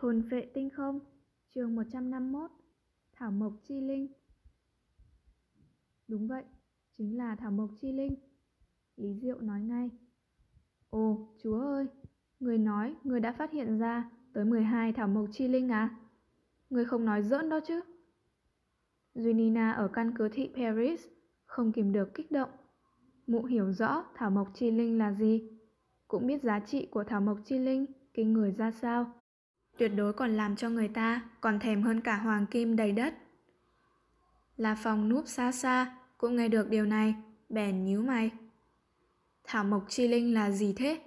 Thôn vệ tinh không, chương 151, Thảo Mộc Chi Linh. Đúng vậy, chính là Thảo Mộc Chi Linh. Lý Diệu nói ngay. Ồ, chúa ơi, người nói người đã phát hiện ra tới 12 Thảo Mộc Chi Linh à? Người không nói giỡn đó chứ? Junina ở căn cứ thị Paris không kìm được kích động. Mụ hiểu rõ Thảo Mộc Chi Linh là gì, cũng biết giá trị của Thảo Mộc Chi Linh kinh người ra sao tuyệt đối còn làm cho người ta còn thèm hơn cả hoàng kim đầy đất. La Phong núp xa xa, cũng nghe được điều này, bèn nhíu mày. Thảo Mộc Chi Linh là gì thế?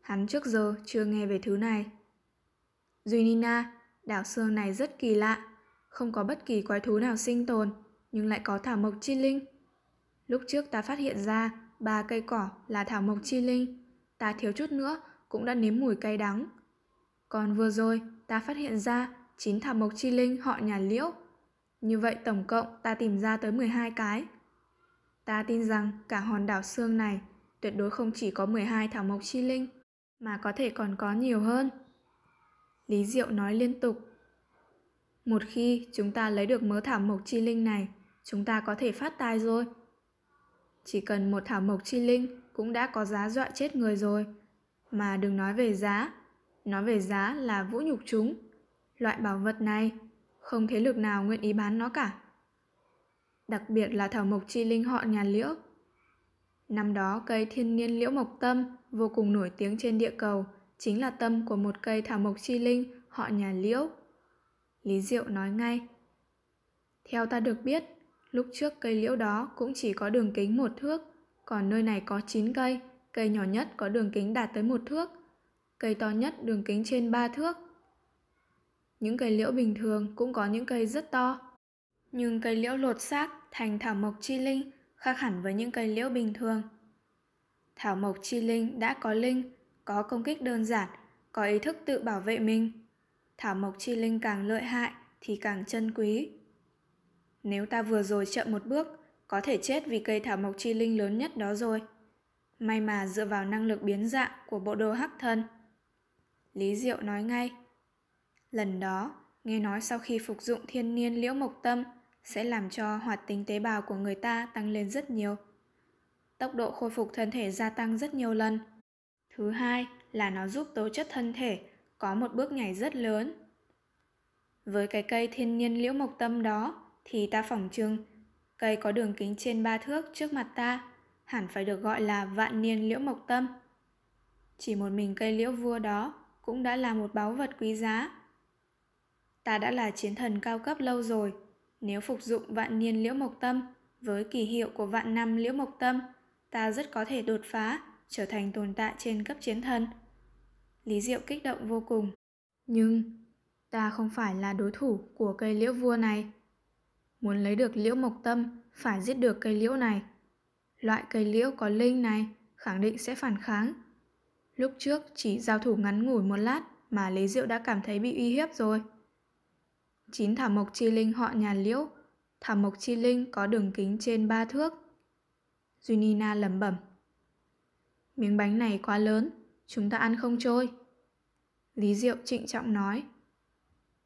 Hắn trước giờ chưa nghe về thứ này. Duy Nina, đảo xương này rất kỳ lạ, không có bất kỳ quái thú nào sinh tồn, nhưng lại có Thảo Mộc Chi Linh. Lúc trước ta phát hiện ra ba cây cỏ là Thảo Mộc Chi Linh, ta thiếu chút nữa cũng đã nếm mùi cay đắng còn vừa rồi, ta phát hiện ra chín thảo mộc chi linh họ nhà liễu. Như vậy tổng cộng ta tìm ra tới 12 cái. Ta tin rằng cả hòn đảo xương này tuyệt đối không chỉ có 12 thảo mộc chi linh, mà có thể còn có nhiều hơn. Lý Diệu nói liên tục. Một khi chúng ta lấy được mớ thảo mộc chi linh này, chúng ta có thể phát tài rồi. Chỉ cần một thảo mộc chi linh cũng đã có giá dọa chết người rồi. Mà đừng nói về giá, Nói về giá là vũ nhục chúng. Loại bảo vật này, không thế lực nào nguyện ý bán nó cả. Đặc biệt là thảo mộc chi linh họ nhà liễu. Năm đó cây thiên niên liễu mộc tâm vô cùng nổi tiếng trên địa cầu, chính là tâm của một cây thảo mộc chi linh họ nhà liễu. Lý Diệu nói ngay. Theo ta được biết, lúc trước cây liễu đó cũng chỉ có đường kính một thước, còn nơi này có 9 cây, cây nhỏ nhất có đường kính đạt tới một thước, cây to nhất đường kính trên 3 thước. Những cây liễu bình thường cũng có những cây rất to, nhưng cây liễu lột xác thành thảo mộc chi linh khác hẳn với những cây liễu bình thường. Thảo mộc chi linh đã có linh, có công kích đơn giản, có ý thức tự bảo vệ mình. Thảo mộc chi linh càng lợi hại thì càng chân quý. Nếu ta vừa rồi chậm một bước, có thể chết vì cây thảo mộc chi linh lớn nhất đó rồi. May mà dựa vào năng lực biến dạng của bộ đồ hắc thân, Lý Diệu nói ngay. Lần đó, nghe nói sau khi phục dụng thiên niên liễu mộc tâm sẽ làm cho hoạt tính tế bào của người ta tăng lên rất nhiều. Tốc độ khôi phục thân thể gia tăng rất nhiều lần. Thứ hai là nó giúp tố chất thân thể có một bước nhảy rất lớn. Với cái cây thiên niên liễu mộc tâm đó thì ta phỏng chừng cây có đường kính trên ba thước trước mặt ta hẳn phải được gọi là vạn niên liễu mộc tâm. Chỉ một mình cây liễu vua đó cũng đã là một báu vật quý giá. Ta đã là chiến thần cao cấp lâu rồi, nếu phục dụng vạn niên liễu mộc tâm với kỳ hiệu của vạn năm liễu mộc tâm, ta rất có thể đột phá, trở thành tồn tại trên cấp chiến thần. Lý Diệu kích động vô cùng. Nhưng ta không phải là đối thủ của cây liễu vua này. Muốn lấy được liễu mộc tâm, phải giết được cây liễu này. Loại cây liễu có linh này khẳng định sẽ phản kháng Lúc trước chỉ giao thủ ngắn ngủi một lát mà Lý Diệu đã cảm thấy bị uy hiếp rồi. Chín thảo mộc chi linh họ nhà liễu, thảo mộc chi linh có đường kính trên ba thước. Junina lẩm bẩm. Miếng bánh này quá lớn, chúng ta ăn không trôi. Lý Diệu trịnh trọng nói.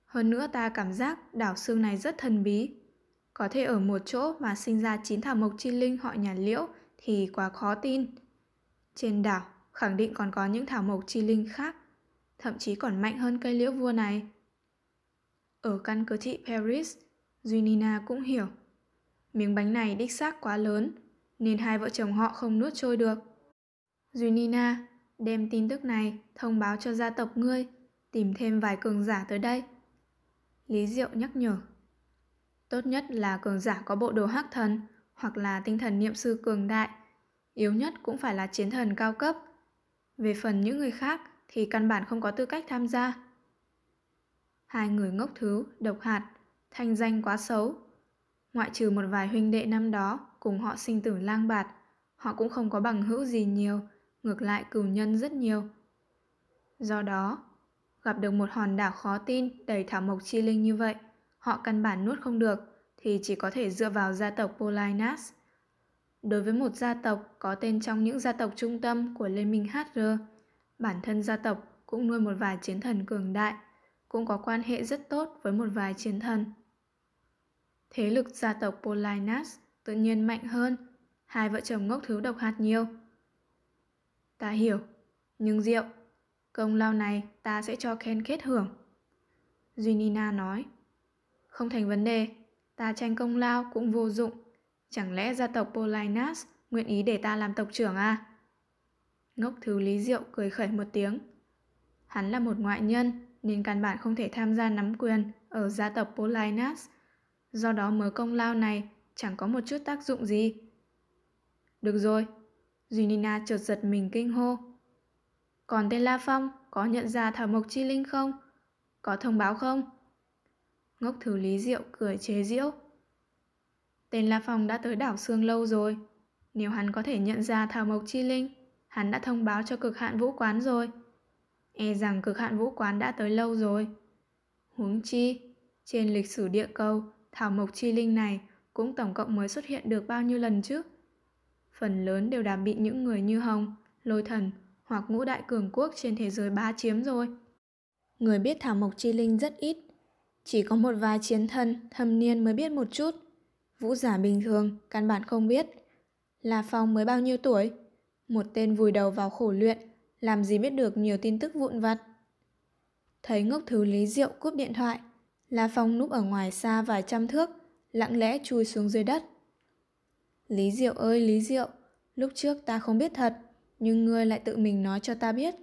Hơn nữa ta cảm giác đảo xương này rất thần bí. Có thể ở một chỗ mà sinh ra chín thảo mộc chi linh họ nhà liễu thì quá khó tin. Trên đảo khẳng định còn có những thảo mộc chi linh khác, thậm chí còn mạnh hơn cây liễu vua này. Ở căn cứ thị Paris, Junina cũng hiểu. Miếng bánh này đích xác quá lớn, nên hai vợ chồng họ không nuốt trôi được. Junina đem tin tức này thông báo cho gia tộc ngươi, tìm thêm vài cường giả tới đây. Lý Diệu nhắc nhở. Tốt nhất là cường giả có bộ đồ hắc thần hoặc là tinh thần niệm sư cường đại. Yếu nhất cũng phải là chiến thần cao cấp về phần những người khác thì căn bản không có tư cách tham gia. Hai người ngốc thứ, độc hạt, thanh danh quá xấu. Ngoại trừ một vài huynh đệ năm đó cùng họ sinh tử lang bạt, họ cũng không có bằng hữu gì nhiều, ngược lại cửu nhân rất nhiều. Do đó, gặp được một hòn đảo khó tin đầy thảo mộc chi linh như vậy, họ căn bản nuốt không được thì chỉ có thể dựa vào gia tộc Polinas. Đối với một gia tộc có tên trong những gia tộc trung tâm của Liên minh HR, bản thân gia tộc cũng nuôi một vài chiến thần cường đại, cũng có quan hệ rất tốt với một vài chiến thần. Thế lực gia tộc Polinas tự nhiên mạnh hơn, hai vợ chồng ngốc thứ độc hạt nhiều. Ta hiểu, nhưng rượu, công lao này ta sẽ cho Ken kết hưởng. Junina nói, không thành vấn đề, ta tranh công lao cũng vô dụng. Chẳng lẽ gia tộc Polinas nguyện ý để ta làm tộc trưởng à? Ngốc thứ Lý Diệu cười khẩy một tiếng. Hắn là một ngoại nhân nên căn bản không thể tham gia nắm quyền ở gia tộc Polinas. Do đó mớ công lao này chẳng có một chút tác dụng gì. Được rồi, Junina chợt giật mình kinh hô. Còn tên La Phong có nhận ra Thảo Mộc Chi Linh không? Có thông báo không? Ngốc thứ Lý Diệu cười chế giễu. Tên La Phong đã tới đảo Sương lâu rồi. Nếu hắn có thể nhận ra Thảo Mộc Chi Linh, hắn đã thông báo cho cực hạn vũ quán rồi. E rằng cực hạn vũ quán đã tới lâu rồi. Huống chi, trên lịch sử địa cầu, Thảo Mộc Chi Linh này cũng tổng cộng mới xuất hiện được bao nhiêu lần chứ? Phần lớn đều đã bị những người như Hồng, Lôi Thần hoặc ngũ đại cường quốc trên thế giới bá chiếm rồi. Người biết Thảo Mộc Chi Linh rất ít, chỉ có một vài chiến thần thâm niên mới biết một chút. Vũ giả bình thường căn bản không biết. La Phong mới bao nhiêu tuổi? Một tên vùi đầu vào khổ luyện, làm gì biết được nhiều tin tức vụn vặt. Thấy ngốc thứ Lý Diệu cúp điện thoại, La Phong núp ở ngoài xa vài trăm thước, lặng lẽ chui xuống dưới đất. Lý Diệu ơi Lý Diệu, lúc trước ta không biết thật, nhưng ngươi lại tự mình nói cho ta biết.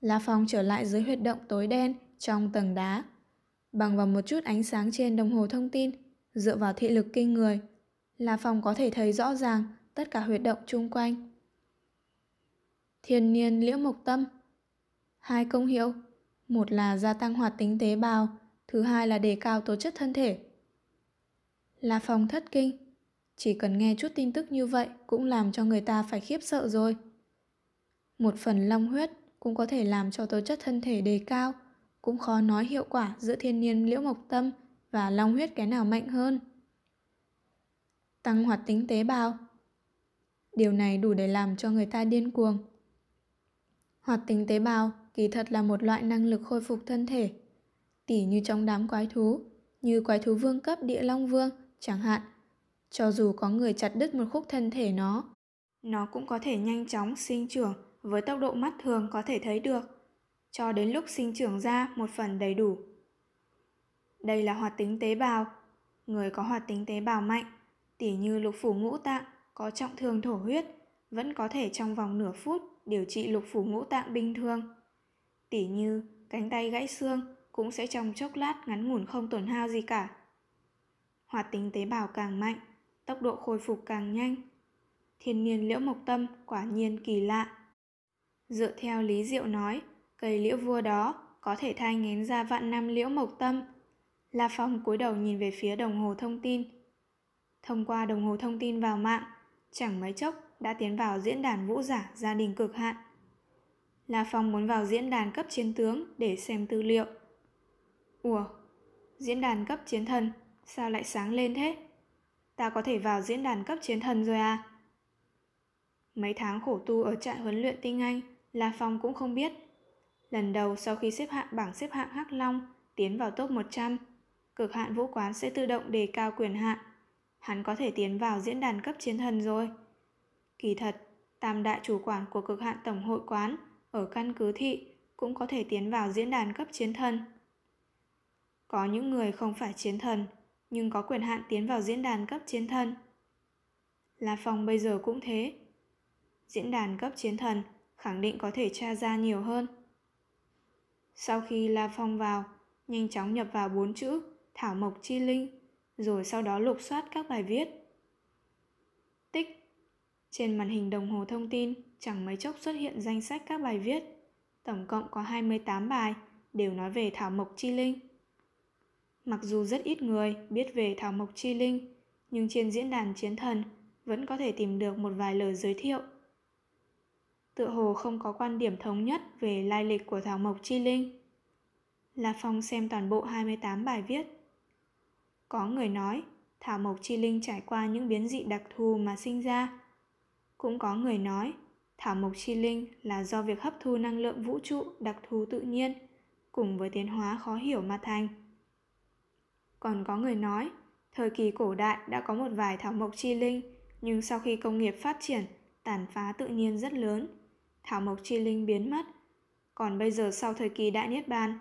La Phong trở lại dưới huyệt động tối đen trong tầng đá. Bằng vào một chút ánh sáng trên đồng hồ thông tin, dựa vào thị lực kinh người, là phòng có thể thấy rõ ràng tất cả huyệt động chung quanh. Thiên niên liễu mộc tâm Hai công hiệu. Một là gia tăng hoạt tính tế bào Thứ hai là đề cao tố chất thân thể. Là phòng thất kinh Chỉ cần nghe chút tin tức như vậy Cũng làm cho người ta phải khiếp sợ rồi. Một phần long huyết Cũng có thể làm cho tố chất thân thể đề cao Cũng khó nói hiệu quả giữa thiên niên liễu mộc tâm và long huyết cái nào mạnh hơn Tăng hoạt tính tế bào Điều này đủ để làm cho người ta điên cuồng Hoạt tính tế bào kỳ thật là một loại năng lực khôi phục thân thể. Tỉ như trong đám quái thú, như quái thú vương cấp địa long vương chẳng hạn. Cho dù có người chặt đứt một khúc thân thể nó, nó cũng có thể nhanh chóng sinh trưởng với tốc độ mắt thường có thể thấy được, cho đến lúc sinh trưởng ra một phần đầy đủ. Đây là hoạt tính tế bào. Người có hoạt tính tế bào mạnh, tỉ như lục phủ ngũ tạng, có trọng thương thổ huyết, vẫn có thể trong vòng nửa phút điều trị lục phủ ngũ tạng bình thường. Tỉ như cánh tay gãy xương cũng sẽ trong chốc lát ngắn ngủn không tổn hao gì cả. Hoạt tính tế bào càng mạnh, tốc độ khôi phục càng nhanh. Thiên niên liễu mộc tâm quả nhiên kỳ lạ. Dựa theo Lý Diệu nói, cây liễu vua đó có thể thai ngén ra vạn năm liễu mộc tâm. La Phong cúi đầu nhìn về phía đồng hồ thông tin. Thông qua đồng hồ thông tin vào mạng, chẳng mấy chốc đã tiến vào diễn đàn vũ giả gia đình cực hạn. La Phong muốn vào diễn đàn cấp chiến tướng để xem tư liệu. Ủa, diễn đàn cấp chiến thần, sao lại sáng lên thế? Ta có thể vào diễn đàn cấp chiến thần rồi à? Mấy tháng khổ tu ở trại huấn luyện tinh anh, La Phong cũng không biết. Lần đầu sau khi xếp hạng bảng xếp hạng Hắc Long tiến vào top 100, cực hạn vũ quán sẽ tự động đề cao quyền hạn. Hắn có thể tiến vào diễn đàn cấp chiến thần rồi. Kỳ thật, tam đại chủ quản của cực hạn tổng hội quán ở căn cứ thị cũng có thể tiến vào diễn đàn cấp chiến thần. Có những người không phải chiến thần, nhưng có quyền hạn tiến vào diễn đàn cấp chiến thần. La Phong bây giờ cũng thế. Diễn đàn cấp chiến thần khẳng định có thể tra ra nhiều hơn. Sau khi La Phong vào, nhanh chóng nhập vào bốn chữ Thảo Mộc Chi Linh, rồi sau đó lục soát các bài viết. Tích trên màn hình đồng hồ thông tin chẳng mấy chốc xuất hiện danh sách các bài viết. Tổng cộng có 28 bài, đều nói về Thảo Mộc Chi Linh. Mặc dù rất ít người biết về Thảo Mộc Chi Linh, nhưng trên diễn đàn chiến thần vẫn có thể tìm được một vài lời giới thiệu. Tựa hồ không có quan điểm thống nhất về lai lịch của Thảo Mộc Chi Linh. La Phong xem toàn bộ 28 bài viết. Có người nói Thảo Mộc Chi Linh trải qua những biến dị đặc thù mà sinh ra, cũng có người nói, thảo mộc chi linh là do việc hấp thu năng lượng vũ trụ đặc thù tự nhiên, cùng với tiến hóa khó hiểu mà thành. Còn có người nói, thời kỳ cổ đại đã có một vài thảo mộc chi linh, nhưng sau khi công nghiệp phát triển, tàn phá tự nhiên rất lớn. Thảo mộc chi linh biến mất. Còn bây giờ sau thời kỳ đại niết bàn,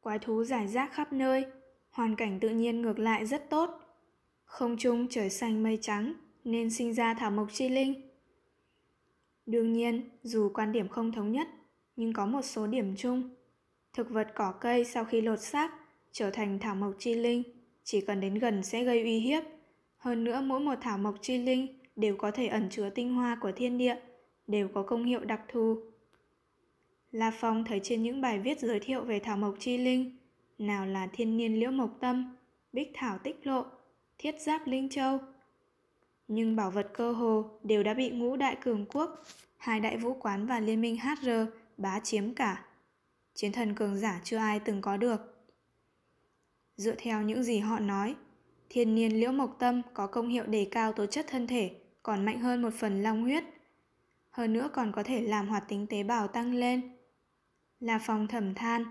quái thú giải rác khắp nơi, hoàn cảnh tự nhiên ngược lại rất tốt. Không trung trời xanh mây trắng nên sinh ra thảo mộc chi linh. Đương nhiên, dù quan điểm không thống nhất, nhưng có một số điểm chung. Thực vật cỏ cây sau khi lột xác trở thành thảo mộc chi linh, chỉ cần đến gần sẽ gây uy hiếp. Hơn nữa mỗi một thảo mộc chi linh đều có thể ẩn chứa tinh hoa của thiên địa, đều có công hiệu đặc thù. La Phong thấy trên những bài viết giới thiệu về thảo mộc chi linh, nào là thiên niên liễu mộc tâm, bích thảo tích lộ, thiết giáp linh châu. Nhưng bảo vật cơ hồ đều đã bị ngũ đại cường quốc, hai đại vũ quán và liên minh HR bá chiếm cả. Chiến thần cường giả chưa ai từng có được. Dựa theo những gì họ nói, thiên niên liễu mộc tâm có công hiệu đề cao tố chất thân thể, còn mạnh hơn một phần long huyết. Hơn nữa còn có thể làm hoạt tính tế bào tăng lên. Là phòng thẩm than,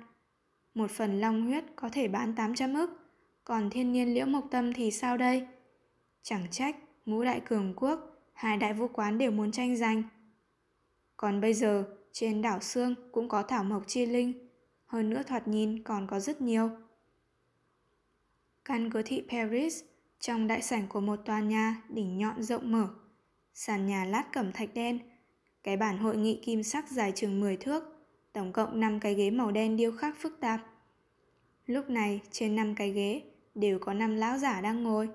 một phần long huyết có thể bán 800 ức, còn thiên niên liễu mộc tâm thì sao đây? Chẳng trách, ngũ đại cường quốc, hai đại vũ quán đều muốn tranh giành. Còn bây giờ, trên đảo Sương cũng có thảo mộc chi linh, hơn nữa thoạt nhìn còn có rất nhiều. Căn cứ thị Paris, trong đại sảnh của một tòa nhà đỉnh nhọn rộng mở, sàn nhà lát cẩm thạch đen, cái bản hội nghị kim sắc dài chừng 10 thước, tổng cộng 5 cái ghế màu đen điêu khắc phức tạp. Lúc này, trên 5 cái ghế đều có 5 lão giả đang ngồi.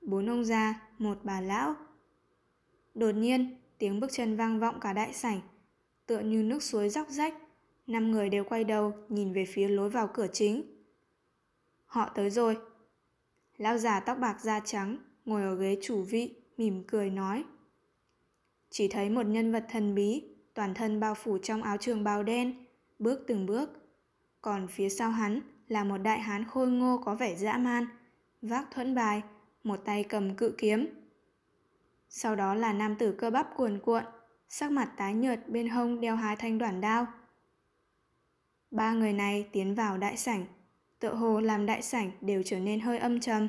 Bốn ông già, một bà lão. Đột nhiên, tiếng bước chân vang vọng cả đại sảnh, tựa như nước suối róc rách. Năm người đều quay đầu nhìn về phía lối vào cửa chính. Họ tới rồi. Lão già tóc bạc da trắng ngồi ở ghế chủ vị, mỉm cười nói. Chỉ thấy một nhân vật thần bí, toàn thân bao phủ trong áo trường bào đen, bước từng bước. Còn phía sau hắn là một đại hán khôi ngô có vẻ dã man, vác thuẫn bài, một tay cầm cự kiếm. Sau đó là nam tử cơ bắp cuồn cuộn, sắc mặt tái nhợt bên hông đeo hai thanh đoạn đao. Ba người này tiến vào đại sảnh, tựa hồ làm đại sảnh đều trở nên hơi âm trầm.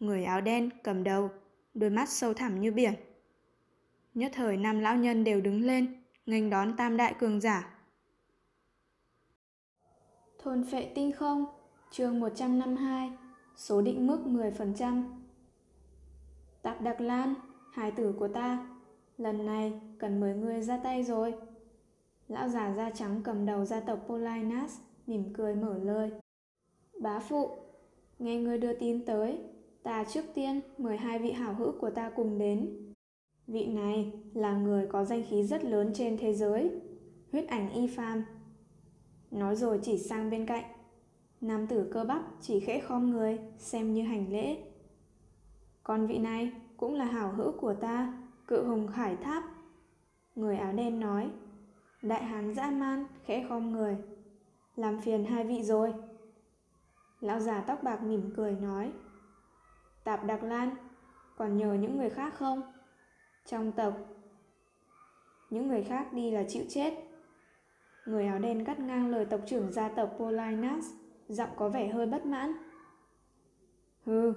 Người áo đen cầm đầu, đôi mắt sâu thẳm như biển. Nhất thời năm lão nhân đều đứng lên, nghênh đón tam đại cường giả. Thôn phệ tinh không, chương 152, số định mức 10%. Tạp Đặc Lan, hài tử của ta, lần này cần mời ngươi ra tay rồi. Lão già da trắng cầm đầu gia tộc Polinas, mỉm cười mở lời. Bá phụ, nghe ngươi đưa tin tới, ta trước tiên mời hai vị hảo hữu của ta cùng đến. Vị này là người có danh khí rất lớn trên thế giới, huyết ảnh y phàm. Nói rồi chỉ sang bên cạnh, nam tử cơ bắp chỉ khẽ khom người, xem như hành lễ. Còn vị này cũng là hảo hữu của ta, cự hùng khải tháp. Người áo đen nói, đại hán dã man, khẽ khom người. Làm phiền hai vị rồi. Lão già tóc bạc mỉm cười nói, Tạp Đặc Lan, còn nhờ những người khác không? Trong tộc, những người khác đi là chịu chết. Người áo đen cắt ngang lời tộc trưởng gia tộc Polinas, giọng có vẻ hơi bất mãn. Hừ,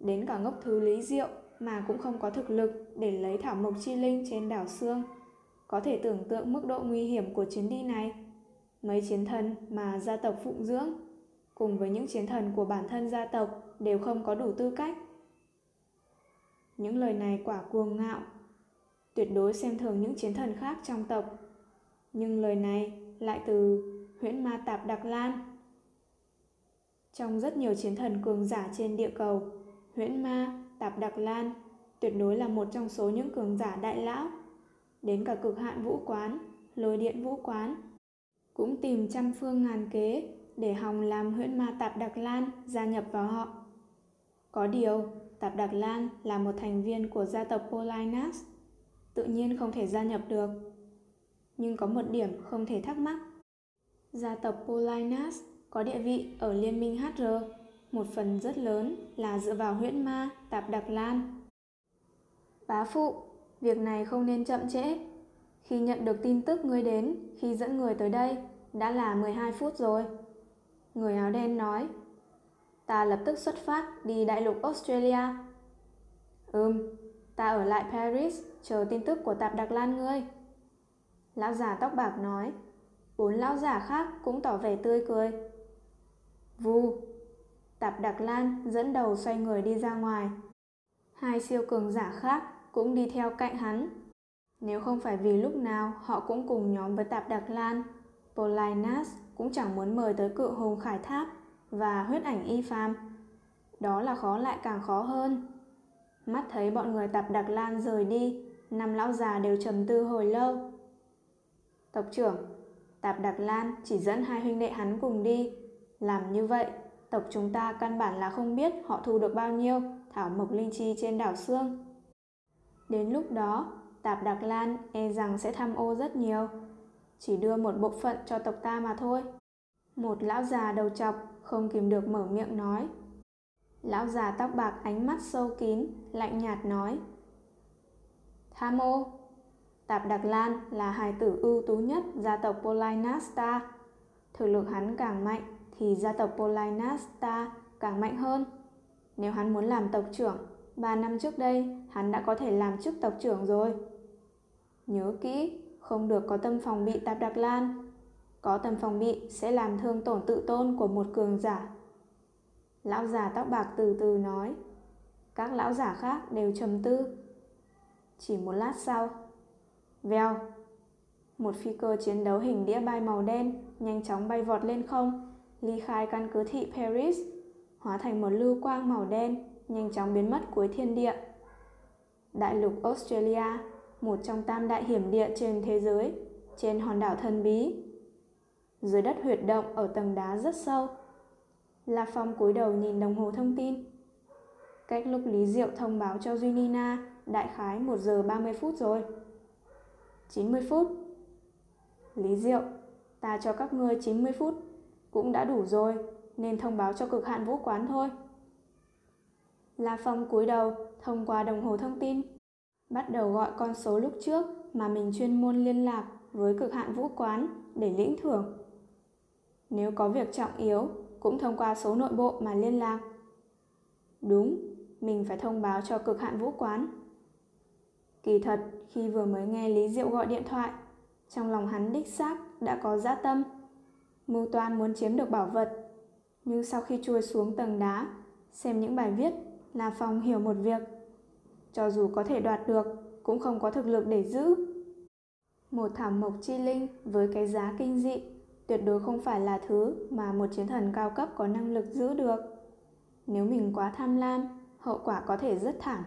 đến cả ngốc thứ lý diệu mà cũng không có thực lực để lấy thảo mộc chi linh trên đảo xương. Có thể tưởng tượng mức độ nguy hiểm của chuyến đi này. Mấy chiến thần mà gia tộc phụng dưỡng, cùng với những chiến thần của bản thân gia tộc đều không có đủ tư cách. Những lời này quả cuồng ngạo, tuyệt đối xem thường những chiến thần khác trong tộc. Nhưng lời này lại từ huyễn ma tạp Đặc Lan. Trong rất nhiều chiến thần cường giả trên địa cầu, huyễn ma, tạp Đặc Lan tuyệt đối là một trong số những cường giả đại lão. Đến cả cực hạn vũ quán, lôi điện vũ quán, cũng tìm trăm phương ngàn kế để hòng làm huyễn ma tạp Đặc Lan gia nhập vào họ. Có điều, Tạp Đặc Lan là một thành viên của gia tộc Polinas, tự nhiên không thể gia nhập được. Nhưng có một điểm không thể thắc mắc. Gia tộc Polinas có địa vị ở Liên minh HR, một phần rất lớn là dựa vào huyễn ma Tạp Đặc Lan. Bá phụ, việc này không nên chậm trễ. Khi nhận được tin tức ngươi đến, khi dẫn người tới đây, đã là 12 phút rồi. Người áo đen nói. Ta lập tức xuất phát đi đại lục Australia. Ừm, ta ở lại Paris chờ tin tức của tạp Đặc Lan ngươi. Lão già tóc bạc nói. Bốn lão già khác cũng tỏ vẻ tươi cười. Vu, tạp Đặc Lan dẫn đầu xoay người đi ra ngoài. Hai siêu cường giả khác cũng đi theo cạnh hắn. Nếu không phải vì lúc nào họ cũng cùng nhóm với tạp Đặc Lan, Polinas cũng chẳng muốn mời tới cự hùng khải tháp và huyết ảnh y phàm. Đó là khó lại càng khó hơn. Mắt thấy bọn người tạp Đặc Lan rời đi, năm lão già đều trầm tư hồi lâu. Tộc trưởng, tạp Đặc Lan chỉ dẫn hai huynh đệ hắn cùng đi. Làm như vậy, tộc chúng ta căn bản là không biết họ thu được bao nhiêu thảo mộc linh chi trên đảo xương. Đến lúc đó, Tạp Đặc Lan e rằng sẽ tham ô rất nhiều. Chỉ đưa một bộ phận cho tộc ta mà thôi. Một lão già đầu chọc không kìm được mở miệng nói. Lão già tóc bạc ánh mắt sâu kín, lạnh nhạt nói. Tham ô. Tạp Đặc Lan là hài tử ưu tú nhất gia tộc Polinasta. Thực lực hắn càng mạnh thì gia tộc Polinasta càng mạnh hơn. Nếu hắn muốn làm tộc trưởng, 3 năm trước đây hắn đã có thể làm chức tộc trưởng rồi. Nhớ kỹ, không được có tâm phòng bị tạp đặc lan. Có tâm phòng bị sẽ làm thương tổn tự tôn của một cường giả. Lão già tóc bạc từ từ nói. Các lão giả khác đều trầm tư. Chỉ một lát sau, vèo, một phi cơ chiến đấu hình đĩa bay màu đen nhanh chóng bay vọt lên không, ly khai căn cứ thị Paris, hóa thành một lưu quang màu đen, nhanh chóng biến mất cuối thiên địa. Đại lục Australia một trong tam đại hiểm địa trên thế giới, trên hòn đảo thần bí. Dưới đất huyệt động ở tầng đá rất sâu. La Phong cúi đầu nhìn đồng hồ thông tin. Cách lúc Lý Diệu thông báo cho Duy Nina đại khái 1 giờ 30 phút rồi. 90 phút. Lý Diệu, ta cho các ngươi 90 phút, cũng đã đủ rồi, nên thông báo cho cực hạn vũ quán thôi. La Phong cúi đầu thông qua đồng hồ thông tin bắt đầu gọi con số lúc trước mà mình chuyên môn liên lạc với cực hạn vũ quán để lĩnh thưởng. Nếu có việc trọng yếu, cũng thông qua số nội bộ mà liên lạc. Đúng, mình phải thông báo cho cực hạn vũ quán. Kỳ thật, khi vừa mới nghe Lý Diệu gọi điện thoại, trong lòng hắn đích xác đã có dã tâm. Mưu toan muốn chiếm được bảo vật. Nhưng sau khi chui xuống tầng đá, xem những bài viết, là Phong hiểu một việc cho dù có thể đoạt được, cũng không có thực lực để giữ. Một thảo mộc chi linh với cái giá kinh dị tuyệt đối không phải là thứ mà một chiến thần cao cấp có năng lực giữ được. Nếu mình quá tham lam, hậu quả có thể rất thảm.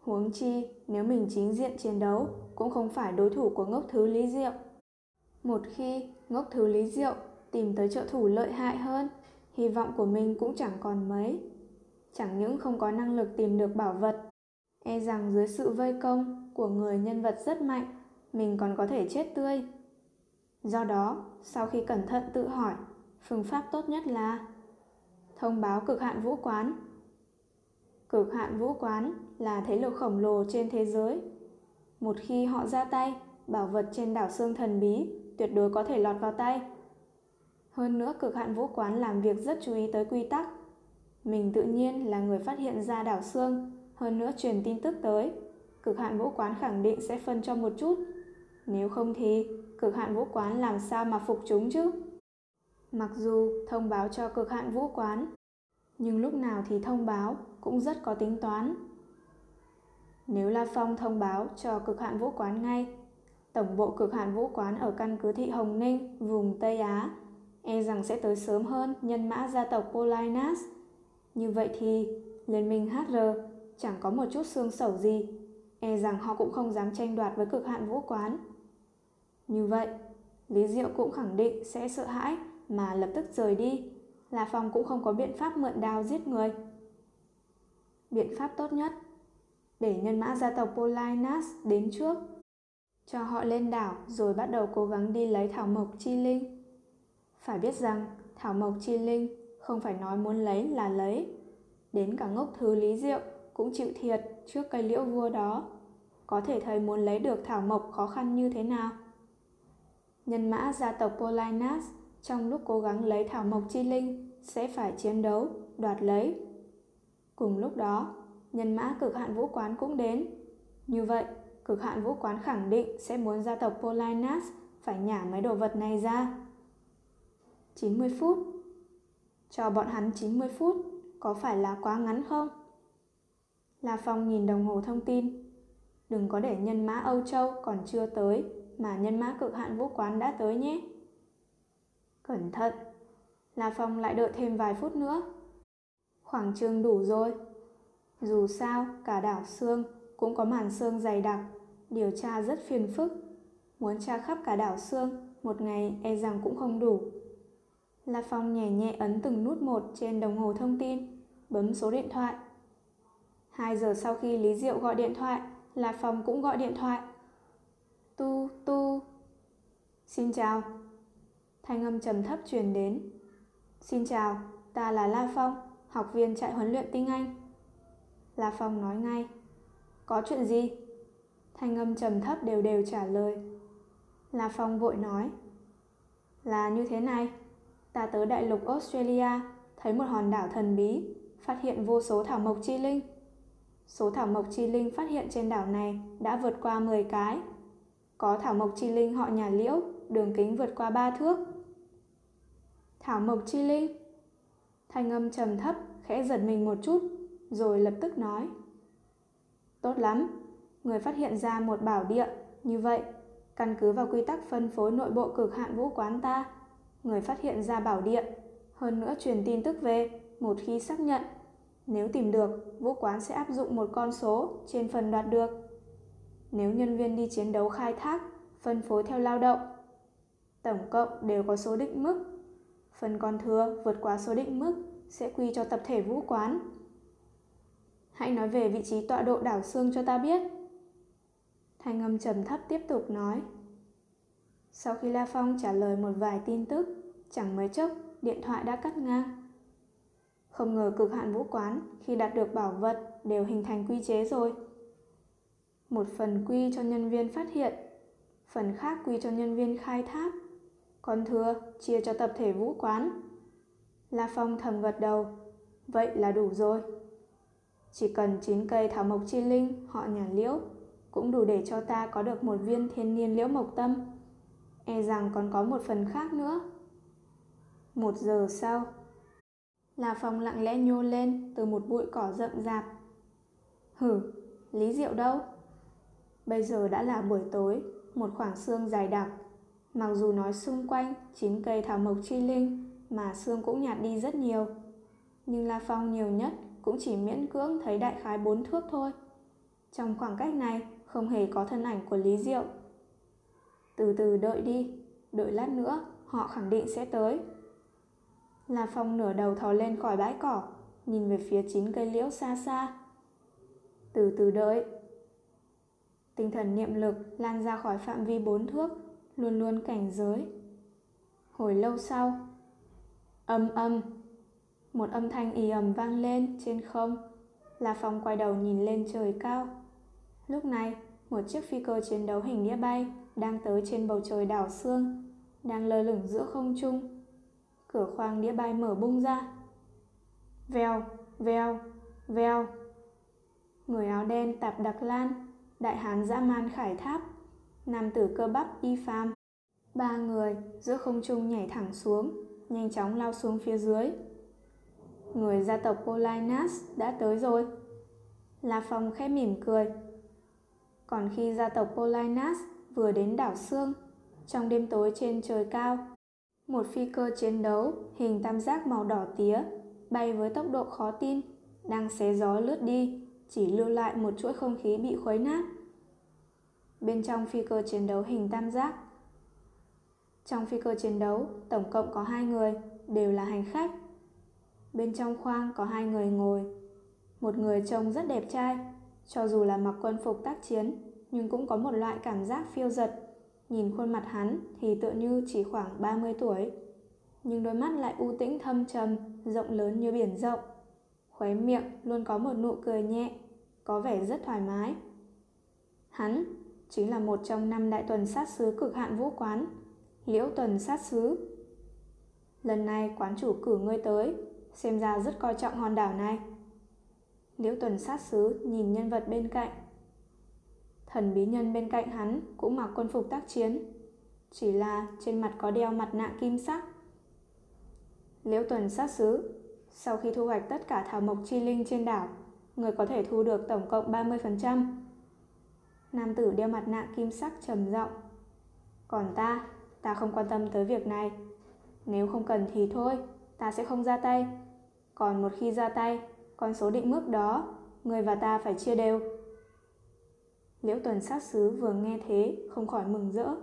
Huống chi, nếu mình chính diện chiến đấu, cũng không phải đối thủ của ngốc thứ Lý Diệu. Một khi ngốc thứ Lý Diệu tìm tới trợ thủ lợi hại hơn, hy vọng của mình cũng chẳng còn mấy. Chẳng những không có năng lực tìm được bảo vật, e rằng dưới sự vây công của người nhân vật rất mạnh, mình còn có thể chết tươi. Do đó, sau khi cẩn thận tự hỏi, phương pháp tốt nhất là thông báo cực hạn vũ quán. Cực hạn vũ quán là thế lực khổng lồ trên thế giới. Một khi họ ra tay, bảo vật trên đảo xương thần bí tuyệt đối có thể lọt vào tay. Hơn nữa cực hạn vũ quán làm việc rất chú ý tới quy tắc. Mình tự nhiên là người phát hiện ra đảo xương hơn nữa truyền tin tức tới. Cực hạn vũ quán khẳng định sẽ phân cho một chút. Nếu không thì cực hạn vũ quán làm sao mà phục chúng chứ? Mặc dù thông báo cho cực hạn vũ quán, nhưng lúc nào thì thông báo cũng rất có tính toán. Nếu La Phong thông báo cho cực hạn vũ quán ngay, tổng bộ cực hạn vũ quán ở căn cứ thị Hồng Ninh, vùng Tây Á, e rằng sẽ tới sớm hơn nhân mã gia tộc Polinas. Như vậy thì Liên minh HR chẳng có một chút xương sầu gì, e rằng họ cũng không dám tranh đoạt với cực hạn vũ quán. Như vậy, Lý Diệu cũng khẳng định sẽ sợ hãi mà lập tức rời đi. là Phong cũng không có biện pháp mượn đao giết người. Biện pháp tốt nhất để nhân mã gia tộc Polinas đến trước, cho họ lên đảo rồi bắt đầu cố gắng đi lấy thảo mộc chi linh. Phải biết rằng thảo mộc chi linh không phải nói muốn lấy là lấy. Đến cả ngốc thứ Lý Diệu cũng chịu thiệt trước cây liễu vua đó. Có thể thấy muốn lấy được thảo mộc khó khăn như thế nào. Nhân mã gia tộc Polinas trong lúc cố gắng lấy thảo mộc chi linh sẽ phải chiến đấu, đoạt lấy. Cùng lúc đó, nhân mã cực hạn vũ quán cũng đến. Như vậy, cực hạn vũ quán khẳng định sẽ muốn gia tộc Polinas phải nhả mấy đồ vật này ra. 90 phút Cho bọn hắn 90 phút, có phải là quá ngắn không? La Phong nhìn đồng hồ thông tin. Đừng có để nhân mã Âu Châu còn chưa tới mà nhân mã cực hạn vũ quán đã tới nhé. Cẩn thận, La Phong lại đợi thêm vài phút nữa. Khoảng trường đủ rồi. Dù sao, cả đảo xương cũng có màn xương dày đặc, điều tra rất phiền phức. Muốn tra khắp cả đảo xương, một ngày e rằng cũng không đủ. La Phong nhẹ nhẹ ấn từng nút một trên đồng hồ thông tin, bấm số điện thoại. Hai giờ sau khi Lý Diệu gọi điện thoại, La Phong cũng gọi điện thoại. Tu, tu. Xin chào. Thanh âm trầm thấp truyền đến. Xin chào, ta là La Phong, học viên trại huấn luyện tiếng Anh. La Phong nói ngay. Có chuyện gì? Thanh âm trầm thấp đều đều trả lời. La Phong vội nói. Là như thế này. Ta tới đại lục Australia, thấy một hòn đảo thần bí, phát hiện vô số thảo mộc chi linh. Số thảo mộc chi linh phát hiện trên đảo này đã vượt qua 10 cái. Có thảo mộc chi linh họ nhà liễu, đường kính vượt qua ba thước. Thảo mộc chi linh. Thanh âm trầm thấp, khẽ giật mình một chút, rồi lập tức nói. Tốt lắm, người phát hiện ra một bảo địa, như vậy, căn cứ vào quy tắc phân phối nội bộ cực hạn vũ quán ta, người phát hiện ra bảo địa, hơn nữa truyền tin tức về, một khi xác nhận nếu tìm được, vũ quán sẽ áp dụng một con số trên phần đoạt được. Nếu nhân viên đi chiến đấu khai thác, phân phối theo lao động, tổng cộng đều có số định mức. Phần còn thừa vượt quá số định mức sẽ quy cho tập thể vũ quán. Hãy nói về vị trí tọa độ đảo xương cho ta biết. Thanh âm trầm thấp tiếp tục nói. Sau khi La Phong trả lời một vài tin tức, chẳng mấy chốc điện thoại đã cắt ngang. Không ngờ cực hạn vũ quán khi đạt được bảo vật đều hình thành quy chế rồi. Một phần quy cho nhân viên phát hiện, phần khác quy cho nhân viên khai thác, còn thừa chia cho tập thể vũ quán. La Phong thầm gật đầu, vậy là đủ rồi. Chỉ cần 9 cây thảo mộc chi linh họ nhà liễu cũng đủ để cho ta có được một viên thiên niên liễu mộc tâm. E rằng còn có một phần khác nữa. Một giờ sau, là phòng lặng lẽ nhô lên từ một bụi cỏ rậm rạp. Hử, Lý Diệu đâu? Bây giờ đã là buổi tối, một khoảng xương dài đặc. Mặc dù nói xung quanh chín cây thảo mộc chi linh mà xương cũng nhạt đi rất nhiều. Nhưng La Phong nhiều nhất cũng chỉ miễn cưỡng thấy đại khái bốn thước thôi. Trong khoảng cách này không hề có thân ảnh của Lý Diệu. Từ từ đợi đi, đợi lát nữa họ khẳng định sẽ tới. La Phong nửa đầu thò lên khỏi bãi cỏ, nhìn về phía chín cây liễu xa xa. Từ từ đợi. Tinh thần niệm lực lan ra khỏi phạm vi bốn thước, luôn luôn cảnh giới. Hồi lâu sau, âm âm, một âm thanh ì ầm vang lên trên không. La Phong quay đầu nhìn lên trời cao. Lúc này, một chiếc phi cơ chiến đấu hình đĩa bay đang tới trên bầu trời đảo xương, đang lơ lửng giữa không trung cửa khoang đĩa bay mở bung ra. Vèo, vèo, vèo. Người áo đen tạp đặc lan, đại hán dã man khải tháp, nam tử cơ bắp y pham, Ba người giữa không trung nhảy thẳng xuống, nhanh chóng lao xuống phía dưới. Người gia tộc Polinas đã tới rồi. La Phong khẽ mỉm cười. Còn khi gia tộc Polinas vừa đến đảo Sương, trong đêm tối trên trời cao, một phi cơ chiến đấu hình tam giác màu đỏ tía bay với tốc độ khó tin, đang xé gió lướt đi, chỉ lưu lại một chuỗi không khí bị khuấy nát. Bên trong phi cơ chiến đấu hình tam giác. Trong phi cơ chiến đấu, tổng cộng có hai người, đều là hành khách. Bên trong khoang có hai người ngồi. Một người trông rất đẹp trai, cho dù là mặc quân phục tác chiến, nhưng cũng có một loại cảm giác phiêu giật Nhìn khuôn mặt hắn thì tựa như chỉ khoảng 30 tuổi, nhưng đôi mắt lại u tĩnh thâm trầm, rộng lớn như biển rộng. Khóe miệng luôn có một nụ cười nhẹ, có vẻ rất thoải mái. Hắn chính là một trong năm đại tuần sát sứ cực hạn vũ quán, Liễu tuần sát sứ Lần này quán chủ cử ngươi tới, xem ra rất coi trọng hòn đảo này. Liễu tuần sát sứ nhìn nhân vật bên cạnh. Thần bí nhân bên cạnh hắn cũng mặc quân phục tác chiến, chỉ là trên mặt có đeo mặt nạ kim sắc. Liễu tuần sát sứ sau khi thu hoạch tất cả thảo mộc chi linh trên đảo, người có thể thu được tổng cộng 30%. Nam tử đeo mặt nạ kim sắc trầm giọng. Còn ta, ta không quan tâm tới việc này. Nếu không cần thì thôi, ta sẽ không ra tay. Còn một khi ra tay, con số định mức đó, người và ta phải chia đều. Liễu tuần sát sứ vừa nghe thế, không khỏi mừng rỡ.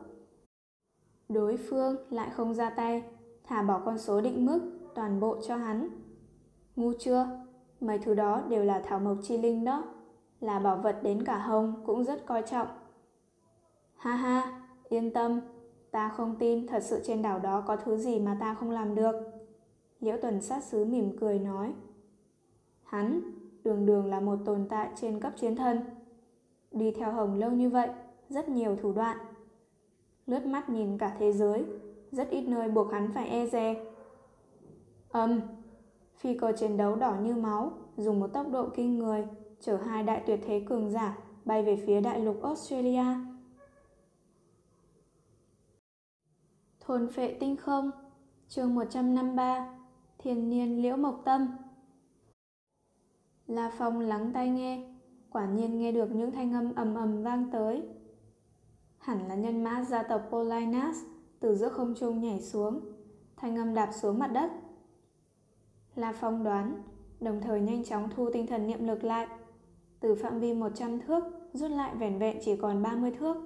Đối phương lại không ra tay, thả bỏ con số định mức toàn bộ cho hắn. Ngu chưa? Mấy thứ đó đều là thảo mộc chi linh đó, là bảo vật đến cả hồng cũng rất coi trọng. Ha ha, yên tâm, ta không tin thật sự trên đảo đó có thứ gì mà ta không làm được. Liễu tuần sát sứ mỉm cười nói. Hắn, đường đường là một tồn tại trên cấp chiến thân. Đi theo hồng lâu như vậy, rất nhiều thủ đoạn. Lướt mắt nhìn cả thế giới, rất ít nơi buộc hắn phải e dè. Âm, phi cơ chiến đấu đỏ như máu, dùng một tốc độ kinh người, chở hai đại tuyệt thế cường giả bay về phía đại lục Australia. Thôn phệ tinh không, chương 153, thiên niên liễu mộc tâm. La Phong lắng tai nghe, quả nhiên nghe được những thanh âm ầm ầm vang tới. Hẳn là nhân mã gia tộc Polinas từ giữa không trung nhảy xuống, thanh âm đạp xuống mặt đất. La Phong đoán, đồng thời nhanh chóng thu tinh thần niệm lực lại. Từ phạm vi 100 thước, rút lại vẻn vẹn chỉ còn 30 thước.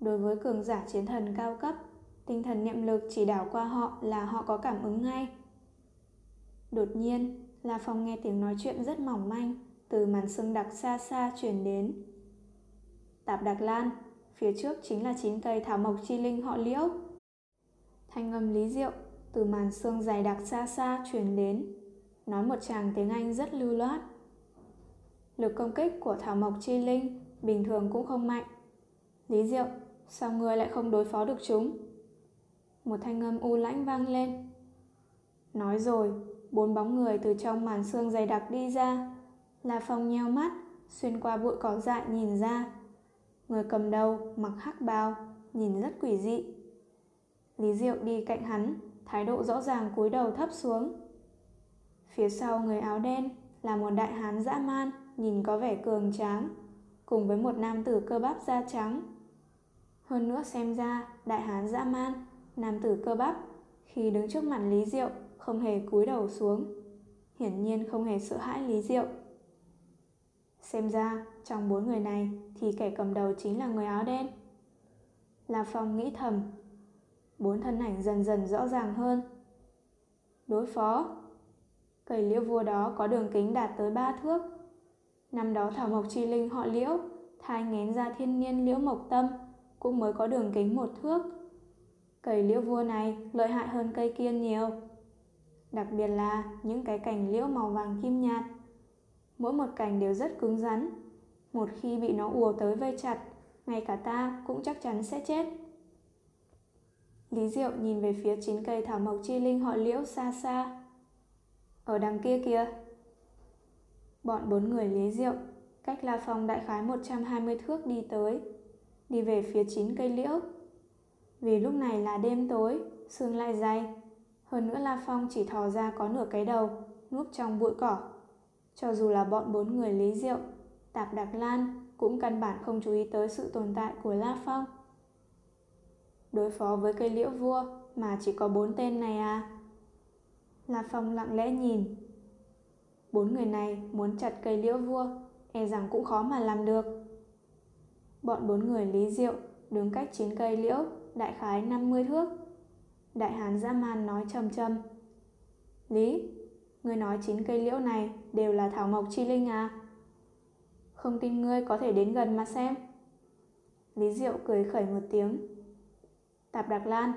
Đối với cường giả chiến thần cao cấp, tinh thần niệm lực chỉ đảo qua họ là họ có cảm ứng ngay. Đột nhiên, La Phong nghe tiếng nói chuyện rất mỏng manh từ màn sương đặc xa xa chuyển đến. Tạp Đặc Lan, phía trước chính là chín cây thảo mộc chi linh họ liễu. Thanh âm lý diệu từ màn sương dày đặc xa xa truyền đến, nói một tràng tiếng Anh rất lưu loát. Lực công kích của thảo mộc chi linh bình thường cũng không mạnh. Lý diệu, sao ngươi lại không đối phó được chúng? Một thanh âm u lãnh vang lên. Nói rồi, bốn bóng người từ trong màn sương dày đặc đi ra. La Phong nheo mắt, xuyên qua bụi cỏ dại nhìn ra. Người cầm đầu mặc hắc bào, nhìn rất quỷ dị. Lý Diệu đi cạnh hắn, thái độ rõ ràng cúi đầu thấp xuống. Phía sau người áo đen là một đại hán dã man, nhìn có vẻ cường tráng, cùng với một nam tử cơ bắp da trắng. Hơn nữa xem ra, đại hán dã man, nam tử cơ bắp, khi đứng trước mặt Lý Diệu không hề cúi đầu xuống. Hiển nhiên không hề sợ hãi Lý Diệu. Xem ra, trong bốn người này thì kẻ cầm đầu chính là người áo đen. La Phong nghĩ thầm. Bốn thân ảnh dần dần rõ ràng hơn. Đối phó. Cây liễu vua đó có đường kính đạt tới ba thước. Năm đó Thảo Mộc Chi Linh họ liễu, thai ngén ra thiên niên liễu mộc tâm, cũng mới có đường kính một thước. Cây liễu vua này lợi hại hơn cây kiên nhiều. Đặc biệt là những cái cành liễu màu vàng kim nhạt. Mỗi một cành đều rất cứng rắn. Một khi bị nó ùa tới vây chặt, ngay cả ta cũng chắc chắn sẽ chết. Lý Diệu nhìn về phía chín cây thảo mộc chi linh họ liễu xa xa. Ở đằng kia kìa. Bọn bốn người Lý Diệu cách La Phong đại khái 120 thước đi tới, đi về phía chín cây liễu. Vì lúc này là đêm tối, sương lại dày, hơn nữa La Phong chỉ thò ra có nửa cái đầu, núp trong bụi cỏ. Cho dù là bọn bốn người Lý Diệu, Tạp Đặc Lan cũng căn bản không chú ý tới sự tồn tại của La Phong. Đối phó với cây liễu vua mà chỉ có bốn tên này à? La Phong lặng lẽ nhìn. Bốn người này muốn chặt cây liễu vua, e rằng cũng khó mà làm được. Bọn bốn người Lý Diệu đứng cách chín cây liễu, đại khái 50 thước. Đại hán dã man nói trầm trầm. Lý, ngươi nói chín cây liễu này đều là thảo mộc chi linh à? Không tin ngươi có thể đến gần mà xem. Lý Diệu cười khẩy một tiếng. Tạp Đặc Lan.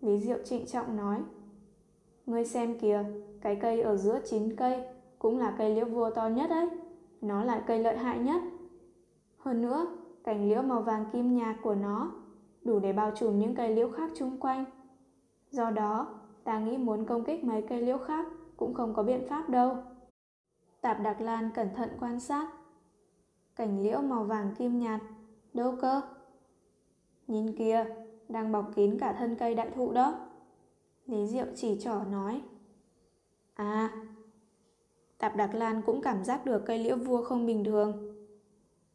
Lý Diệu trịnh trọng nói. Ngươi xem kìa, cái cây ở giữa chín cây cũng là cây liễu vua to nhất đấy, Nó là cây lợi hại nhất. Hơn nữa, cành liễu màu vàng kim nhạt của nó đủ để bao trùm những cây liễu khác chung quanh. Do đó, ta nghĩ muốn công kích mấy cây liễu khác cũng không có biện pháp đâu. Tạp Đặc Lan cẩn thận quan sát. Cảnh liễu màu vàng kim nhạt, đâu cơ? Nhìn kia, đang bọc kín cả thân cây đại thụ đó. Lý Diệu chỉ trỏ nói. À, Tạp Đặc Lan cũng cảm giác được cây liễu vua không bình thường.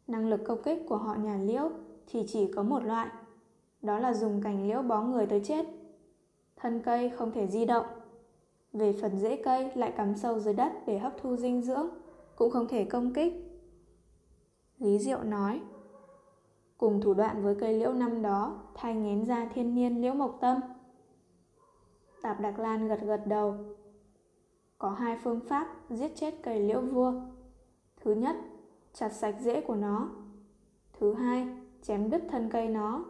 Năng lực công kích của họ nhà liễu thì chỉ có một loại, đó là dùng cành liễu bó người tới chết. Thân cây không thể di động. Về phần rễ cây lại cắm sâu dưới đất để hấp thu dinh dưỡng, cũng không thể công kích. Lý Diệu nói, cùng thủ đoạn với cây liễu năm đó thay ngén ra thiên nhiên liễu mộc tâm. Tạp Đặc Lan gật gật đầu. Có hai phương pháp giết chết cây liễu vua. Thứ nhất, chặt sạch rễ của nó. Thứ hai, chém đứt thân cây nó.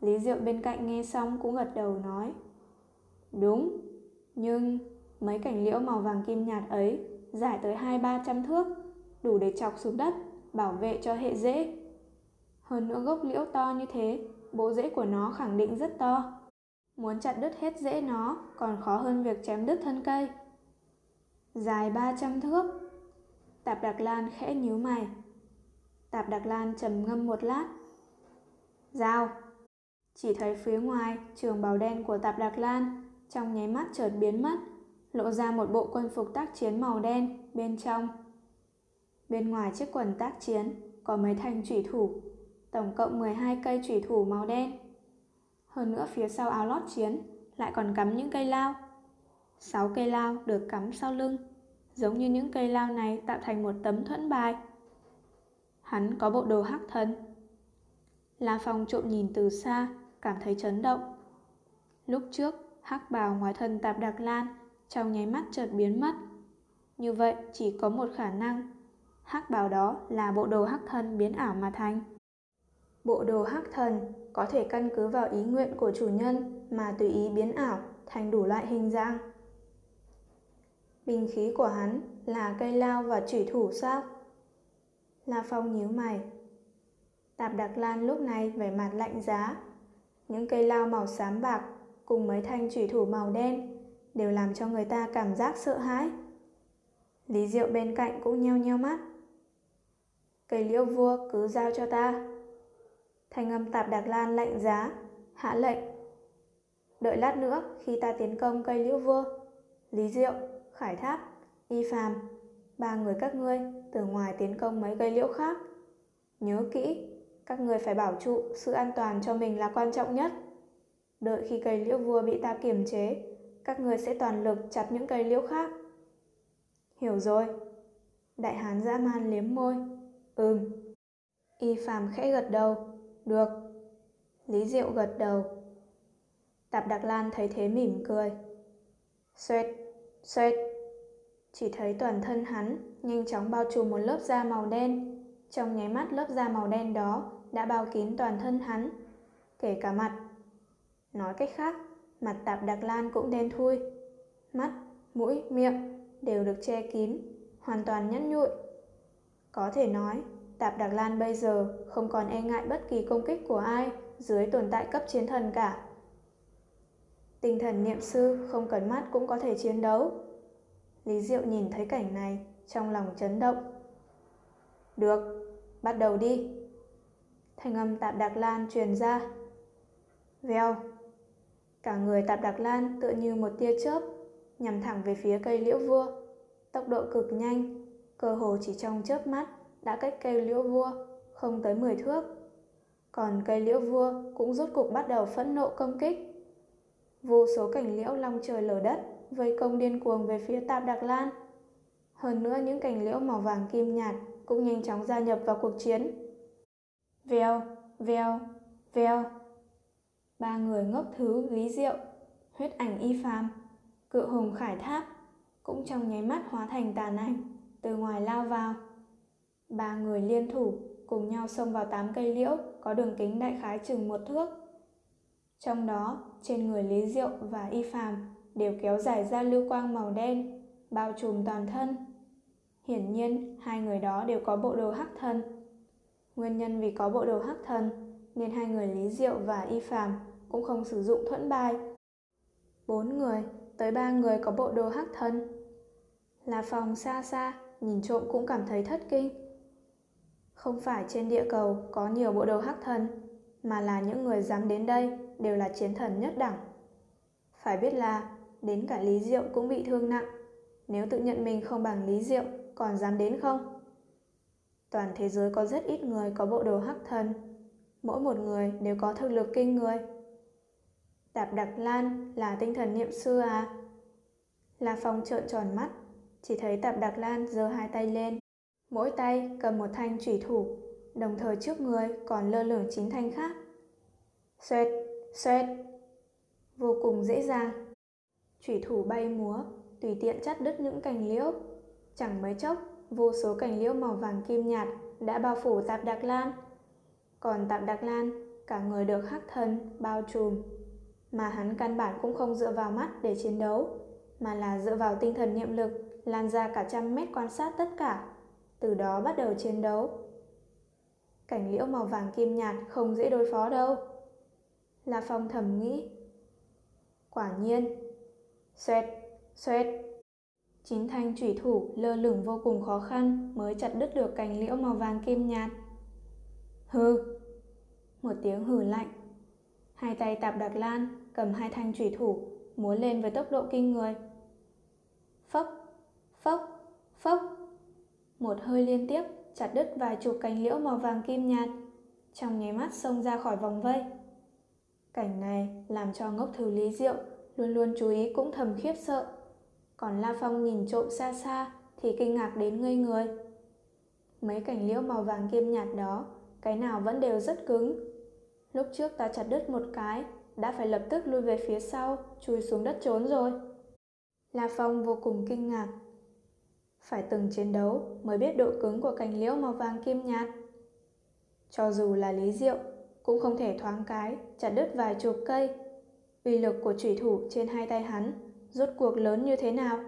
Lý Diệu bên cạnh nghe xong cũng gật đầu nói. Đúng, nhưng mấy cảnh liễu màu vàng kim nhạt ấy dài tới hai ba trăm thước, đủ để chọc xuống đất, bảo vệ cho hệ rễ. Hơn nữa gốc liễu to như thế, bộ rễ của nó khẳng định rất to. Muốn chặt đứt hết rễ nó còn khó hơn việc chém đứt thân cây. Dài 300 thước. Tạp Đặc Lan khẽ nhíu mày. Tạp Đặc Lan trầm ngâm một lát. Dao. Chỉ thấy phía ngoài trường bào đen của Tạp Đặc Lan trong nháy mắt chợt biến mất, lộ ra một bộ quân phục tác chiến màu đen bên trong. Bên ngoài chiếc quần tác chiến có mấy thanh thủy thủ, tổng cộng 12 cây thủy thủ màu đen. Hơn nữa phía sau áo lót chiến lại còn cắm những cây lao. Sáu cây lao được cắm sau lưng, giống như những cây lao này tạo thành một tấm thuẫn bài. Hắn có bộ đồ hắc thần. La Phong trộm nhìn từ xa, cảm thấy chấn động. Lúc trước, hắc bào ngoài thân tạp đặc lan trong nháy mắt chợt biến mất. Như vậy chỉ có một khả năng, hắc bào đó là bộ đồ hắc thân biến ảo mà thành. Bộ đồ hắc thần có thể căn cứ vào ý nguyện của chủ nhân mà tùy ý biến ảo thành đủ loại hình dạng. Bình khí của hắn là cây lao và chủy thủ sao? La Phong nhíu mày. Tạp Đặc Lan lúc này vẻ mặt lạnh giá. Những cây lao màu xám bạc cùng mấy thanh chủy thủ màu đen đều làm cho người ta cảm giác sợ hãi. Lý Diệu bên cạnh cũng nheo nheo mắt. Cây liễu vua cứ giao cho ta. Thanh âm tạp Đặc Lan lạnh giá, hạ lệnh. Đợi lát nữa khi ta tiến công cây liễu vua, Lý Diệu, Khải Tháp, Y Phàm, ba người các ngươi từ ngoài tiến công mấy cây liễu khác. Nhớ kỹ, các người phải bảo trụ sự an toàn cho mình là quan trọng nhất. Đợi khi cây liễu vua bị ta kiềm chế, các người sẽ toàn lực chặt những cây liễu khác. Hiểu rồi. Đại hán dã man liếm môi. Ừm. Y phàm khẽ gật đầu. Được. Lý Diệu gật đầu. Tạp Đặc Lan thấy thế mỉm cười. Xoẹt, xoẹt. Chỉ thấy toàn thân hắn nhanh chóng bao trùm một lớp da màu đen. Trong nháy mắt lớp da màu đen đó đã bao kín toàn thân hắn, kể cả mặt. Nói cách khác, mặt Tạp Đặc Lan cũng đen thui. Mắt, mũi, miệng đều được che kín, hoàn toàn nhẫn nhụi. Có thể nói, Tạp Đặc Lan bây giờ không còn e ngại bất kỳ công kích của ai dưới tồn tại cấp chiến thần cả. Tinh thần niệm sư không cần mắt cũng có thể chiến đấu. Lý Diệu nhìn thấy cảnh này, trong lòng chấn động. Được, bắt đầu đi. Thanh âm Tạp Đặc Lan truyền ra. Vèo. Cả người Tạp Đặc Lan tựa như một tia chớp, nhằm thẳng về phía cây liễu vua. Tốc độ cực nhanh, cơ hồ chỉ trong chớp mắt đã cách cây liễu vua không tới 10 thước. Còn cây liễu vua cũng rốt cục bắt đầu phẫn nộ công kích. Vô số cảnh liễu long trời lở đất vây công điên cuồng về phía Tạp Đạc Lan. Hơn nữa những cành liễu màu vàng kim nhạt cũng nhanh chóng gia nhập vào cuộc chiến. Vèo, vèo, vèo. Ba người ngốc thứ Lý Diệu, huyết ảnh y phàm, cự hùng khải tháp cũng trong nháy mắt hóa thành tàn ảnh từ ngoài lao vào. Ba người liên thủ cùng nhau xông vào tám cây liễu có đường kính đại khái chừng một thước. Trong đó, trên người Lý Diệu và Y Phàm đều kéo dài ra lưu quang màu đen, bao trùm toàn thân. Hiển nhiên, hai người đó đều có bộ đồ hắc thân. Nguyên nhân vì có bộ đồ hắc thân nên hai người Lý Diệu và Y Phàm cũng không sử dụng thuẫn bài. Bốn người, tới ba người có bộ đồ hắc thân. Là phòng xa xa, nhìn trộm cũng cảm thấy thất kinh. Không phải trên địa cầu có nhiều bộ đồ hắc thần, mà là những người dám đến đây đều là chiến thần nhất đẳng. Phải biết là đến cả Lý Diệu cũng bị thương nặng. Nếu tự nhận mình không bằng Lý Diệu, còn dám đến không? Toàn thế giới có rất ít người có bộ đồ hắc thần. Mỗi một người đều có thực lực kinh người. Tạp Đặc Lan là tinh thần niệm sư à? La Phong trợn tròn mắt, chỉ thấy Tạp Đặc Lan giơ hai tay lên. Mỗi tay cầm một thanh chủy thủ, đồng thời trước người còn lơ lửng chín thanh khác. Xoẹt, xoẹt, vô cùng dễ dàng. Chủy thủ bay múa, tùy tiện chắt đứt những cành liễu. Chẳng mấy chốc, vô số cành liễu màu vàng kim nhạt đã bao phủ Tạp Đặc Lan. Còn Tạp Đặc Lan, cả người được hắc thân, bao trùm. Mà hắn căn bản cũng không dựa vào mắt để chiến đấu, mà là dựa vào tinh thần niệm lực lan ra cả trăm mét quan sát tất cả. Từ đó bắt đầu chiến đấu. Cảnh liễu màu vàng kim nhạt không dễ đối phó đâu. La Phong thầm nghĩ. Quả nhiên. Xoẹt, xoẹt. Chín thanh thủy thủ lơ lửng vô cùng khó khăn mới chặt đứt được cành liễu màu vàng kim nhạt. Hừ. Một tiếng hừ lạnh. Hai tay tạp đặc lan cầm hai thanh thủy thủ múa lên với tốc độ kinh người. Phốc, phốc, phốc. Một hơi liên tiếp chặt đứt vài chục cành liễu màu vàng kim nhạt, trong nháy mắt xông ra khỏi vòng vây. Cảnh này làm cho ngốc thử Lý Diệu luôn luôn chú ý cũng thầm khiếp sợ. Còn La Phong nhìn trộm xa xa thì kinh ngạc đến ngây người. Mấy cành liễu màu vàng kim nhạt đó, cái nào vẫn đều rất cứng. Lúc trước ta chặt đứt một cái, đã phải lập tức lui về phía sau, chui xuống đất trốn rồi. La Phong vô cùng kinh ngạc. Phải từng chiến đấu mới biết độ cứng của cành liễu màu vàng kim nhạt. Cho dù là Lý Diệu, cũng không thể thoáng cái, chặt đứt vài chục cây. Uy lực của thủy thủ trên hai tay hắn rốt cuộc lớn như thế nào?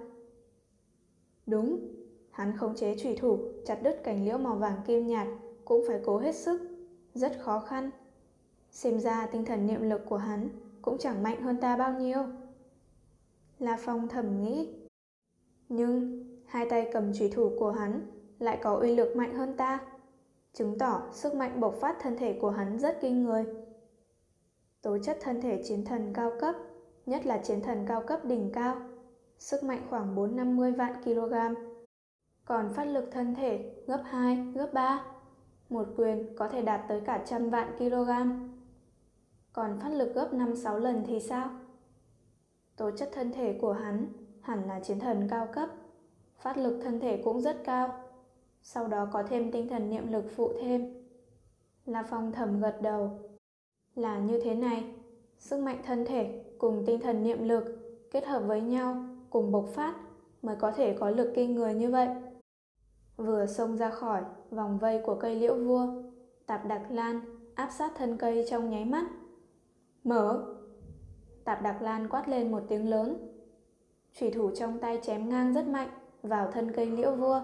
Đúng, hắn khống chế thủy thủ chặt đứt cành liễu màu vàng kim nhạt cũng phải cố hết sức, rất khó khăn. Xem ra tinh thần niệm lực của hắn cũng chẳng mạnh hơn ta bao nhiêu. La Phong thầm nghĩ. Nhưng hai tay cầm chủy thủ của hắn lại có uy lực mạnh hơn ta, chứng tỏ sức mạnh bộc phát thân thể của hắn rất kinh người. Tố chất thân thể chiến thần cao cấp, nhất là chiến thần cao cấp đỉnh cao, sức mạnh khoảng 450 vạn kg. Còn phát lực thân thể gấp 2, gấp 3. Một quyền có thể đạt tới cả trăm vạn kg. Còn phát lực gấp 5-6 lần thì sao? Tố chất thân thể của hắn hẳn là chiến thần cao cấp, phát lực thân thể cũng rất cao. Sau đó có thêm tinh thần niệm lực phụ thêm. La Phong thầm gật đầu. Là như thế này, sức mạnh thân thể cùng tinh thần niệm lực kết hợp với nhau cùng bộc phát mới có thể có lực kinh người như vậy. Vừa xông ra khỏi vòng vây của cây liễu vua, tạp đặc lan áp sát thân cây trong nháy mắt. Mở! Tạp Đặc Lan quát lên một tiếng lớn. Chủy thủ trong tay chém ngang rất mạnh vào thân cây liễu vua.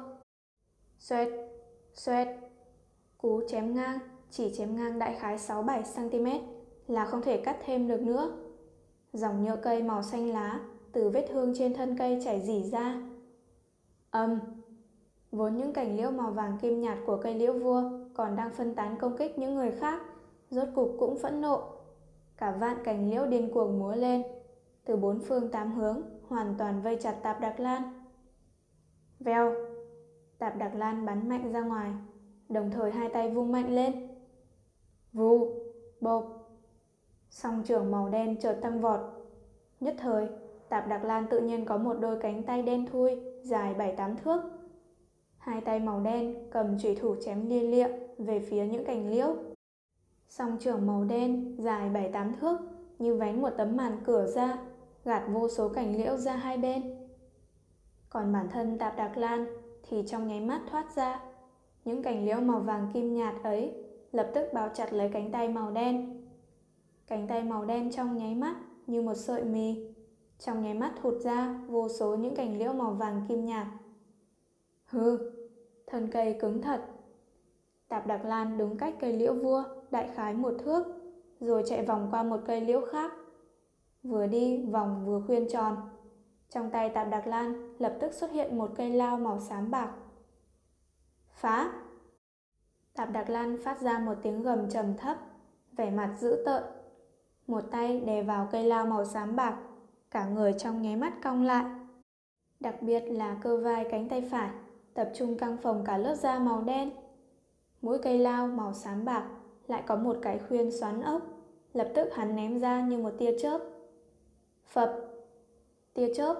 Xoẹt, xoẹt. Cú chém ngang chỉ chém ngang đại khái 6-7 cm là không thể cắt thêm được nữa. Dòng nhựa cây màu xanh lá từ vết thương trên thân cây chảy rỉ ra. Âm. Vốn những cành liễu màu vàng kim nhạt của cây liễu vua còn đang phân tán công kích những người khác, rốt cục cũng phẫn nộ cả vạn cành liễu điên cuồng múa lên, từ bốn phương tám hướng hoàn toàn vây chặt Tạp Đặc Lan. Veo, Tạp Đặc Lan bắn mạnh ra ngoài, đồng thời hai tay vung mạnh lên. Vù, bộp, song trưởng màu đen chợt tăng vọt. Nhất thời, Tạp Đặc Lan tự nhiên có một đôi cánh tay đen thui, dài bảy tám thước. Hai tay màu đen cầm chủy thủ chém lia lịa về phía những cành liễu. Song trưởng màu đen, dài 7-8 thước, như vén một tấm màn cửa ra, gạt vô số cành liễu ra hai bên. Còn bản thân tạp đặc lan thì trong nháy mắt thoát ra. Những cành liễu màu vàng kim nhạt ấy lập tức bao chặt lấy cánh tay màu đen. Cánh tay màu đen trong nháy mắt như một sợi mì. Trong nháy mắt thụt ra vô số những cành liễu màu vàng kim nhạt. Hừ, thân cây cứng thật. Tạp đặc lan đứng cách cây liễu vua đại khái một thước, rồi chạy vòng qua một cây liễu khác. Vừa đi vòng vừa khuyên tròn. Trong tay Tạp Đặc Lan lập tức xuất hiện một cây lao màu xám bạc. Phá! Tạp Đặc Lan phát ra một tiếng gầm trầm thấp, vẻ mặt dữ tợn. Một tay đè vào cây lao màu xám bạc, cả người trong nháy mắt cong lại. Đặc biệt là cơ vai cánh tay phải, tập trung căng phồng cả lớp da màu đen. Mũi cây lao màu xám bạc lại có một cái khuyên xoắn ốc, lập tức hắn ném ra như một tia chớp. Phập! Tia chớp!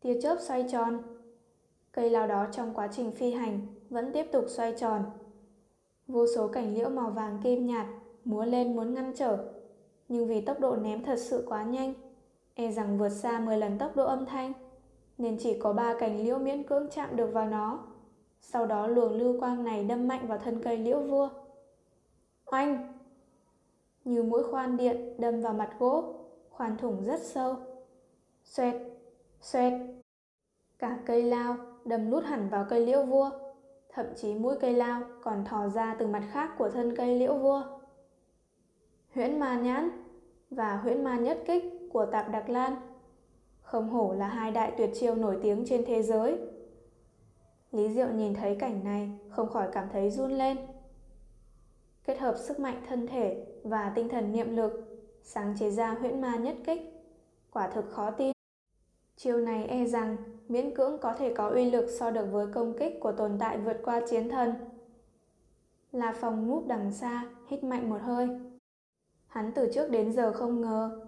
Tia chớp xoay tròn. Cây lao đó trong quá trình phi hành vẫn tiếp tục xoay tròn. Vô số cảnh liễu màu vàng kim nhạt múa lên muốn ngăn trở, nhưng vì tốc độ ném thật sự quá nhanh, e rằng vượt xa 10 lần tốc độ âm thanh, nên chỉ có ba cành liễu miễn cưỡng chạm được vào nó. Sau đó luồng lưu quang này đâm mạnh vào thân cây liễu vua. Oanh! Như mũi khoan điện đâm vào mặt gỗ, khoan thủng rất sâu. Xoẹt! Xoẹt! Cả cây lao đâm nút hẳn vào cây liễu vua, thậm chí mũi cây lao còn thò ra từ mặt khác của thân cây liễu vua. Huyễn ma nhãn và huyễn ma nhất kích của tạp đặc lan không hổ là hai đại tuyệt chiêu nổi tiếng trên thế giới. Lý Diệu nhìn thấy cảnh này không khỏi cảm thấy run lên. Kết hợp sức mạnh thân thể và tinh thần niệm lực, sáng chế ra huyễn ma nhất kích. Quả thực khó tin. Chiêu này e rằng miễn cưỡng có thể có uy lực so được với công kích của tồn tại vượt qua chiến thần. La Phong núp đằng xa, hít mạnh một hơi. Hắn từ trước đến giờ không ngờ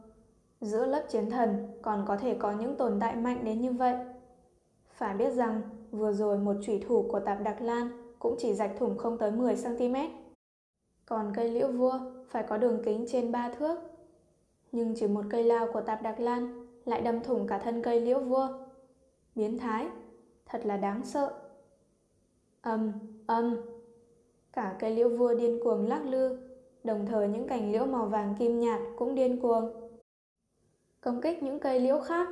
giữa lớp chiến thần còn có thể có những tồn tại mạnh đến như vậy. Phải biết rằng vừa rồi một chủy thủ của tạp đặc lan cũng chỉ rạch thủng không tới 10cm. Còn cây liễu vua phải có đường kính trên 3 thước. Nhưng chỉ một cây lao của tạp đặc lan lại đâm thủng cả thân cây liễu vua. Biến thái, thật là đáng sợ. Âm, âm. Cả cây liễu vua điên cuồng lắc lư, đồng thời những cành liễu màu vàng kim nhạt cũng điên cuồng công kích những cây liễu khác.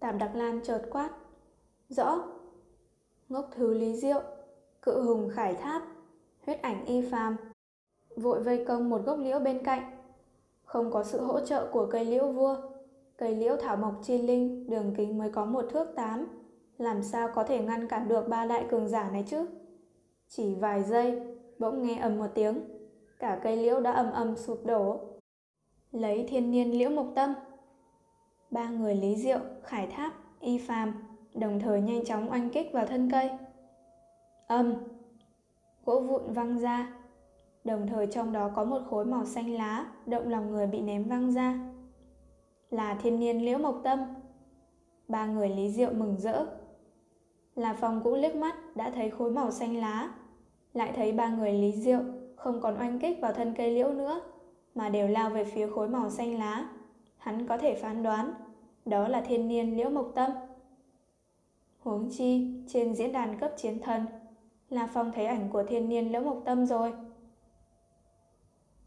tạm Đặc Lan chợt quát. Rõ. Ngốc thứ lý diệu, cự hùng khải tháp, huyết ảnh y phàm. Vội vây công một gốc liễu bên cạnh. Không có sự hỗ trợ của cây liễu vua, cây liễu thảo mộc chi linh đường kính mới có một thước tám. Làm sao có thể ngăn cản được ba đại cường giả này chứ? Chỉ vài giây, bỗng nghe ầm một tiếng, cả cây liễu đã ầm ầm sụp đổ. Lấy thiên niên liễu mộc tâm, Ba người Lý Diệu, Khải Tháp, Y Phàm đồng thời nhanh chóng oanh kích vào thân cây. Âm! Gỗ vụn văng ra, đồng thời trong đó có một khối màu xanh lá động lòng người bị ném văng ra. Là thiên niên liễu mộc tâm. Ba người Lý Diệu mừng rỡ. Là phòng cũng liếc mắt đã thấy khối màu xanh lá, lại thấy ba người Lý Diệu không còn oanh kích vào thân cây liễu nữa, mà đều lao về phía khối màu xanh lá hắn có thể phán đoán đó là thiên niên liễu mộc tâm. Huống chi, trên diễn đàn cấp chiến thần, là Phong thấy ảnh của thiên niên liễu mộc tâm rồi.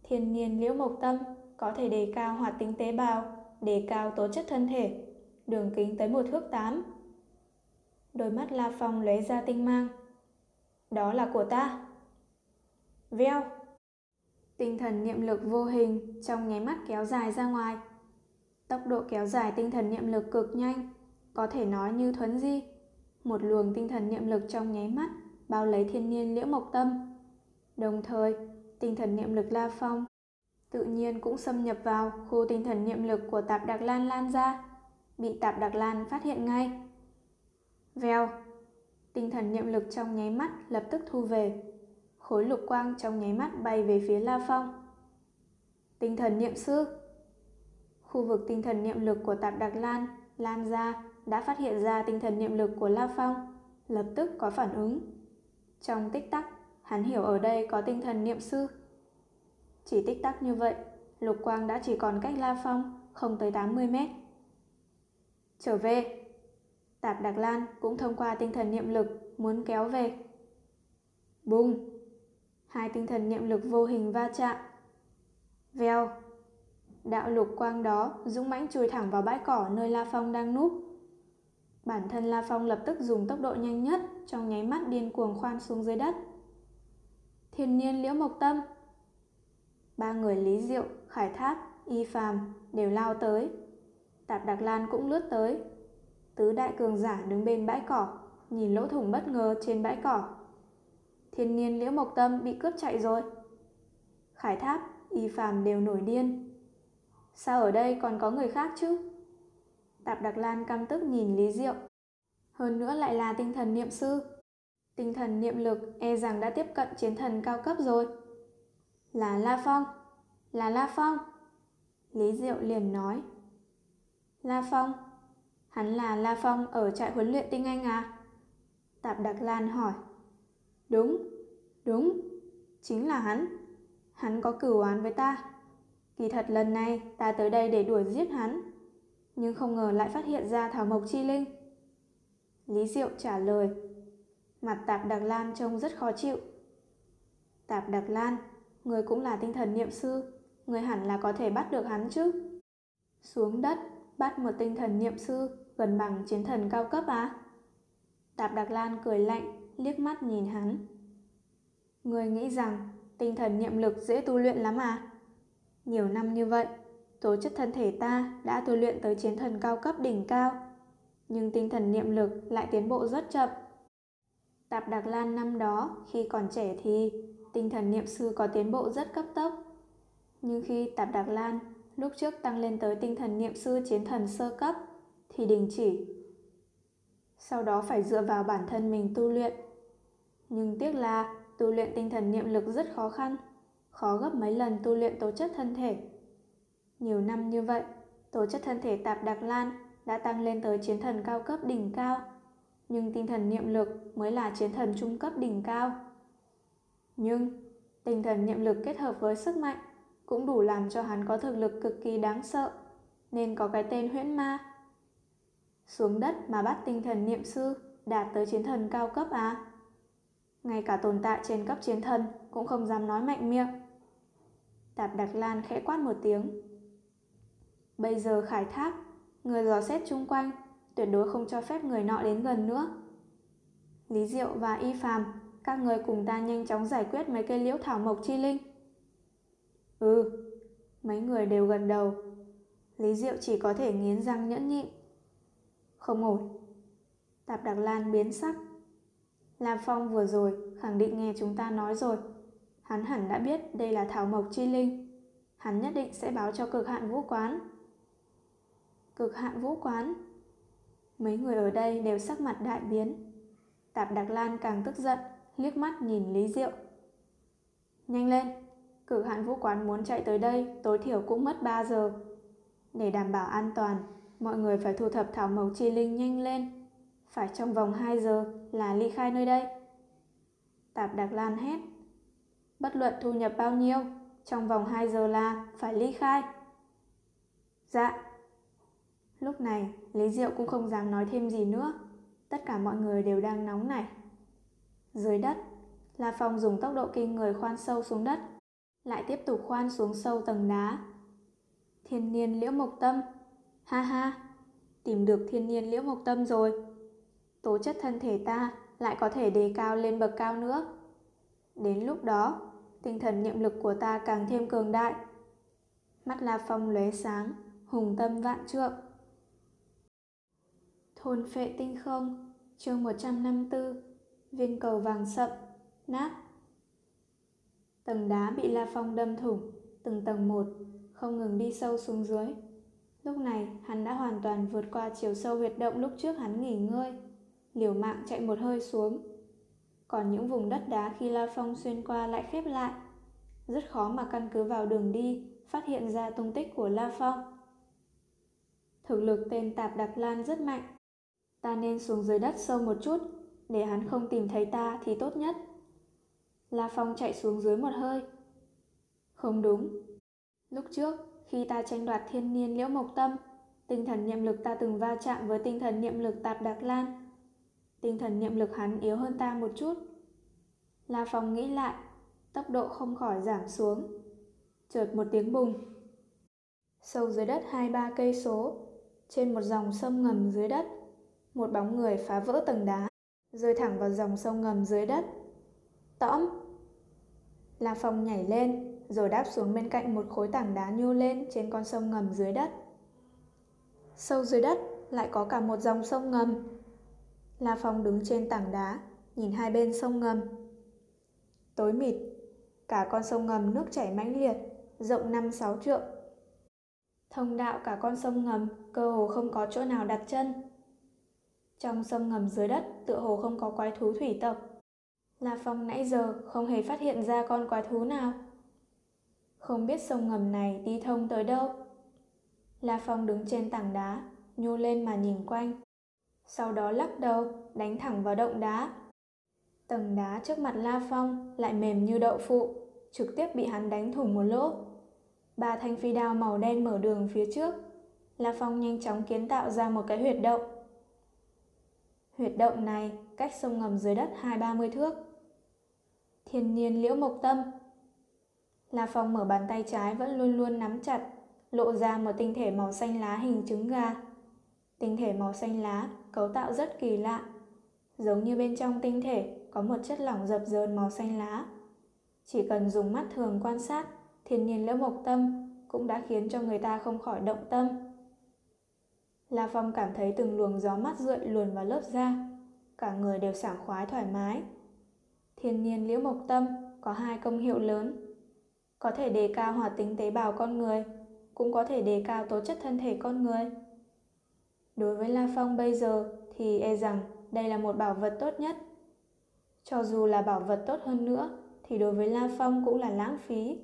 Thiên niên liễu mộc tâm có thể đề cao hoạt tính tế bào, đề cao tố chất thân thể, đường kính tới một thước tám. Đôi mắt La Phong lấy ra tinh mang. Đó là của ta. Veo. Tinh thần niệm lực vô hình trong nháy mắt kéo dài ra ngoài. Tốc độ kéo dài tinh thần niệm lực cực nhanh, có thể nói như thuấn di. Một luồng tinh thần niệm lực trong nháy mắt bao lấy thiên nhiên liễu mộc tâm. Đồng thời, tinh thần niệm lực La Phong tự nhiên cũng xâm nhập vào khu tinh thần niệm lực của tạp đặc lan lan ra, bị tạp đặc lan phát hiện ngay. Vèo, tinh thần niệm lực trong nháy mắt lập tức thu về, khối lục quang trong nháy mắt bay về phía La Phong. Tinh thần niệm sư Khu vực tinh thần niệm lực của tạp đặc lan lan ra đã phát hiện ra tinh thần niệm lực của La Phong, lập tức có phản ứng. Trong tích tắc, hắn hiểu ở đây có tinh thần niệm sư. Chỉ tích tắc như vậy, lục quang đã chỉ còn cách La Phong không tới 80 mét. Trở về, Tạp Đặc Lan cũng thông qua tinh thần niệm lực muốn kéo về. Bùng! Hai tinh thần niệm lực vô hình va chạm. Vèo! Đạo lục quang đó dũng mãnh chui thẳng vào bãi cỏ nơi La Phong đang núp. Bản thân La Phong lập tức dùng tốc độ nhanh nhất trong nháy mắt điên cuồng khoan xuống dưới đất. Thiên nhiên liễu mộc tâm Ba người Lý Diệu, Khải Tháp, Y Phàm đều lao tới. Tạp Đặc Lan cũng lướt tới. Tứ đại cường giả đứng bên bãi cỏ, nhìn lỗ thủng bất ngờ trên bãi cỏ. Thiên niên Liễu Mộc Tâm bị cướp chạy rồi. Khải Tháp, Y Phàm đều nổi điên. Sao ở đây còn có người khác chứ? Tạp Đặc Lan căm tức nhìn Lý Diệu. Hơn nữa lại là tinh thần niệm sư. Tinh thần niệm lực e rằng đã tiếp cận chiến thần cao cấp rồi. Là La Phong, là La Phong. Lý Diệu liền nói. La Phong, hắn là La Phong ở trại huấn luyện tinh anh à? Tạp Đặc Lan hỏi. Đúng, đúng, chính là hắn. Hắn có cửu oán với ta. Kỳ thật lần này ta tới đây để đuổi giết hắn. Nhưng không ngờ lại phát hiện ra Thảo Mộc Chi Linh. Lý Diệu trả lời. Mặt Tạp Đặc Lan trông rất khó chịu. Tạp Đặc Lan, người cũng là tinh thần niệm sư. Người hẳn là có thể bắt được hắn chứ. Xuống đất, bắt một tinh thần niệm sư gần bằng chiến thần cao cấp à? Tạp Đặc Lan cười lạnh, liếc mắt nhìn hắn. Người nghĩ rằng tinh thần niệm lực dễ tu luyện lắm à? Nhiều năm như vậy, tố chất thân thể ta đã tu luyện tới chiến thần cao cấp đỉnh cao, nhưng tinh thần niệm lực lại tiến bộ rất chậm. Tạp Đặc Lan năm đó khi còn trẻ thì tinh thần niệm sư có tiến bộ rất cấp tốc. Nhưng khi Tạp Đặc Lan lúc trước tăng lên tới tinh thần niệm sư chiến thần sơ cấp thì đình chỉ. Sau đó phải dựa vào bản thân mình tu luyện. Nhưng tiếc là tu luyện tinh thần niệm lực rất khó khăn, khó gấp mấy lần tu luyện tố chất thân thể. Nhiều năm như vậy, tố chất thân thể Tạp Đặc Lan đã tăng lên tới chiến thần cao cấp đỉnh cao, nhưng tinh thần niệm lực mới là chiến thần trung cấp đỉnh cao. Nhưng tinh thần niệm lực kết hợp với sức mạnh cũng đủ làm cho hắn có thực lực cực kỳ đáng sợ, nên có cái tên huyễn ma. Xuống đất mà bắt tinh thần niệm sư đạt tới chiến thần cao cấp à? Ngay cả tồn tại trên cấp chiến thần cũng không dám nói mạnh miệng. Tạp Đặc Lan khẽ quát một tiếng. Bây giờ khải thác, người dò xét chung quanh, tuyệt đối không cho phép người nọ đến gần nữa. Lý Diệu và Y Phàm, các người cùng ta nhanh chóng giải quyết mấy cây liễu thảo mộc chi linh. Ừ, mấy người đều gần đầu. Lý Diệu chỉ có thể nghiến răng nhẫn nhịn. Không ổn. Tạp Đặc Lan biến sắc. Lam Phong vừa rồi khẳng định nghe chúng ta nói rồi. Hắn hẳn đã biết đây là thảo mộc chi linh. Hắn nhất định sẽ báo cho cực hạn vũ quán. Cực hạn vũ quán. Mấy người ở đây đều sắc mặt đại biến. Tạp Đặc Lan càng tức giận, liếc mắt nhìn Lý Diệu. Nhanh lên, cử hạn vũ quán muốn chạy tới đây tối thiểu cũng mất 3 giờ. Để đảm bảo an toàn, mọi người phải thu thập thảo mộc chi linh nhanh lên. Phải trong vòng 2 giờ là ly khai nơi đây. Tạp Đặc Lan hét. Bất luận thu nhập bao nhiêu, trong vòng 2 giờ là phải ly khai. Dạ. Lúc này, Lý Diệu cũng không dám nói thêm gì nữa. Tất cả mọi người đều đang nóng nảy. Dưới đất, La Phong dùng tốc độ kinh người khoan sâu xuống đất, lại tiếp tục khoan xuống sâu tầng đá. Thiên niên liễu mộc tâm, ha ha, tìm được thiên niên liễu mộc tâm rồi. Tố chất thân thể ta lại có thể đề cao lên bậc cao nữa. Đến lúc đó, tinh thần niệm lực của ta càng thêm cường đại. Mắt La Phong lóe sáng, hùng tâm vạn trượng. Thôn phệ tinh không, chương 154, viên cầu vàng sậm, nát. Tầng đá bị La Phong đâm thủng, từng tầng một, không ngừng đi sâu xuống dưới. Lúc này, hắn đã hoàn toàn vượt qua chiều sâu huyệt động lúc trước hắn nghỉ ngơi, liều mạng chạy một hơi xuống. Còn những vùng đất đá khi La Phong xuyên qua lại khép lại, rất khó mà căn cứ vào đường đi phát hiện ra tung tích của La Phong. Thực lực tên Tạp Đặc Lan rất mạnh. Ta nên xuống dưới đất sâu một chút, để hắn không tìm thấy ta thì tốt nhất. La Phong chạy xuống dưới một hơi. Không đúng. Lúc trước, khi ta tranh đoạt thiên niên liễu mộc tâm, tinh thần niệm lực ta từng va chạm với tinh thần niệm lực Tạp Đặc Lan. Tinh thần niệm lực hắn yếu hơn ta một chút. La Phong nghĩ lại, tốc độ không khỏi giảm xuống. Chợt một tiếng bùng. Sâu dưới đất hai ba cây số, trên một dòng sông ngầm dưới đất, một bóng người phá vỡ tầng đá, rơi thẳng vào dòng sông ngầm dưới đất. Tõm! La Phong nhảy lên, rồi đáp xuống bên cạnh một khối tảng đá nhô lên trên con sông ngầm dưới đất. Sâu dưới đất lại có cả một dòng sông ngầm. La Phong đứng trên tảng đá, nhìn hai bên sông ngầm. Tối mịt, cả con sông ngầm nước chảy mãnh liệt, rộng 5-6 trượng. Thông đạo cả con sông ngầm cơ hồ không có chỗ nào đặt chân. Trong sông ngầm dưới đất tựa hồ không có quái thú thủy tộc. La Phong nãy giờ không hề phát hiện ra con quái thú nào. Không biết sông ngầm này đi thông tới đâu. La Phong đứng trên tảng đá, nhô lên mà nhìn quanh. Sau đó lắc đầu, đánh thẳng vào động đá. Tầng đá trước mặt La Phong lại mềm như đậu phụ, trực tiếp bị hắn đánh thủng một lỗ. Ba thanh phi đao màu đen mở đường phía trước. La Phong nhanh chóng kiến tạo ra một cái huyệt động. Huyệt động này cách sông ngầm dưới đất hai ba mươi thước. Thiên nhiên liễu mộc tâm. La Phong mở bàn tay trái vẫn luôn luôn nắm chặt, lộ ra một tinh thể màu xanh lá hình trứng gà. Tinh thể màu xanh lá cấu tạo rất kỳ lạ, giống như bên trong tinh thể có một chất lỏng dập dờn màu xanh lá. Chỉ cần dùng mắt thường quan sát, thiên nhiên liễu mộc tâm cũng đã khiến cho người ta không khỏi động tâm. La Phong cảm thấy từng luồng gió mát rượi luồn vào lớp da, cả người đều sảng khoái thoải mái. Thiên nhiên liễu mộc tâm có hai công hiệu lớn. Có thể đề cao hoạt tính tế bào con người, cũng có thể đề cao tố chất thân thể con người. Đối với La Phong bây giờ thì e rằng đây là một bảo vật tốt nhất. Cho dù là bảo vật tốt hơn nữa thì đối với La Phong cũng là lãng phí.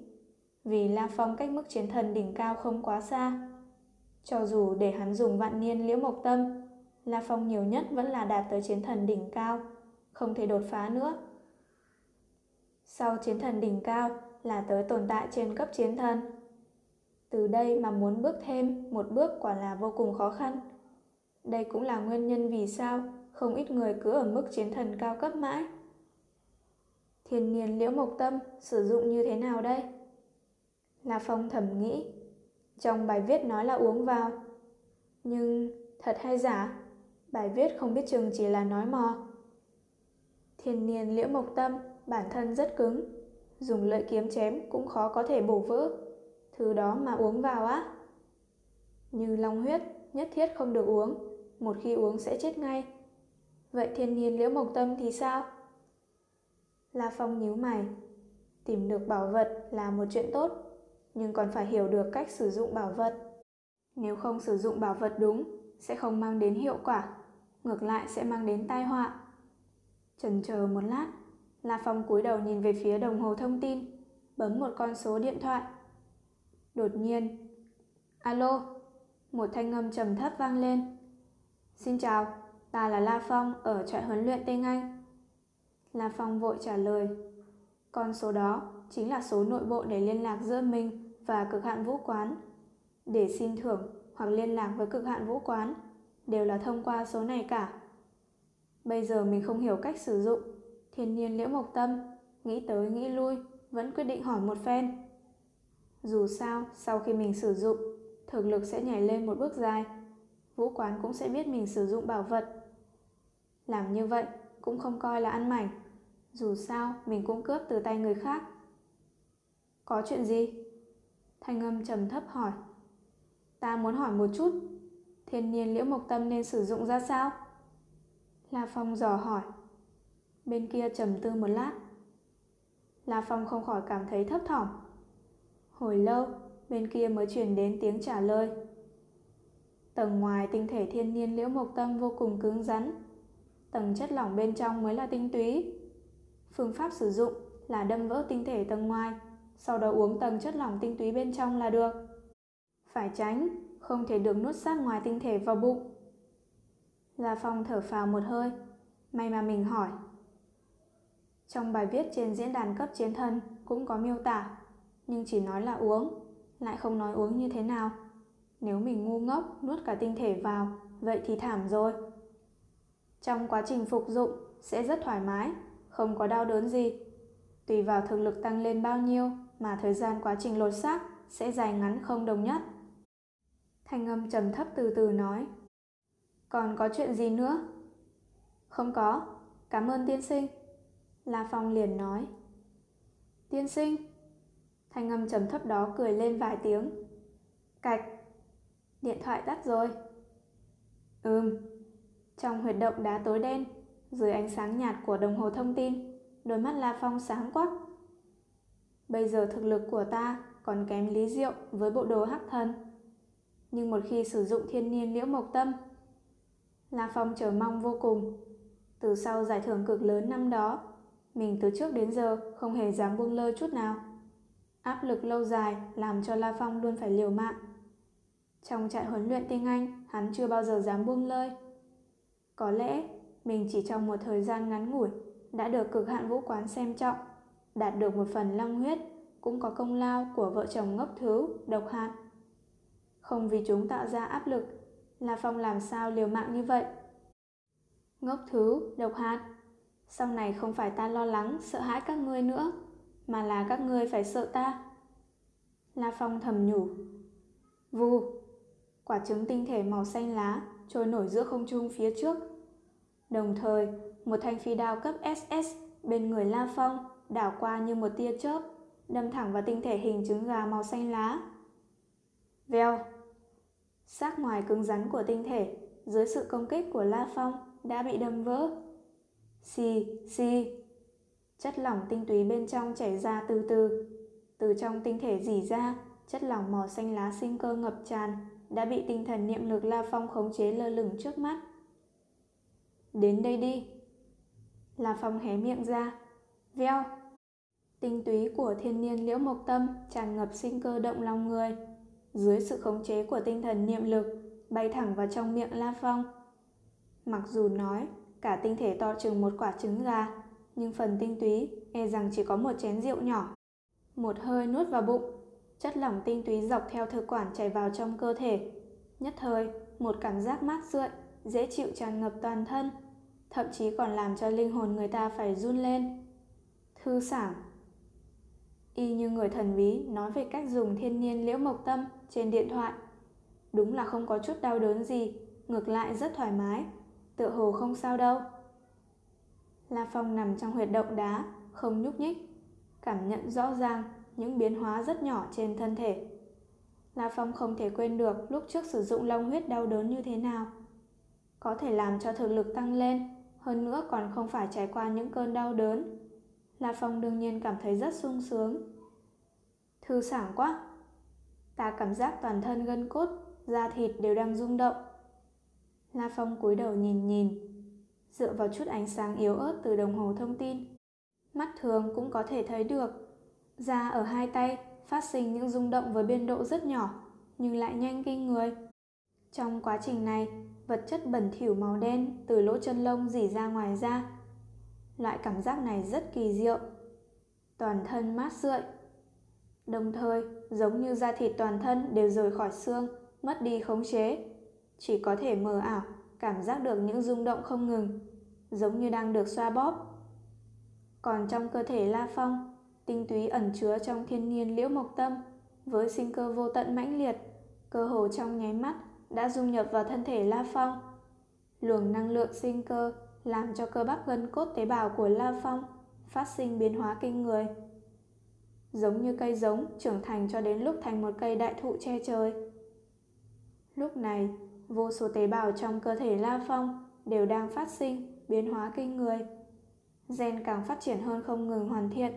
Vì La Phong cách mức chiến thần đỉnh cao không quá xa. Cho dù để hắn dùng vạn niên liễu mộc tâm, La Phong nhiều nhất vẫn là đạt tới chiến thần đỉnh cao, không thể đột phá nữa. Sau chiến thần đỉnh cao là tới tồn tại trên cấp chiến thần. Từ đây mà muốn bước thêm một bước quả là vô cùng khó khăn. Đây cũng là nguyên nhân vì sao không ít người cứ ở mức chiến thần cao cấp mãi. Thiên nhiên liễu mộc tâm sử dụng như thế nào đây? La Phong thầm nghĩ. Trong bài viết nói là uống vào. Nhưng thật hay giả? Bài viết không biết chừng chỉ là nói mò. Thiên nhiên liễu mộc tâm bản thân rất cứng. Dùng lợi kiếm chém cũng khó có thể bổ vỡ. Thứ đó mà uống vào á. Như long huyết nhất thiết không được uống. Một khi uống sẽ chết ngay. Vậy thiên nhiên liễu mộc tâm thì sao? La Phong nhíu mày. Tìm được bảo vật là một chuyện tốt, nhưng còn phải hiểu được cách sử dụng bảo vật. Nếu không sử dụng bảo vật đúng, sẽ không mang đến hiệu quả, ngược lại sẽ mang đến tai họa. Chần chờ một lát, La Phong cúi đầu nhìn về phía đồng hồ thông tin, bấm một con số điện thoại. Đột nhiên, alo, một thanh âm trầm thấp vang lên. Xin chào, ta là La Phong ở trại huấn luyện Tây Anh. La Phong vội trả lời. Con số đó chính là số nội bộ để liên lạc giữa mình và cực hạn vũ quán. Để xin thưởng hoặc liên lạc với cực hạn vũ quán đều là thông qua số này cả. Bây giờ mình không hiểu cách sử dụng, thiên nhiên liễu mộc tâm, nghĩ tới nghĩ lui, vẫn quyết định hỏi một phen. Dù sao, sau khi mình sử dụng, thực lực sẽ nhảy lên một bước dài. Vũ quán cũng sẽ biết mình sử dụng bảo vật. Làm như vậy cũng không coi là ăn mảnh. Dù sao, mình cũng cướp từ tay người khác. Có chuyện gì? Thanh âm trầm thấp hỏi. Ta muốn hỏi một chút, thiên nhiên liễu mộc tâm nên sử dụng ra sao? La Phong dò hỏi. Bên kia trầm tư một lát. La Phong không khỏi cảm thấy thấp thỏm. Hồi lâu, bên kia mới truyền đến tiếng trả lời. Tầng ngoài tinh thể thiên nhiên liễu mộc tâm vô cùng cứng rắn. Tầng chất lỏng bên trong mới là tinh túy. Phương pháp sử dụng là đâm vỡ tinh thể tầng ngoài, sau đó uống tầng chất lỏng tinh túy bên trong là được. Phải tránh, không thể được nuốt sát ngoài tinh thể vào bụng. La Phong thở phào một hơi, may mà mình hỏi. Trong bài viết trên diễn đàn cấp chiến thần cũng có miêu tả, nhưng chỉ nói là uống, lại không nói uống như thế nào. Nếu mình ngu ngốc nuốt cả tinh thể vào, vậy thì thảm rồi. Trong quá trình phục dụng sẽ rất thoải mái, không có đau đớn gì. Tùy vào thực lực tăng lên bao nhiêu mà thời gian quá trình lột xác sẽ dài ngắn không đồng nhất. Thanh âm trầm thấp từ từ nói. Còn có chuyện gì nữa? Không có, cảm ơn tiên sinh. La Phong liền nói. Tiên sinh? Thanh âm trầm thấp đó cười lên vài tiếng. Cạch. Điện thoại tắt rồi. Ừm. Trong huyệt động đá tối đen, dưới ánh sáng nhạt của đồng hồ thông tin, đôi mắt La Phong sáng quắc. Bây giờ thực lực của ta còn kém Lý Diệu với bộ đồ hắc thần. Nhưng một khi sử dụng thiên niên liễu mộc tâm, La Phong chờ mong vô cùng. Từ sau giải thưởng cực lớn năm đó, mình từ trước đến giờ không hề dám buông lơi chút nào. Áp lực lâu dài làm cho La Phong luôn phải liều mạng. Trong trại huấn luyện tiếng Anh, hắn chưa bao giờ dám buông lơi. Có lẽ mình chỉ trong một thời gian ngắn ngủi đã được cực hạn vũ quán xem trọng, đạt được một phần long huyết, cũng có công lao của vợ chồng ngốc thứ, độc hạt. Không vì chúng tạo ra áp lực, là Phong làm sao liều mạng như vậy? Ngốc thứ, độc hạt, sau này không phải ta lo lắng, sợ hãi các ngươi nữa, mà là các ngươi phải sợ ta. La Phong thầm nhủ. Vù, quả trứng tinh thể màu xanh lá trôi nổi giữa không trung phía trước. Đồng thời, một thanh phi đao cấp SS bên người La Phong đảo qua như một tia chớp, đâm thẳng vào tinh thể hình trứng gà màu xanh lá. Vèo! Xác ngoài cứng rắn của tinh thể dưới sự công kích của La Phong đã bị đâm vỡ. Xì, xì. Chất lỏng tinh túy bên trong chảy ra từ từ. Từ trong tinh thể dỉ ra, chất lỏng màu xanh lá sinh cơ ngập tràn đã bị tinh thần niệm lực La Phong khống chế lơ lửng trước mắt. Đến đây đi. La Phong hé miệng ra. Veo. Tinh túy của thiên niên liễu mộc tâm tràn ngập sinh cơ động lòng người. Dưới sự khống chế của tinh thần niệm lực, bay thẳng vào trong miệng La Phong. Mặc dù nói cả tinh thể to chừng một quả trứng gà, nhưng phần tinh túy e rằng chỉ có một chén rượu nhỏ. Một hơi nuốt vào bụng, chất lỏng tinh túy dọc theo thực quản chảy vào trong cơ thể. Nhất thời, một cảm giác mát rượi, dễ chịu tràn ngập toàn thân, thậm chí còn làm cho linh hồn người ta phải run lên. Thư sảng Y như người thần bí nói về cách dùng thiên nhiên liễu mộc tâm trên điện thoại. Đúng là không có chút đau đớn gì, ngược lại rất thoải mái, tựa hồ không sao đâu. La Phong nằm trong huyệt động đá, không nhúc nhích, cảm nhận rõ ràng những biến hóa rất nhỏ trên thân thể. La Phong không thể quên được lúc trước sử dụng long huyết đau đớn như thế nào. Có thể làm cho thực lực tăng lên, hơn nữa còn không phải trải qua những cơn đau đớn. La Phong đương nhiên cảm thấy rất sung sướng. Thư sảng quá. Ta cảm giác toàn thân gân cốt, da thịt đều đang rung động. La Phong cúi đầu nhìn nhìn, dựa vào chút ánh sáng yếu ớt từ đồng hồ thông tin. Mắt thường cũng có thể thấy được, da ở hai tay phát sinh những rung động với biên độ rất nhỏ, nhưng lại nhanh kinh người. Trong quá trình này, vật chất bẩn thỉu màu đen từ lỗ chân lông dỉ ra ngoài da. Loại cảm giác này rất kỳ diệu. Toàn thân mát rượi. Đồng thời, giống như da thịt toàn thân đều rời khỏi xương, mất đi khống chế, chỉ có thể mờ ảo, cảm giác được những rung động không ngừng, giống như đang được xoa bóp. Còn trong cơ thể La Phong, tinh túy ẩn chứa trong thiên nhiên liễu mộc tâm, với sinh cơ vô tận mãnh liệt, cơ hồ trong nháy mắt đã dung nhập vào thân thể La Phong. Luồng năng lượng sinh cơ làm cho cơ bắp gân cốt tế bào của La Phong phát sinh biến hóa kinh người. Giống như cây giống trưởng thành cho đến lúc thành một cây đại thụ che trời. Lúc này, vô số tế bào trong cơ thể La Phong đều đang phát sinh, biến hóa kinh người. Gen càng phát triển hơn không ngừng hoàn thiện,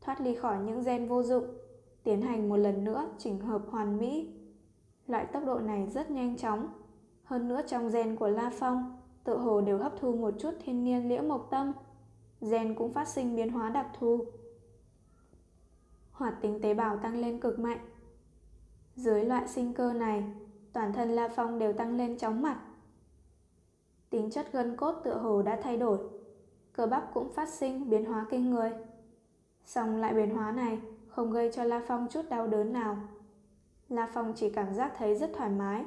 thoát ly khỏi những gen vô dụng, tiến hành một lần nữa chỉnh hợp hoàn mỹ. Loại tốc độ này rất nhanh chóng, hơn nữa trong gen của La Phong tự hồ đều hấp thu một chút thiên niên liễu mộc tâm, gen cũng phát sinh biến hóa đặc thù. Hoạt tính tế bào tăng lên cực mạnh. Dưới loại sinh cơ này, toàn thân La Phong đều tăng lên chóng mặt. Tính chất gân cốt tựa hồ đã thay đổi, cơ bắp cũng phát sinh biến hóa kinh người. Song lại biến hóa này không gây cho La Phong chút đau đớn nào. La Phong chỉ cảm giác thấy rất thoải mái,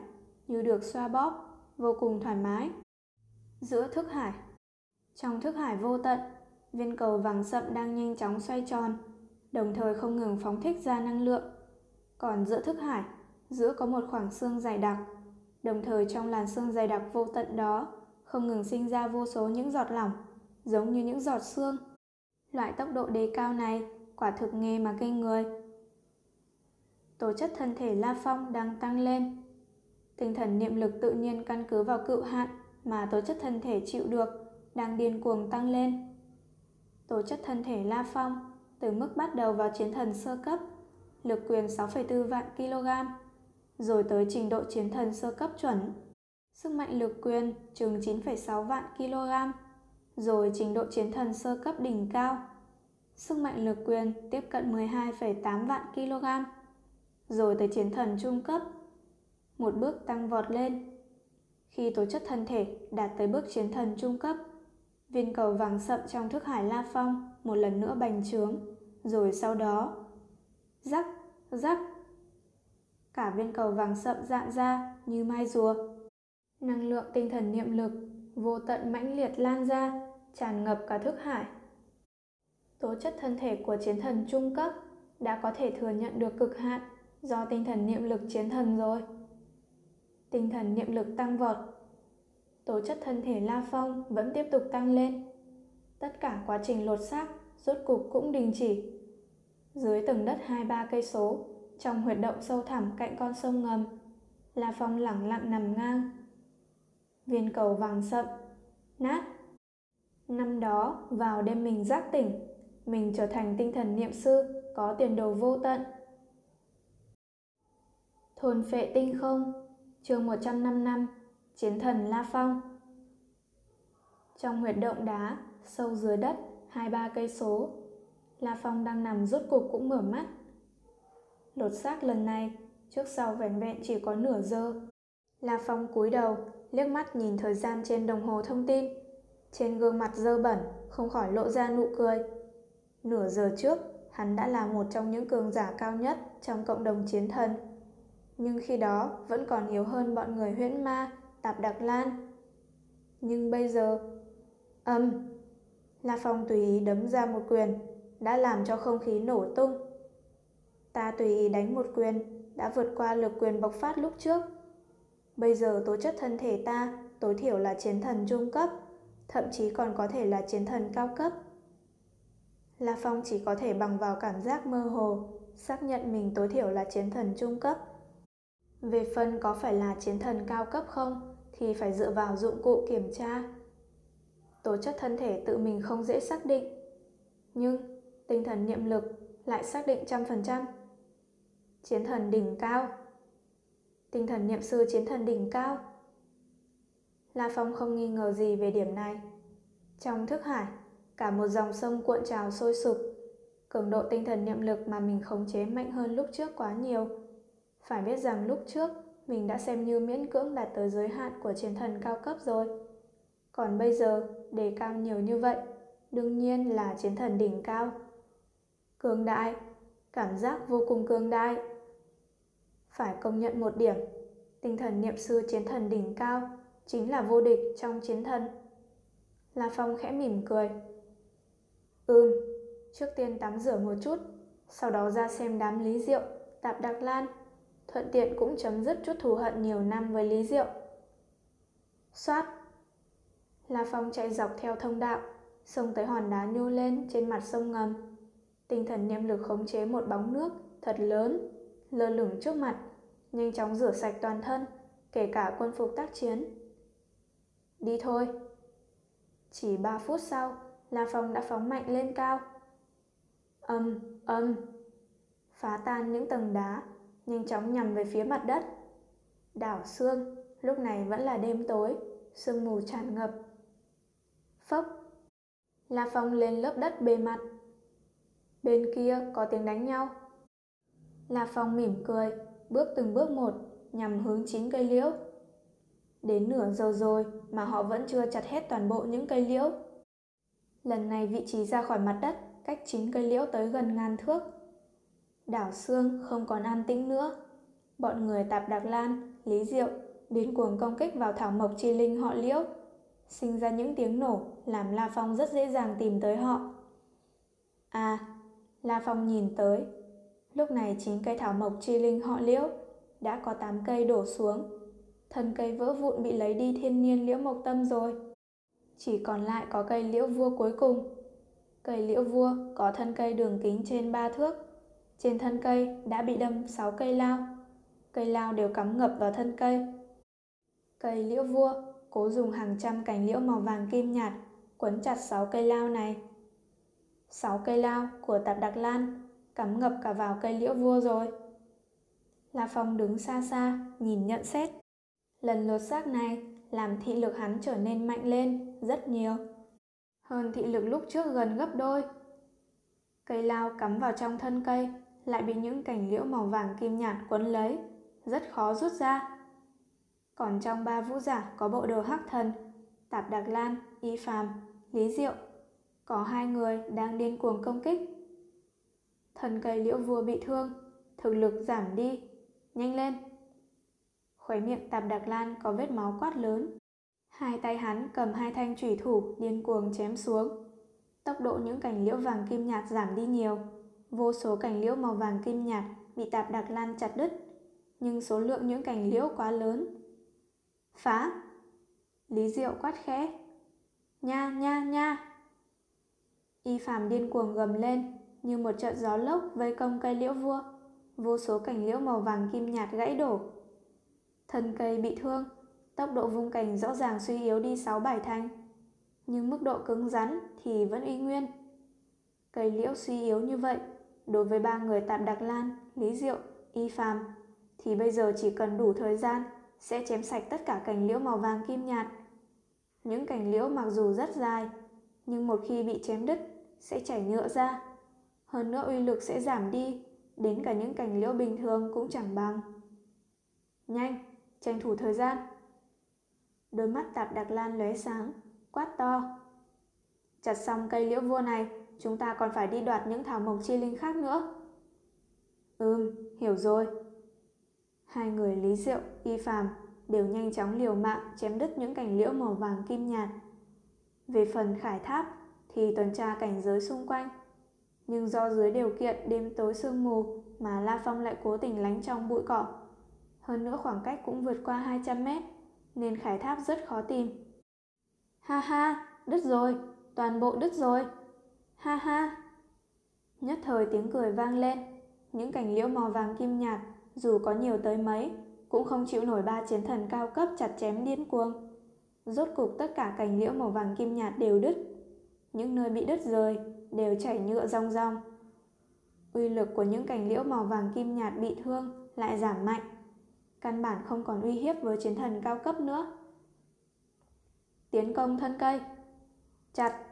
như được xoa bóp, vô cùng thoải mái. Giữa thức hải Trong thức hải vô tận, viên cầu vàng sậm đang nhanh chóng xoay tròn, đồng thời không ngừng phóng thích ra năng lượng. Còn giữa thức hải giữa có một khoảng xương dày đặc. Đồng thời trong làn xương dày đặc vô tận đó, không ngừng sinh ra vô số những giọt lỏng, giống như những giọt xương. Loại tốc độ đề cao này quả thực nghe mà kinh người. tổ chất thân thể La Phong đang tăng lên. Tinh thần niệm lực tự nhiên căn cứ vào cựu hạn mà tố chất thân thể chịu được đang điên cuồng tăng lên. Tố chất thân thể La Phong từ mức bắt đầu vào chiến thần sơ cấp, lực quyền 6,4 vạn kg, rồi tới trình độ chiến thần sơ cấp chuẩn. Sức mạnh lực quyền chừng 9,6 vạn kg, rồi trình độ chiến thần sơ cấp đỉnh cao. Sức mạnh lực quyền tiếp cận 12,8 vạn kg, rồi tới chiến thần trung cấp. Một bước tăng vọt lên. Khi tố chất thân thể đạt tới bước chiến thần trung cấp, viên cầu vàng sậm trong thức hải La Phong một lần nữa bành trướng, rồi sau đó rắc, rắc. Cả viên cầu vàng sậm dạn ra như mai rùa. Năng lượng tinh thần niệm lực vô tận mãnh liệt lan ra, tràn ngập cả thức hải. Tố chất thân thể của chiến thần trung cấp đã có thể thừa nhận được cực hạn do tinh thần niệm lực chiến thần rồi. Tinh thần niệm lực tăng vọt. Tố chất thân thể La Phong vẫn tiếp tục tăng lên. Tất cả quá trình lột xác rốt cục cũng đình chỉ. Dưới tầng đất hai ba cây số, trong huyệt động sâu thẳm cạnh con sông ngầm, La Phong lẳng lặng nằm ngang. Viên cầu vàng sậm, nát. Năm đó, vào đêm mình giác tỉnh, mình trở thành tinh thần niệm sư có tiền đồ vô tận. Thôn phệ tinh không, chương 105 năm, chiến thần La Phong. Trong huyệt động đá, sâu dưới đất, hai ba cây số, La Phong đang nằm rốt cục cũng mở mắt. Lột xác lần này, trước sau vẻn vẹn chỉ có nửa giờ. La Phong cúi đầu, liếc mắt nhìn thời gian trên đồng hồ thông tin. Trên gương mặt dơ bẩn, không khỏi lộ ra nụ cười. Nửa giờ trước, hắn đã là một trong những cường giả cao nhất trong cộng đồng chiến thần. Nhưng khi đó vẫn còn yếu hơn bọn người huyễn ma, tạp đặc lan. Nhưng bây giờ... Âm! La Phong tùy ý đấm ra một quyền, đã làm cho không khí nổ tung. Ta tùy ý đánh một quyền, đã vượt qua lực quyền bộc phát lúc trước. Bây giờ tố chất thân thể ta tối thiểu là chiến thần trung cấp, thậm chí còn có thể là chiến thần cao cấp. La Phong chỉ có thể bằng vào cảm giác mơ hồ, xác nhận mình tối thiểu là chiến thần trung cấp. Về phần có phải là chiến thần cao cấp không thì phải dựa vào dụng cụ kiểm tra. Tố chất thân thể tự mình không dễ xác định, nhưng tinh thần niệm lực lại xác định trăm phần trăm. Chiến thần đỉnh cao Tinh thần niệm sư chiến thần đỉnh cao La Phong không nghi ngờ gì về điểm này. Trong thức hải, cả một dòng sông cuộn trào sôi sục. Cường độ tinh thần niệm lực mà mình khống chế mạnh hơn lúc trước quá nhiều. Phải biết rằng lúc trước, mình đã xem như miễn cưỡng đạt tới giới hạn của chiến thần cao cấp rồi. Còn bây giờ, đề cao nhiều như vậy, đương nhiên là chiến thần đỉnh cao. Cường đại, cảm giác vô cùng cường đại. Phải công nhận một điểm, tinh thần niệm sư chiến thần đỉnh cao chính là vô địch trong chiến thần. La Phong khẽ mỉm cười. Ừm, trước tiên tắm rửa một chút, sau đó ra xem đám Lý Diệu, Tạp Đặc Lan, thuận tiện cũng chấm dứt chút thù hận nhiều năm với Lý Diệu. Xoát! La Phong chạy dọc theo thông đạo, xông tới hòn đá nhô lên trên mặt sông ngầm. Tinh thần niệm lực khống chế một bóng nước thật lớn, lơ lửng trước mặt, nhanh chóng rửa sạch toàn thân, kể cả quân phục tác chiến. Đi thôi. Chỉ 3 phút sau, La Phong đã phóng mạnh lên cao. Âm, âm. Phá tan những tầng đá, nhanh chóng nhằm về phía mặt đất. Đảo xương, lúc này vẫn là đêm tối, sương mù tràn ngập. Phốc. La Phong lên lớp đất bề mặt. Bên kia có tiếng đánh nhau. La Phong mỉm cười, bước từng bước một, nhằm hướng chín cây liễu. Đến nửa giờ rồi mà họ vẫn chưa chặt hết toàn bộ những cây liễu. Lần này vị trí ra khỏi mặt đất cách chín cây liễu tới gần ngàn thước. Đảo xương không còn an tĩnh nữa. Bọn người tạp đặc lan, lý diệu, điên cuồng công kích vào thảo mộc chi linh họ liễu. Sinh ra những tiếng nổ làm La Phong rất dễ dàng tìm tới họ. À, La Phong nhìn tới. Lúc này chín cây thảo mộc chi linh họ liễu đã có 8 cây đổ xuống. Thân cây vỡ vụn bị lấy đi thiên niên liễu mộc tâm rồi. Chỉ còn lại có cây liễu vua cuối cùng. Cây liễu vua có thân cây đường kính trên 3 thước. Trên thân cây đã bị đâm 6 cây lao. Cây lao đều cắm ngập vào thân cây. Cây liễu vua cố dùng hàng trăm cành liễu màu vàng kim nhạt quấn chặt 6 cây lao này. 6 cây lao của tạp đặc lan cắm ngập cả vào cây liễu vua rồi. La Phong đứng xa xa, nhìn nhận xét. Lần lột xác này làm thị lực hắn trở nên mạnh lên rất nhiều. Hơn thị lực lúc trước gần gấp đôi. Cây lao cắm vào trong thân cây lại bị những cành liễu màu vàng kim nhạt quấn lấy, rất khó rút ra. Còn trong ba vũ giả có bộ đồ hắc thần, Tạp Đạc Lan, Y Phàm, Lý Diệu, có hai người đang điên cuồng công kích. Thần cây liễu vua bị thương, thực lực giảm đi, nhanh lên. Khóe miệng Tạp Đạc Lan có vết máu quát lớn. Hai tay hắn cầm hai thanh chủy thủ điên cuồng chém xuống. Tốc độ những cành liễu vàng kim nhạt giảm đi nhiều. Vô số cành liễu màu vàng kim nhạt bị Tạp đặc Lan chặt đứt, nhưng số lượng những cành liễu quá lớn. Phá! Lý Diệu quát khẽ. Nha nha nha! Y phàm điên cuồng gầm lên như một trận gió lốc vây công cây liễu vua. Vô số cành liễu màu vàng kim nhạt gãy đổ. Thân cây bị thương, tốc độ vung cành rõ ràng suy yếu đi 6-7 thanh. Nhưng mức độ cứng rắn thì vẫn y nguyên. Cây liễu suy yếu như vậy, đối với ba người tạm đặc lan, Lý Diệu, Y phàm thì bây giờ chỉ cần đủ thời gian sẽ chém sạch tất cả cành liễu màu vàng kim nhạt. Những cành liễu mặc dù rất dài, nhưng một khi bị chém đứt sẽ chảy nhựa ra. Hơn nữa uy lực sẽ giảm đi, đến cả những cành liễu bình thường cũng chẳng bằng. Nhanh, tranh thủ thời gian. Đôi mắt tạp đặc lan lóe sáng, quát to. Chặt xong cây liễu vua này, chúng ta còn phải đi đoạt những thảo mộc chi linh khác nữa. Ừm, hiểu rồi. Hai người Lý Diệu, Y Phàm đều nhanh chóng liều mạng chém đứt những cành liễu màu vàng kim nhạt. Về phần khải tháp thì tuần tra cảnh giới xung quanh. Nhưng do dưới điều kiện đêm tối sương mù mà La Phong lại cố tình lánh trong bụi cỏ. Hơn nữa khoảng cách cũng vượt qua 200 mét nên khải tháp rất khó tìm. Ha ha, đứt rồi, toàn bộ đứt rồi. Ha ha. Nhất thời tiếng cười vang lên, những cành liễu màu vàng kim nhạt dù có nhiều tới mấy, cũng không chịu nổi ba chiến thần cao cấp chặt chém điên cuồng. Rốt cục tất cả cành liễu màu vàng kim nhạt đều đứt. Những nơi bị đứt rời đều chảy nhựa rong rong. Uy lực của những cành liễu màu vàng kim nhạt bị thương lại giảm mạnh. Căn bản không còn uy hiếp với chiến thần cao cấp nữa. Tiến công thân cây. Chặt.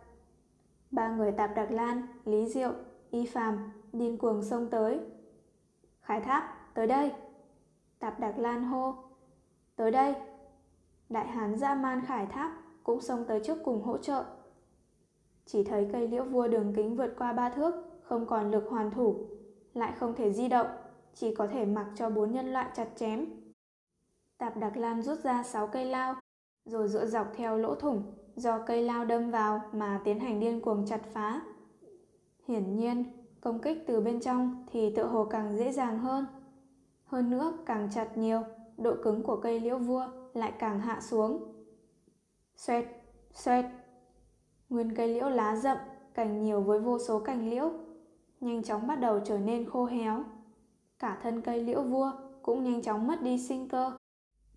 Ba người tạp đặc lan, Lý Diệu, Y Phàm điên cuồng xông tới. Khải tháp, tới đây. Tạp đặc Lan hô, tới đây. Đại hán gia man khải tháp cũng xông tới trước cùng hỗ trợ. Chỉ thấy cây liễu vua đường kính vượt qua ba thước, không còn lực hoàn thủ, lại không thể di động, chỉ có thể mặc cho bốn nhân loại chặt chém. Tạp Đặc Lan rút ra sáu cây lao, rồi dựa dọc theo lỗ thủng do cây lao đâm vào mà tiến hành điên cuồng chặt phá. Hiển nhiên, công kích từ bên trong thì tựa hồ càng dễ dàng hơn. Hơn nữa, càng chặt nhiều, độ cứng của cây liễu vua lại càng hạ xuống. Xoẹt, xoẹt. Nguyên cây liễu lá rậm, cành nhiều với vô số cành liễu, nhanh chóng bắt đầu trở nên khô héo. Cả thân cây liễu vua cũng nhanh chóng mất đi sinh cơ.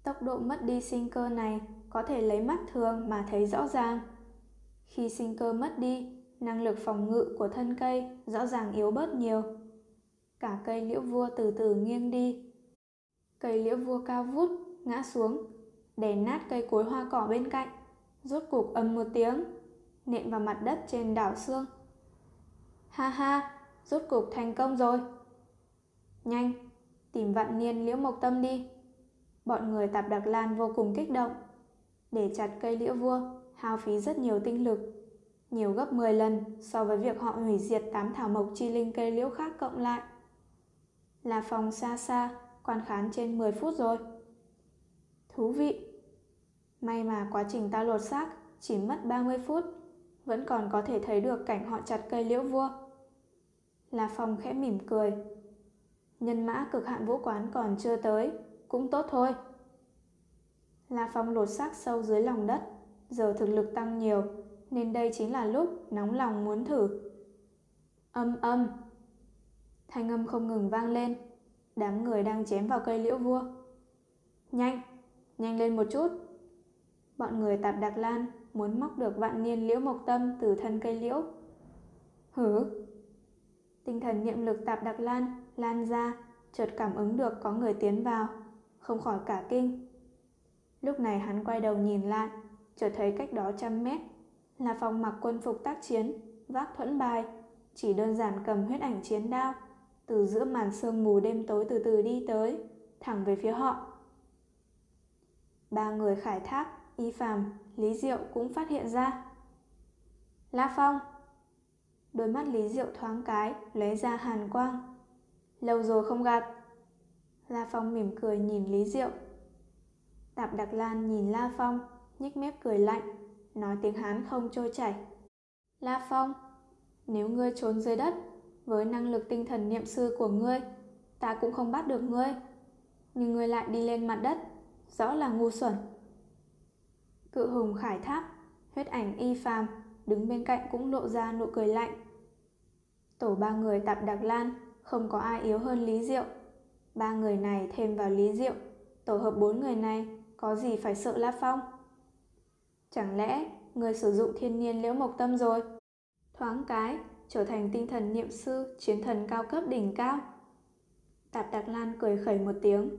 Tốc độ mất đi sinh cơ này có thể lấy mắt thường mà thấy rõ ràng. Khi sinh cơ mất đi, năng lực phòng ngự của thân cây rõ ràng yếu bớt nhiều. Cả cây liễu vua từ từ nghiêng đi. Cây liễu vua cao vút, ngã xuống, đè nát cây cối hoa cỏ bên cạnh, rốt cục ầm một tiếng, nện vào mặt đất trên đảo xương. Ha ha, rốt cục thành công rồi. Nhanh, tìm vạn niên liễu mộc tâm đi. Bọn người tạp đặc lan vô cùng kích động. Để chặt cây liễu vua, hao phí rất nhiều tinh lực, nhiều gấp 10 lần so với việc họ hủy diệt tám thảo mộc chi linh cây liễu khác cộng lại. Là phòng xa xa, quan khán trên 10 phút rồi. Thú vị. May mà quá trình ta lột xác chỉ mất 30 phút, vẫn còn có thể thấy được cảnh họ chặt cây liễu vua. là phòng khẽ mỉm cười. Nhân mã cực hạn vũ quán còn chưa tới, cũng tốt thôi. La Phong lột xác sâu dưới lòng đất, giờ thực lực tăng nhiều, nên đây chính là lúc nóng lòng muốn thử. Âm âm. Thanh âm không ngừng vang lên. Đám người đang chém vào cây liễu vua. Nhanh, nhanh lên một chút. Bọn người tạp đặc lan muốn móc được vạn niên liễu mộc tâm từ thân cây liễu. Hử? Tinh thần niệm lực tạp đặc lan lan ra, chợt cảm ứng được có người tiến vào, không khỏi cả kinh. Lúc này hắn quay đầu nhìn lại, chợt thấy cách đó trăm mét là phòng mặc quân phục tác chiến, vác thuẫn bài, chỉ đơn giản cầm huyết ảnh chiến đao, từ giữa màn sương mù đêm tối từ từ đi tới, thẳng về phía họ. Ba người khải thác, y phàm, Lý Diệu cũng phát hiện ra. La Phong Đôi mắt Lý Diệu thoáng cái, lấy ra hàn quang. Lâu rồi không gặp. La Phong mỉm cười nhìn Lý Diệu. Tạp Đặc Lan nhìn La Phong, nhếch mép cười lạnh, nói tiếng Hán không trôi chảy. La Phong, nếu ngươi trốn dưới đất, với năng lực tinh thần niệm sư của ngươi, ta cũng không bắt được ngươi. Nhưng ngươi lại đi lên mặt đất, rõ là ngu xuẩn. Cự hùng khải tháp, huyết ảnh y phàm, đứng bên cạnh cũng lộ ra nụ cười lạnh. Tổ ba người tạp đặc lan, không có ai yếu hơn Lý Diệu. Ba người này thêm vào Lý Diệu, tổ hợp bốn người này có gì phải sợ La Phong? Chẳng lẽ người sử dụng thiên nhiên liễu mộc tâm rồi? Thoáng cái, trở thành tinh thần niệm sư, chiến thần cao cấp đỉnh cao. Tạp Đặc Lan cười khẩy một tiếng.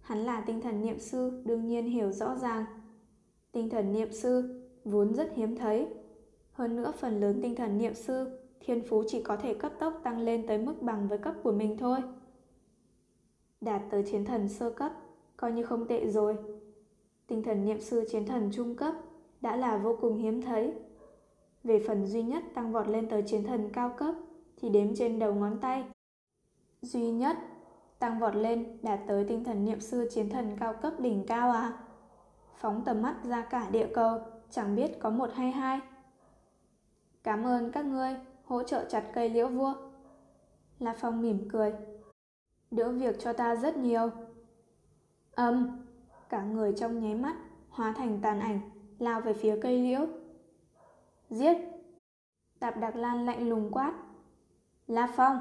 Hắn là tinh thần niệm sư, đương nhiên hiểu rõ ràng. Tinh thần niệm sư vốn rất hiếm thấy. Hơn nữa phần lớn tinh thần niệm sư, thiên phú chỉ có thể cấp tốc tăng lên tới mức bằng với cấp của mình thôi. Đạt tới chiến thần sơ cấp, coi như không tệ rồi. Tinh thần niệm sư chiến thần trung cấp đã là vô cùng hiếm thấy. Về phần duy nhất tăng vọt lên tới chiến thần cao cấp thì đếm trên đầu ngón tay. Duy nhất tăng vọt lên đạt tới tinh thần niệm sư chiến thần cao cấp đỉnh cao à? Phóng tầm mắt ra cả địa cầu, chẳng biết có một hay hai. Cảm ơn các ngươi hỗ trợ chặt cây liễu vua. La Phong mỉm cười. Đỡ việc cho ta rất nhiều. Âm, cả người trong nháy mắt hóa thành tàn ảnh, lao về phía cây liễu. Giết! Tạp Đặc Lan lạnh lùng quát. La Phong!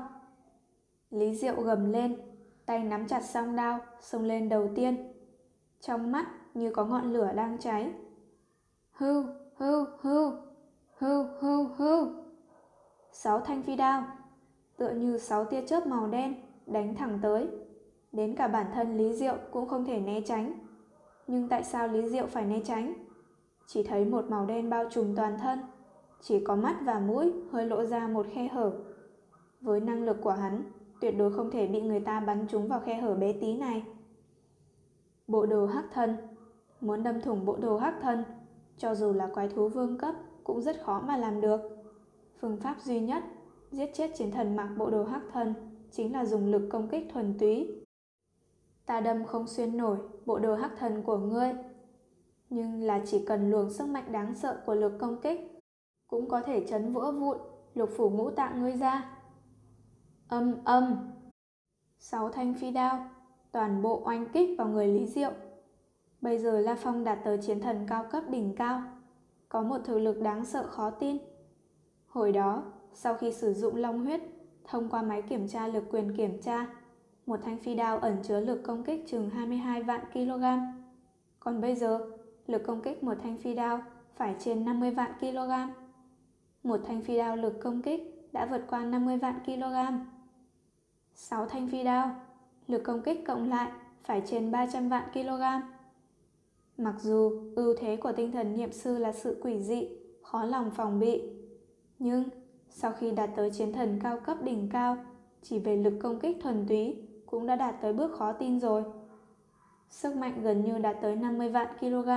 Lý Diệu gầm lên, tay nắm chặt song đao, xông lên đầu tiên. Trong mắt như có ngọn lửa đang cháy. Hưu, hưu, hưu, hưu, hưu, hưu. Sáu thanh phi đao, tựa như sáu tia chớp màu đen, đánh thẳng tới. Đến cả bản thân Lý Diệu cũng không thể né tránh. Nhưng tại sao Lý Diệu phải né tránh? Chỉ thấy một màu đen bao trùm toàn thân, chỉ có mắt và mũi hơi lộ ra một khe hở. Với năng lực của hắn, tuyệt đối không thể bị người ta bắn trúng vào khe hở bé tí này. Bộ đồ hắc thân Muốn đâm thủng bộ đồ hắc thân, cho dù là quái thú vương cấp cũng rất khó mà làm được. Phương pháp duy nhất giết chết chiến thần mặc bộ đồ hắc thân chính là dùng lực công kích thuần túy. Ta đâm không xuyên nổi bộ đồ hắc thần của ngươi, nhưng là chỉ cần luồng sức mạnh đáng sợ của lực công kích cũng có thể chấn vỡ vụn lục phủ ngũ tạng ngươi ra. Âm âm. Sáu thanh phi đao, toàn bộ oanh kích vào người Lý Diệu. Bây giờ La Phong đạt tới chiến thần cao cấp đỉnh cao, có một thực lực đáng sợ khó tin. Hồi đó, sau khi sử dụng long huyết, thông qua máy kiểm tra lực quyền kiểm tra, một thanh phi đao ẩn chứa lực công kích chừng 22 vạn kg. Còn bây giờ, lực công kích một thanh phi đao phải trên 50 vạn kg. Một thanh phi đao lực công kích đã vượt qua 50 vạn kg. 6 thanh phi đao, lực công kích cộng lại phải trên 300 vạn kg. Mặc dù ưu thế của tinh thần niệm sư là sự quỷ dị, khó lòng phòng bị, nhưng sau khi đạt tới chiến thần cao cấp đỉnh cao, chỉ về lực công kích thuần túy cũng đã đạt tới bước khó tin rồi. Sức mạnh gần như đạt tới 50 vạn kg,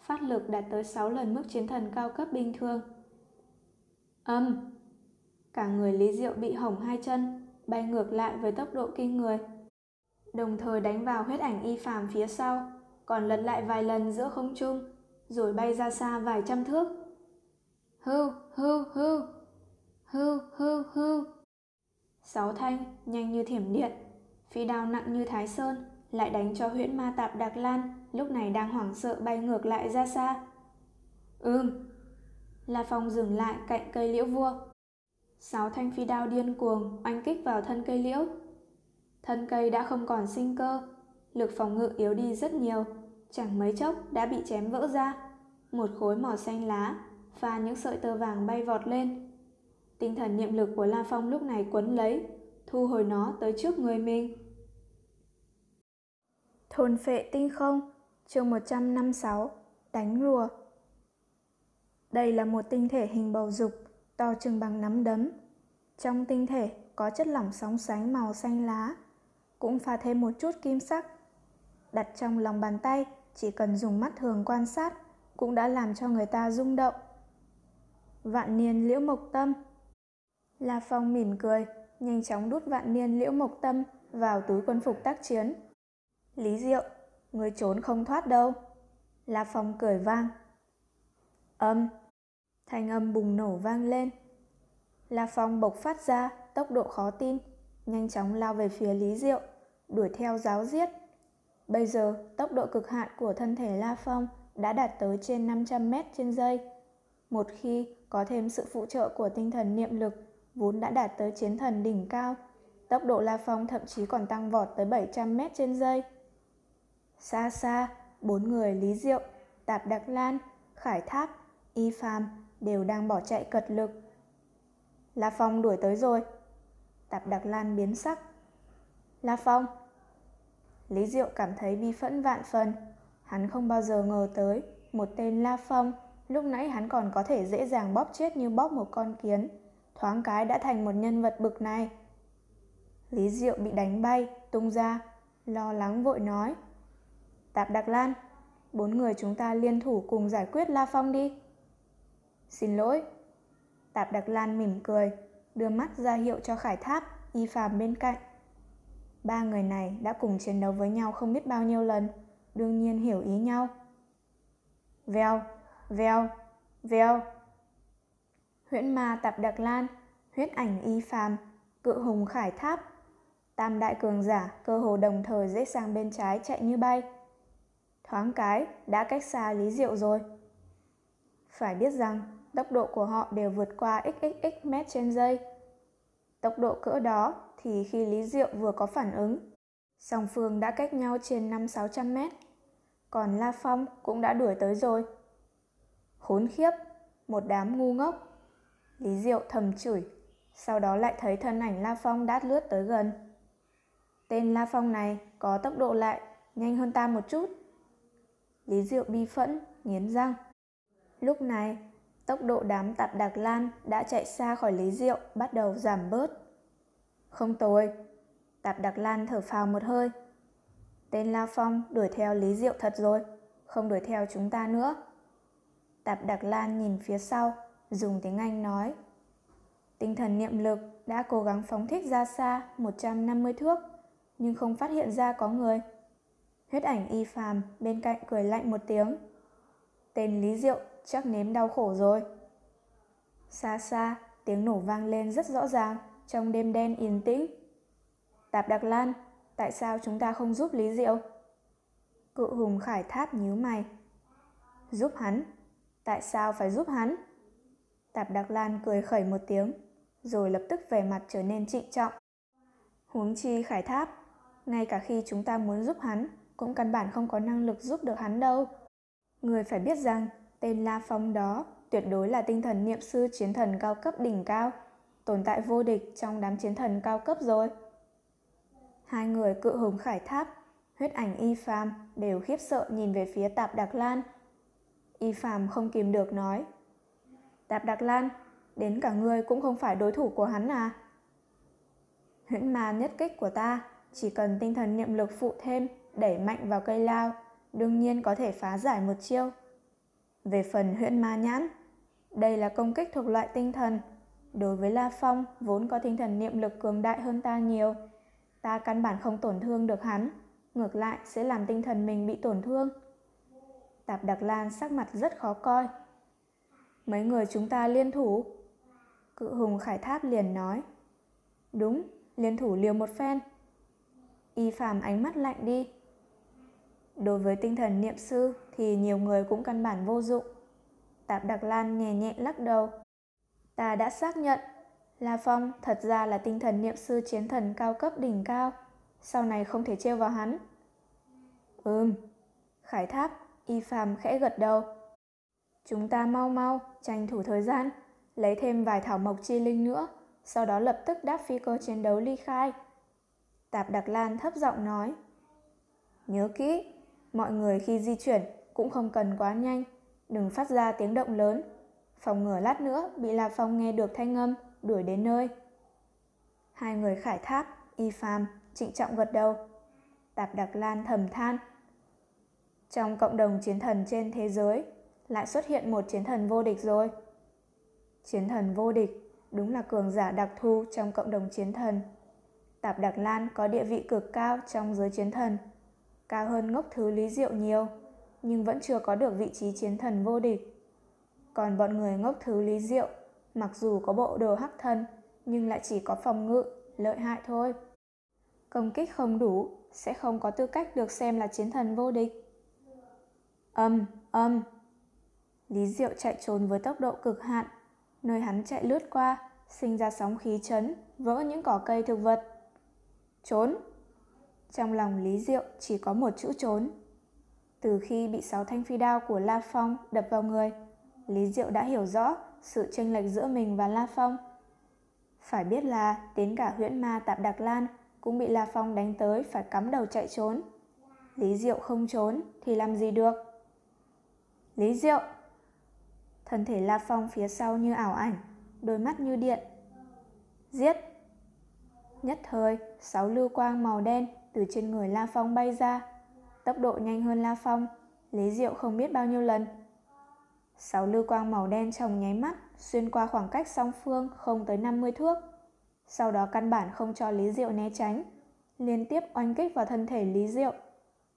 phát lực đạt tới 6 lần mức chiến thần cao cấp bình thường. Âm! Cả người Lý Diệu bị hỏng hai chân, bay ngược lại với tốc độ kinh người. Đồng thời đánh vào huyết ảnh y phàm phía sau, còn lật lại vài lần giữa không trung, rồi bay ra xa vài trăm thước. Hưu, hưu, hưu, hưu, hưu, hưu. Sáu thanh, nhanh như thiểm điện, phi đao nặng như thái sơn, lại đánh cho huyễn ma tạp đặc lan, lúc này đang hoảng sợ bay ngược lại ra xa. Ừm. La Phong dừng lại cạnh cây liễu vua. Sáu thanh phi đao điên cuồng oanh kích vào thân cây liễu. Thân cây đã không còn sinh cơ, lực phòng ngự yếu đi rất nhiều, chẳng mấy chốc đã bị chém vỡ ra. Một khối màu xanh lá pha những sợi tơ vàng bay vọt lên. Tinh thần niệm lực của La Phong lúc này quấn lấy, thu hồi nó tới trước người mình. Thôn phệ tinh không, chương 156, đánh rùa. Đây là một tinh thể hình bầu dục, to chừng bằng nắm đấm. Trong tinh thể có chất lỏng sóng sánh màu xanh lá, cũng pha thêm một chút kim sắc. Đặt trong lòng bàn tay, chỉ cần dùng mắt thường quan sát, cũng đã làm cho người ta rung động. Vạn niên liễu mộc tâm La Phong mỉm cười, nhanh chóng đút vạn niên liễu mộc tâm vào túi quân phục tác chiến. Lý Diệu, người trốn không thoát đâu. La Phong cười vang. Âm, thanh âm bùng nổ vang lên. La Phong bộc phát ra tốc độ khó tin, nhanh chóng lao về phía Lý Diệu, đuổi theo giáo giết. Bây giờ, tốc độ cực hạn của thân thể La Phong đã đạt tới trên 500 mét trên giây. Một khi có thêm sự phụ trợ của tinh thần niệm lực vốn đã đạt tới chiến thần đỉnh cao, tốc độ La Phong thậm chí còn tăng vọt tới 700 mét trên giây. Xa xa, bốn người Lý Diệu, Tạp Đặc Lan, Khải Tháp, Y Phàm đều đang bỏ chạy cật lực. La Phong đuổi tới rồi. Tạp Đặc Lan biến sắc. La Phong. Lý Diệu cảm thấy bi phẫn vạn phần. Hắn không bao giờ ngờ tới một tên La Phong lúc nãy hắn còn có thể dễ dàng bóp chết như bóp một con kiến. Thoáng cái đã thành một nhân vật bực này. Lý Diệu bị đánh bay, tung ra, lo lắng vội nói. Tạp Đặc Lan, bốn người chúng ta liên thủ cùng giải quyết La Phong đi. Xin lỗi. Tạp Đặc Lan mỉm cười, đưa mắt ra hiệu cho Khải Tháp, Y Phạm bên cạnh. Ba người này đã cùng chiến đấu với nhau không biết bao nhiêu lần, đương nhiên hiểu ý nhau. Vèo, vèo, vèo. Huyễn ma Tạp Đặc Lan, huyết ảnh Y Phàm, cự hùng Khải Tháp, tam đại cường giả cơ hồ đồng thời dễ sang bên trái chạy như bay. Thoáng cái đã cách xa Lý Diệu rồi. Phải biết rằng tốc độ của họ đều vượt qua xxx mét trên giây. Tốc độ cỡ đó thì khi Lý Diệu vừa có phản ứng, song phương đã cách nhau trên 5-600 mét. Còn La Phong cũng đã đuổi tới rồi. Khốn khiếp, một đám ngu ngốc. Lý Diệu thầm chửi, sau đó lại thấy thân ảnh La Phong đát lướt tới gần. Tên La Phong này có tốc độ lại nhanh hơn ta một chút. Lý Diệu bi phẫn, nghiến răng. Lúc này, tốc độ đám tạp đặc lan đã chạy xa khỏi Lý Diệu bắt đầu giảm bớt. Không tồi, tạp đặc lan thở phào một hơi. Tên La Phong đuổi theo Lý Diệu thật rồi, không đuổi theo chúng ta nữa. Tạp đặc lan nhìn phía sau, dùng tiếng Anh nói. Tinh thần niệm lực đã cố gắng phóng thích ra xa 150 thước, nhưng không phát hiện ra có người. Huyết ảnh y phàm bên cạnh cười lạnh một tiếng. Tên Lý Diệu chắc nếm đau khổ rồi. Xa xa, tiếng nổ vang lên rất rõ ràng trong đêm đen yên tĩnh. Tạp Đặc Lan, tại sao chúng ta không giúp Lý Diệu? Cự hùng khải tháp nhíu mày. Giúp hắn? Tại sao phải giúp hắn? Tạp Đặc Lan cười khẩy một tiếng, rồi lập tức vẻ mặt trở nên trịnh trọng. Huống chi khải tháp, ngay cả khi chúng ta muốn giúp hắn, cũng căn bản không có năng lực giúp được hắn đâu. Người phải biết rằng tên La Phong đó tuyệt đối là tinh thần niệm sư chiến thần cao cấp đỉnh cao, tồn tại vô địch trong đám chiến thần cao cấp rồi. Hai người cự hùng khải tháp, huyết ảnh y phàm đều khiếp sợ nhìn về phía tạp đặc lan. Y phàm không kìm được nói. Tạp đặc lan, đến cả ngươi cũng không phải đối thủ của hắn à? Huyễn ma nhất kích của ta, chỉ cần tinh thần niệm lực phụ thêm đẩy mạnh vào cây lao, đương nhiên có thể phá giải một chiêu. Về phần huyễn ma nhãn, đây là công kích thuộc loại tinh thần. Đối với La Phong, vốn có tinh thần niệm lực cường đại hơn ta nhiều. Ta căn bản không tổn thương được hắn, ngược lại sẽ làm tinh thần mình bị tổn thương. Tạp Đặc Lan sắc mặt rất khó coi. Mấy người chúng ta liên thủ. Cự hùng Khải Tháp liền nói. Đúng, liên thủ liều một phen. Y phàm ánh mắt lạnh đi. Đối với tinh thần niệm sư thì nhiều người cũng căn bản vô dụng. Tạp Đặc Lan nhẹ nhẹ lắc đầu. Ta đã xác nhận, La Phong thật ra là tinh thần niệm sư chiến thần cao cấp đỉnh cao, sau này không thể trêu vào hắn. Ừm, Khải Tháp, Y Phàm khẽ gật đầu. Chúng ta mau mau, tranh thủ thời gian, lấy thêm vài thảo mộc chi linh nữa, sau đó lập tức đáp phi cơ chiến đấu ly khai. Tạp Đặc Lan thấp giọng nói. Nhớ kỹ, mọi người khi di chuyển cũng không cần quá nhanh, đừng phát ra tiếng động lớn. Phòng ngừa lát nữa bị La Phong nghe được thanh âm, đuổi đến nơi. Hai người khải tháp, y phàm, trịnh trọng gật đầu. Tạp Đặc Lan thầm than. Trong cộng đồng chiến thần trên thế giới, lại xuất hiện một chiến thần vô địch rồi. Chiến thần vô địch đúng là cường giả đặc thu trong cộng đồng chiến thần. Tạp Đặc Lan có địa vị cực cao trong giới chiến thần, cao hơn ngốc thứ Lý Diệu nhiều, nhưng vẫn chưa có được vị trí chiến thần vô địch. Còn bọn người ngốc thứ Lý Diệu, mặc dù có bộ đồ hắc thân, nhưng lại chỉ có phòng ngự, lợi hại thôi. Công kích không đủ, sẽ không có tư cách được xem là chiến thần vô địch. Âm, âm. Lý Diệu chạy trốn với tốc độ cực hạn, nơi hắn chạy lướt qua, sinh ra sóng khí chấn, vỡ những cỏ cây thực vật. Trốn! Trong lòng Lý Diệu chỉ có một chữ trốn. Từ khi bị sáu thanh phi đao của La Phong đập vào người, Lý Diệu đã hiểu rõ sự chênh lệch giữa mình và La Phong. Phải biết là đến cả huyễn ma tạp Đặc Lan cũng bị La Phong đánh tới phải cắm đầu chạy trốn. Lý Diệu không trốn thì làm gì được? Lý Diệu! Thân thể La Phong phía sau như ảo ảnh, đôi mắt như điện. Giết! Nhất thời, sáu lưu quang màu đen từ trên người La Phong bay ra. Tốc độ nhanh hơn La Phong, Lý Diệu không biết bao nhiêu lần. Sáu lưu quang màu đen trong nháy mắt xuyên qua khoảng cách song phương không tới 50 thước. Sau đó căn bản không cho Lý Diệu né tránh, liên tiếp oanh kích vào thân thể Lý Diệu.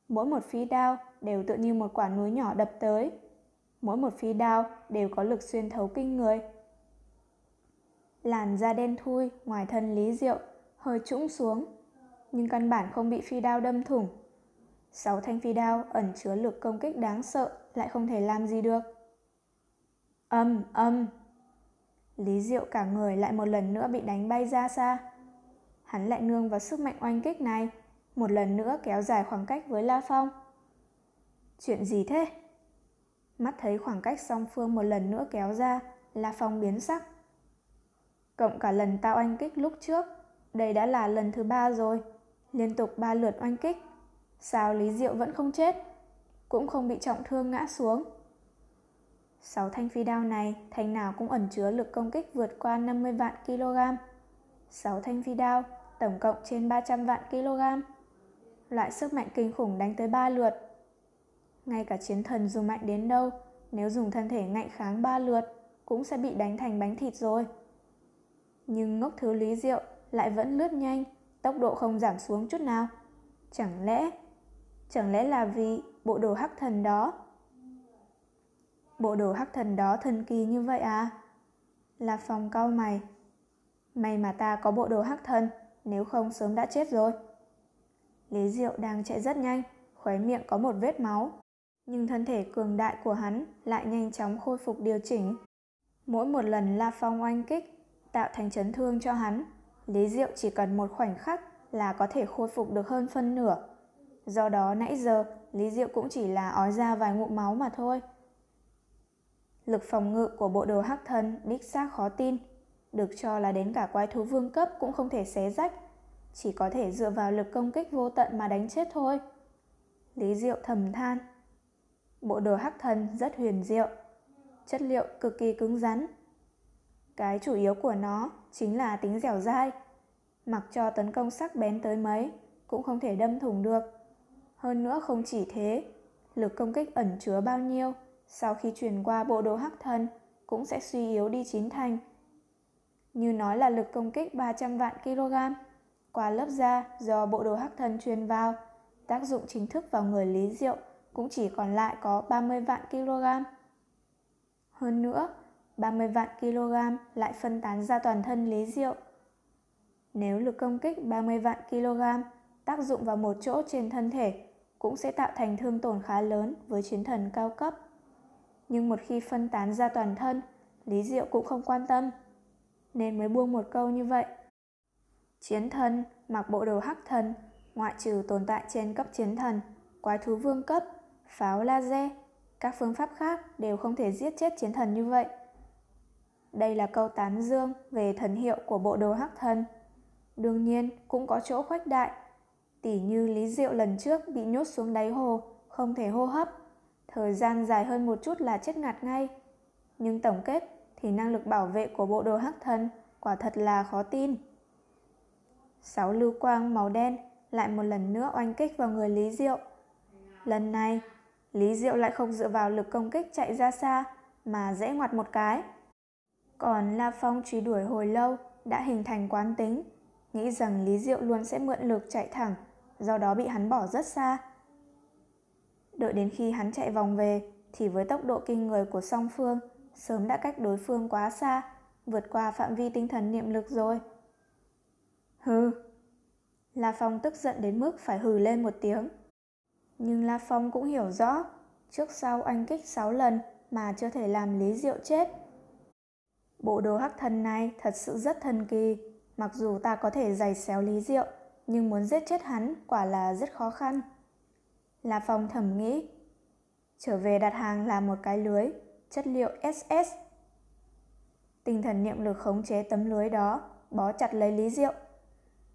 Mỗi một phi đao đều tự như một quả núi nhỏ đập tới. Mỗi một phi đao đều có lực xuyên thấu kinh người. Làn da đen thui ngoài thân Lý Diệu hơi trũng xuống, nhưng căn bản không bị phi đao đâm thủng. Sáu thanh phi đao ẩn chứa lực công kích đáng sợ lại không thể làm gì được. Âm, âm. Lý Diệu cả người lại một lần nữa bị đánh bay ra xa. Hắn lại nương vào sức mạnh oanh kích này, một lần nữa kéo dài khoảng cách với La Phong. Chuyện gì thế? Mắt thấy khoảng cách song phương một lần nữa kéo ra, La Phong biến sắc. Cộng cả lần tao oanh kích lúc trước, đây đã là lần thứ ba rồi, liên tục ba lượt oanh kích. Sao Lý Diệu vẫn không chết, cũng không bị trọng thương ngã xuống. Sáu thanh phi đao này, thanh nào cũng ẩn chứa lực công kích vượt qua 50 vạn kg. Sáu thanh phi đao, tổng cộng trên 300 vạn kg. Loại sức mạnh kinh khủng đánh tới 3 lượt. Ngay cả chiến thần dù mạnh đến đâu, nếu dùng thân thể ngạnh kháng 3 lượt, cũng sẽ bị đánh thành bánh thịt rồi. Nhưng ngốc thứ Lý Diệu lại vẫn lướt nhanh, tốc độ không giảm xuống chút nào. Chẳng lẽ, chẳng lẽ là vì bộ đồ hắc thần đó? Bộ đồ hắc thần đó thần kỳ như vậy à? Là phòng cau mày. May mà ta có bộ đồ hắc thần, nếu không sớm đã chết rồi. Lý Diệu đang chạy rất nhanh, khóe miệng có một vết máu. Nhưng thân thể cường đại của hắn lại nhanh chóng khôi phục điều chỉnh. Mỗi một lần La Phong oanh kích, tạo thành chấn thương cho hắn, Lý Diệu chỉ cần một khoảnh khắc là có thể khôi phục được hơn phân nửa. Do đó nãy giờ Lý Diệu cũng chỉ là ói ra vài ngụm máu mà thôi. Lực phòng ngự của bộ đồ hắc thân đích xác khó tin, được cho là đến cả quái thú vương cấp cũng không thể xé rách, chỉ có thể dựa vào lực công kích vô tận mà đánh chết thôi. Lý Diệu thầm than. Bộ đồ hắc thần rất huyền diệu, chất liệu cực kỳ cứng rắn. Cái chủ yếu của nó chính là tính dẻo dai. Mặc cho tấn công sắc bén tới mấy, cũng không thể đâm thủng được. Hơn nữa không chỉ thế, lực công kích ẩn chứa bao nhiêu, sau khi truyền qua bộ đồ hắc thần, cũng sẽ suy yếu đi chín thành. Như nói là lực công kích 300 vạn kg, qua lớp da do bộ đồ hắc thần truyền vào, tác dụng chính thức vào người Lý Diệu cũng chỉ còn lại có 30 vạn kg. Hơn nữa, 30 vạn kg lại phân tán ra toàn thân Lý Diệu. Nếu lực công kích 30 vạn kg tác dụng vào một chỗ trên thân thể cũng sẽ tạo thành thương tổn khá lớn với chiến thần cao cấp. Nhưng một khi phân tán ra toàn thân, Lý Diệu cũng không quan tâm. nên mới buông một câu như vậy. Chiến thần, mặc bộ đồ hắc thần, ngoại trừ tồn tại trên cấp chiến thần, quái thú vương cấp, pháo laser, các phương pháp khác đều không thể giết chết chiến thần như vậy. Đây là câu tán dương về thần hiệu của bộ đồ hắc thần. Đương nhiên cũng có chỗ khoách đại, tỉ như Lý Diệu lần trước bị nhốt xuống đáy hồ, không thể hô hấp. Thời gian dài hơn một chút là chết ngạt ngay. Nhưng tổng kết thì năng lực bảo vệ của bộ đồ hắc thần quả thật là khó tin. Sáu lưu quang màu đen lại một lần nữa oanh kích vào người Lý Diệu. Lần này, Lý Diệu lại không dựa vào lực công kích chạy ra xa mà dễ ngoặt một cái. Còn La Phong truy đuổi hồi lâu đã hình thành quán tính, nghĩ rằng Lý Diệu luôn sẽ mượn lực chạy thẳng, do đó bị hắn bỏ rất xa. Đợi đến khi hắn chạy vòng về thì với tốc độ kinh người của song phương sớm đã cách đối phương quá xa, vượt qua phạm vi tinh thần niệm lực rồi. Hừ. La Phong tức giận đến mức phải hừ lên một tiếng. Nhưng La Phong cũng hiểu rõ, trước sau anh kích 6 lần mà chưa thể làm Lý Diệu chết. Bộ đồ hắc thần này thật sự rất thần kỳ, mặc dù ta có thể giày xéo Lý Diệu, nhưng muốn giết chết hắn quả là rất khó khăn. La Phong thầm nghĩ, trở về đặt hàng là một cái lưới, chất liệu SS. Tinh thần niệm lực khống chế tấm lưới đó, bó chặt lấy Lý Diệu.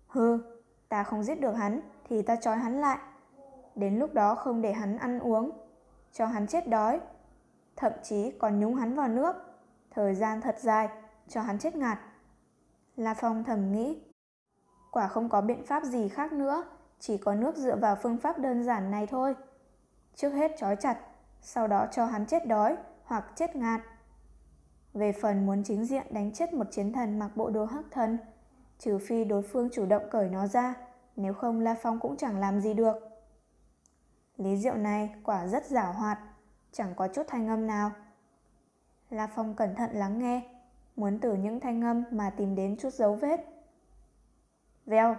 Hừ, ta không giết được hắn thì ta trói hắn lại. Đến lúc đó không để hắn ăn uống, cho hắn chết đói. Thậm chí còn nhúng hắn vào nước, thời gian thật dài, cho hắn chết ngạt. La Phong thầm nghĩ, quả không có biện pháp gì khác nữa, chỉ có nước dựa vào phương pháp đơn giản này thôi. Trước hết trói chặt, sau đó cho hắn chết đói hoặc chết ngạt. Về phần muốn chính diện đánh chết một chiến thần mặc bộ đồ hắc thần, trừ phi đối phương chủ động cởi nó ra, nếu không La Phong cũng chẳng làm gì được. Lý Diệu này quả rất giả hoạt, chẳng có chút thanh âm nào. La Phong cẩn thận lắng nghe, muốn từ những thanh âm mà tìm đến chút dấu vết. Vèo!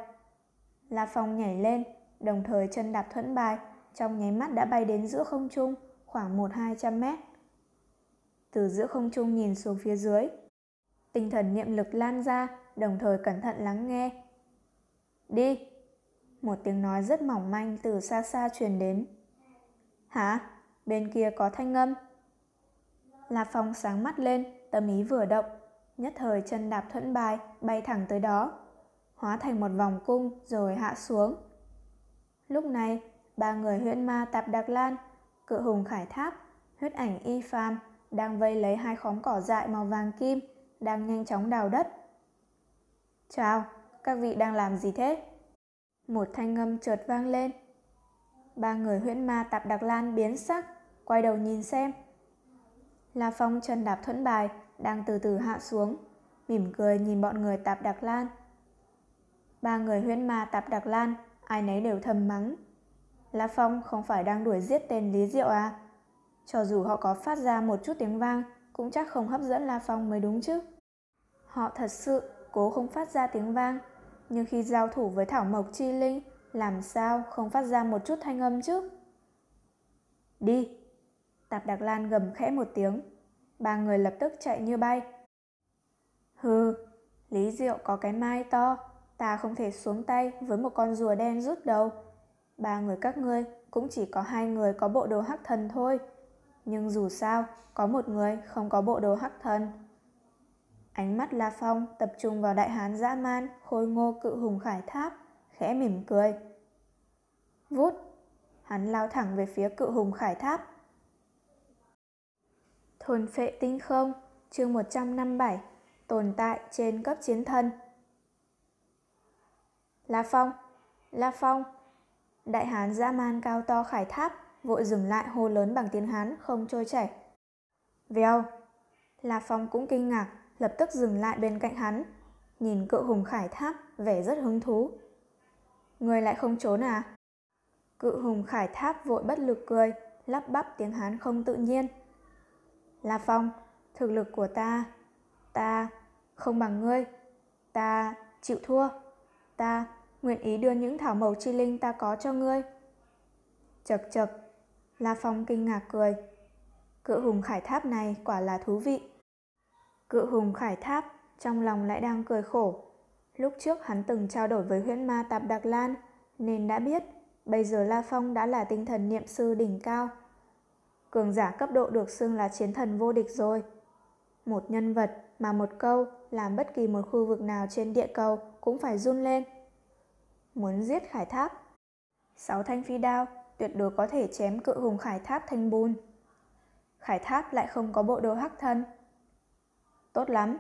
La Phong nhảy lên, đồng thời chân đạp thuẫn bài, trong nháy mắt đã bay đến giữa không trung, khoảng 1-200 mét. Từ giữa không trung nhìn xuống phía dưới, tinh thần niệm lực lan ra, đồng thời cẩn thận lắng nghe. Đi! Một tiếng nói rất mỏng manh từ xa xa truyền đến. Hả? Bên kia có thanh âm. La Phong sáng mắt lên, tâm ý vừa động, nhất thời chân đạp thuẫn bài bay thẳng tới đó, hóa thành một vòng cung rồi hạ xuống. Lúc này, ba người huyễn ma tạp đặc lan, cự hùng khải tháp, huyết ảnh y phàm đang vây lấy hai khóm cỏ dại màu vàng kim, đang nhanh chóng đào đất. Chào, các vị đang làm gì thế? Một thanh âm chợt vang lên. Ba người huyễn ma tạp đặc lan biến sắc, quay đầu nhìn xem. La Phong chân đạp thuẫn bài, đang từ từ hạ xuống, mỉm cười nhìn bọn người tạp đặc lan. Ba người huyễn ma tạp đặc lan, ai nấy đều thầm mắng. La Phong không phải đang đuổi giết tên Lý Diệu à? Cho dù họ có phát ra một chút tiếng vang, cũng chắc không hấp dẫn La Phong mới đúng chứ. Họ thật sự cố không phát ra tiếng vang, nhưng khi giao thủ với Thảo Mộc Chi Linh, làm sao không phát ra một chút thanh âm chứ? Đi! Tạp Đặc Lan gầm khẽ một tiếng, ba người lập tức chạy như bay. Hừ, Lý Diệu có cái mai to, ta không thể xuống tay với một con rùa đen rút đầu. Ba người các ngươi cũng chỉ có hai người có bộ đồ hắc thần thôi. Nhưng dù sao, có một người không có bộ đồ hắc thần. Ánh mắt La Phong tập trung vào đại hán dã man, khôi ngô cự hùng khải tháp, khẽ mỉm cười. Vút, hắn lao thẳng về phía cự hùng khải tháp. Thôn phệ tinh không, chương 157, tồn tại trên cấp chiến thân. La Phong, La Phong. Đại hán dã man cao to khải tháp, vội dừng lại hô lớn bằng tiếng Hán không trôi chảy. Vèo, La Phong cũng kinh ngạc, lập tức dừng lại bên cạnh hắn, nhìn cự hùng khải tháp vẻ rất hứng thú. Người lại không trốn à? Cự hùng khải tháp vội bất lực cười, lắp bắp tiếng Hán không tự nhiên. La Phong, thực lực của ta, ta không bằng ngươi, ta chịu thua, ta nguyện ý đưa những thảo mộc chi linh ta có cho ngươi. Chật chật, La Phong kinh ngạc cười. Cự hùng khải tháp này quả là thú vị. Cự hùng khải tháp trong lòng lại đang cười khổ. Lúc trước hắn từng trao đổi với huyễn ma Tạp Đặc Lan, nên đã biết bây giờ La Phong đã là tinh thần niệm sư đỉnh cao. Cường giả cấp độ được xưng là chiến thần vô địch rồi. Một nhân vật mà một câu làm bất kỳ một khu vực nào trên địa cầu cũng phải run lên. Muốn giết khải tháp. Sáu thanh phi đao tuyệt đối có thể chém cự hùng khải tháp thành bùn. Khải tháp lại không có bộ đồ hắc thân. Tốt lắm,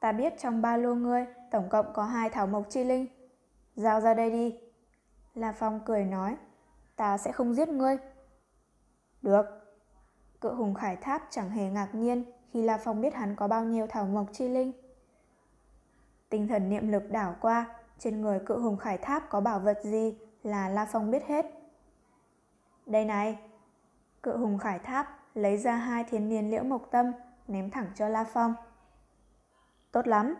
ta biết trong ba lô ngươi tổng cộng có hai thảo mộc chi linh. Giao ra đây đi. La Phong cười nói, ta sẽ không giết ngươi. Được. Cự hùng khải tháp chẳng hề ngạc nhiên khi La Phong biết hắn có bao nhiêu thảo mộc chi linh. Tinh thần niệm lực đảo qua, trên người cự hùng khải tháp có bảo vật gì là La Phong biết hết. Đây này, cự hùng khải tháp lấy ra hai thiên niên liễu mộc tâm, ném thẳng cho La Phong. Tốt lắm.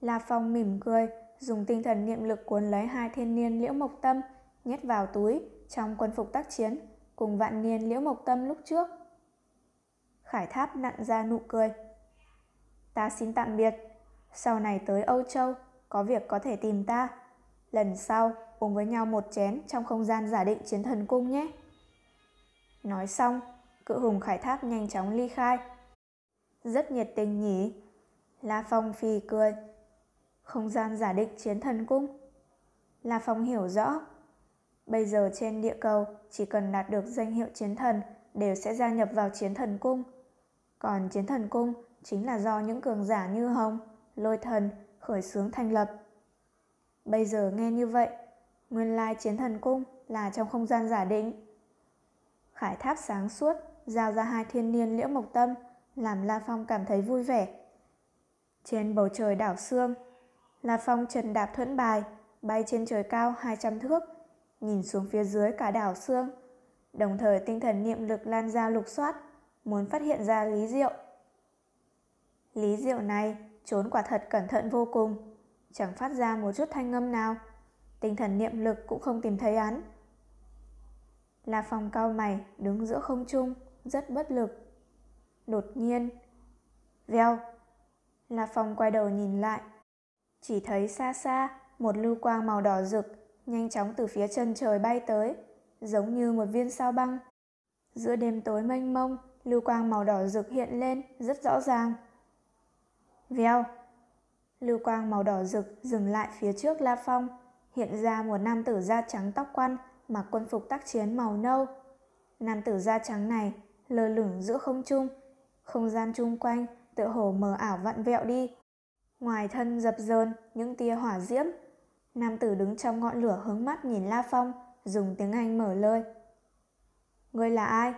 La Phong mỉm cười, dùng tinh thần niệm lực cuốn lấy hai thiên niên liễu mộc tâm, nhét vào túi trong quân phục tác chiến cùng vạn niên liễu mộc tâm lúc trước. Khải Tháp nặn ra nụ cười. Ta xin tạm biệt. Sau này tới Âu Châu, có việc có thể tìm ta. Lần sau, uống với nhau một chén trong không gian giả định chiến thần cung nhé. Nói xong, cự hùng Khải Tháp nhanh chóng ly khai. Rất nhiệt tình nhỉ? La Phong phì cười. Không gian giả định chiến thần cung. La Phong hiểu rõ. Bây giờ trên địa cầu, chỉ cần đạt được danh hiệu chiến thần đều sẽ gia nhập vào chiến thần cung. Còn chiến thần cung chính là do những cường giả như Hồng, Lôi Thần khởi xướng thành lập. Bây giờ nghe như vậy, nguyên lai chiến thần cung là trong không gian giả định. Khải tháp sáng suốt, giao ra hai thiên niên liễu mộc tâm, làm La Phong cảm thấy vui vẻ. Trên bầu trời đảo xương, La Phong trần đạp thuẫn bài, bay trên trời cao 200 thước, nhìn xuống phía dưới cả đảo xương, đồng thời tinh thần niệm lực lan ra lục soát, muốn phát hiện ra Lý Diệu. Lý Diệu này trốn quả thật cẩn thận vô cùng, chẳng phát ra một chút thanh âm nào, tinh thần niệm lực cũng không tìm thấy án. La Phong cao mày đứng giữa không trung, rất bất lực. Đột nhiên, veo, La Phong quay đầu nhìn lại, chỉ thấy xa xa một lưu quang màu đỏ rực nhanh chóng từ phía chân trời bay tới, giống như một viên sao băng. Giữa đêm tối mênh mông, lưu quang màu đỏ rực hiện lên rất rõ ràng. Vèo, lưu quang màu đỏ rực dừng lại phía trước La Phong, hiện ra một nam tử da trắng tóc quăn, mặc quân phục tác chiến màu nâu. Nam tử da trắng này lơ lửng giữa không trung, không gian chung quanh tựa hồ mờ ảo vặn vẹo đi. Ngoài thân dập dờn những tia hỏa diễm, nam tử đứng trong ngọn lửa hướng mắt nhìn La Phong, dùng tiếng Anh mở lời. Ngươi là ai?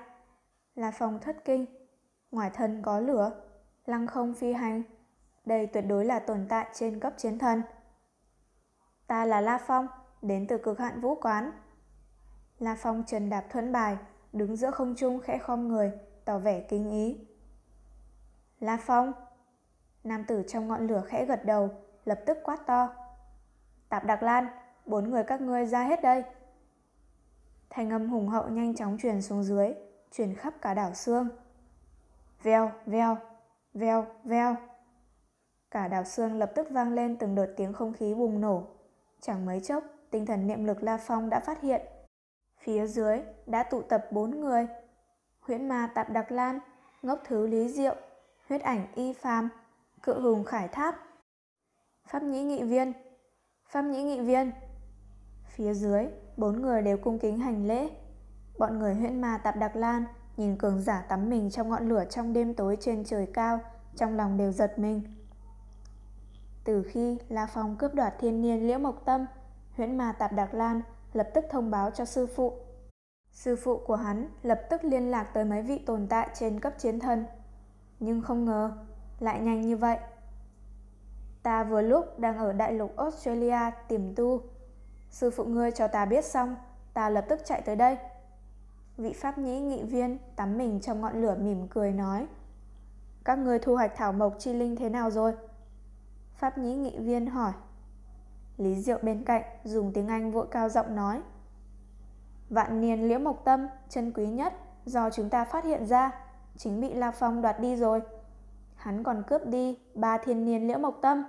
Là Phong thất kinh. Ngoài thân có lửa, lăng không phi hành. Đây tuyệt đối là tồn tại trên cấp chiến thần. Ta là La Phong, đến từ cực hạn vũ quán. La Phong trần đạp thuẫn bài, đứng giữa không trung khẽ khom người, tỏ vẻ kinh ý. La Phong! Nam tử trong ngọn lửa khẽ gật đầu, lập tức quát to. Tạp Đặc Lan, bốn người các ngươi ra hết đây. Thành âm hùng hậu nhanh chóng truyền xuống dưới, truyền khắp cả đảo xương. Veo, veo, veo, veo. Cả đảo xương lập tức vang lên từng đợt tiếng không khí bùng nổ. Chẳng mấy chốc, tinh thần niệm lực La Phong đã phát hiện. Phía dưới đã tụ tập bốn người. Huyễn ma tạp đặc lan, ngốc thứ lý diệu, huyết ảnh y phàm, cự hùng khải tháp. Pháp nhĩ nghị viên, pháp nhĩ nghị viên. Phía dưới, bốn người đều cung kính hành lễ. Bọn người huyễn ma tạp đặc lan nhìn cường giả tắm mình trong ngọn lửa trong đêm tối trên trời cao, trong lòng đều giật mình. Từ khi La Phong cướp đoạt thiên niên liễu mộc tâm, huyễn ma tạp đặc lan lập tức thông báo cho sư phụ. Sư phụ của hắn lập tức liên lạc tới mấy vị tồn tại trên cấp chiến thân. Nhưng không ngờ, lại nhanh như vậy. Ta vừa lúc đang ở đại lục Australia tìm tu. Sư phụ ngươi cho ta biết xong, ta lập tức chạy tới đây. Vị pháp nhĩ nghị viên tắm mình trong ngọn lửa mỉm cười nói. Các ngươi thu hoạch thảo mộc chi linh thế nào rồi? Pháp nhĩ nghị viên hỏi. Lý Diệu bên cạnh dùng tiếng Anh vội cao giọng nói. Vạn niên liễu mộc tâm, chân quý nhất, do chúng ta phát hiện ra, chính bị La Phong đoạt đi rồi. hắn còn cướp đi ba thiên niên liễu mộc tâm.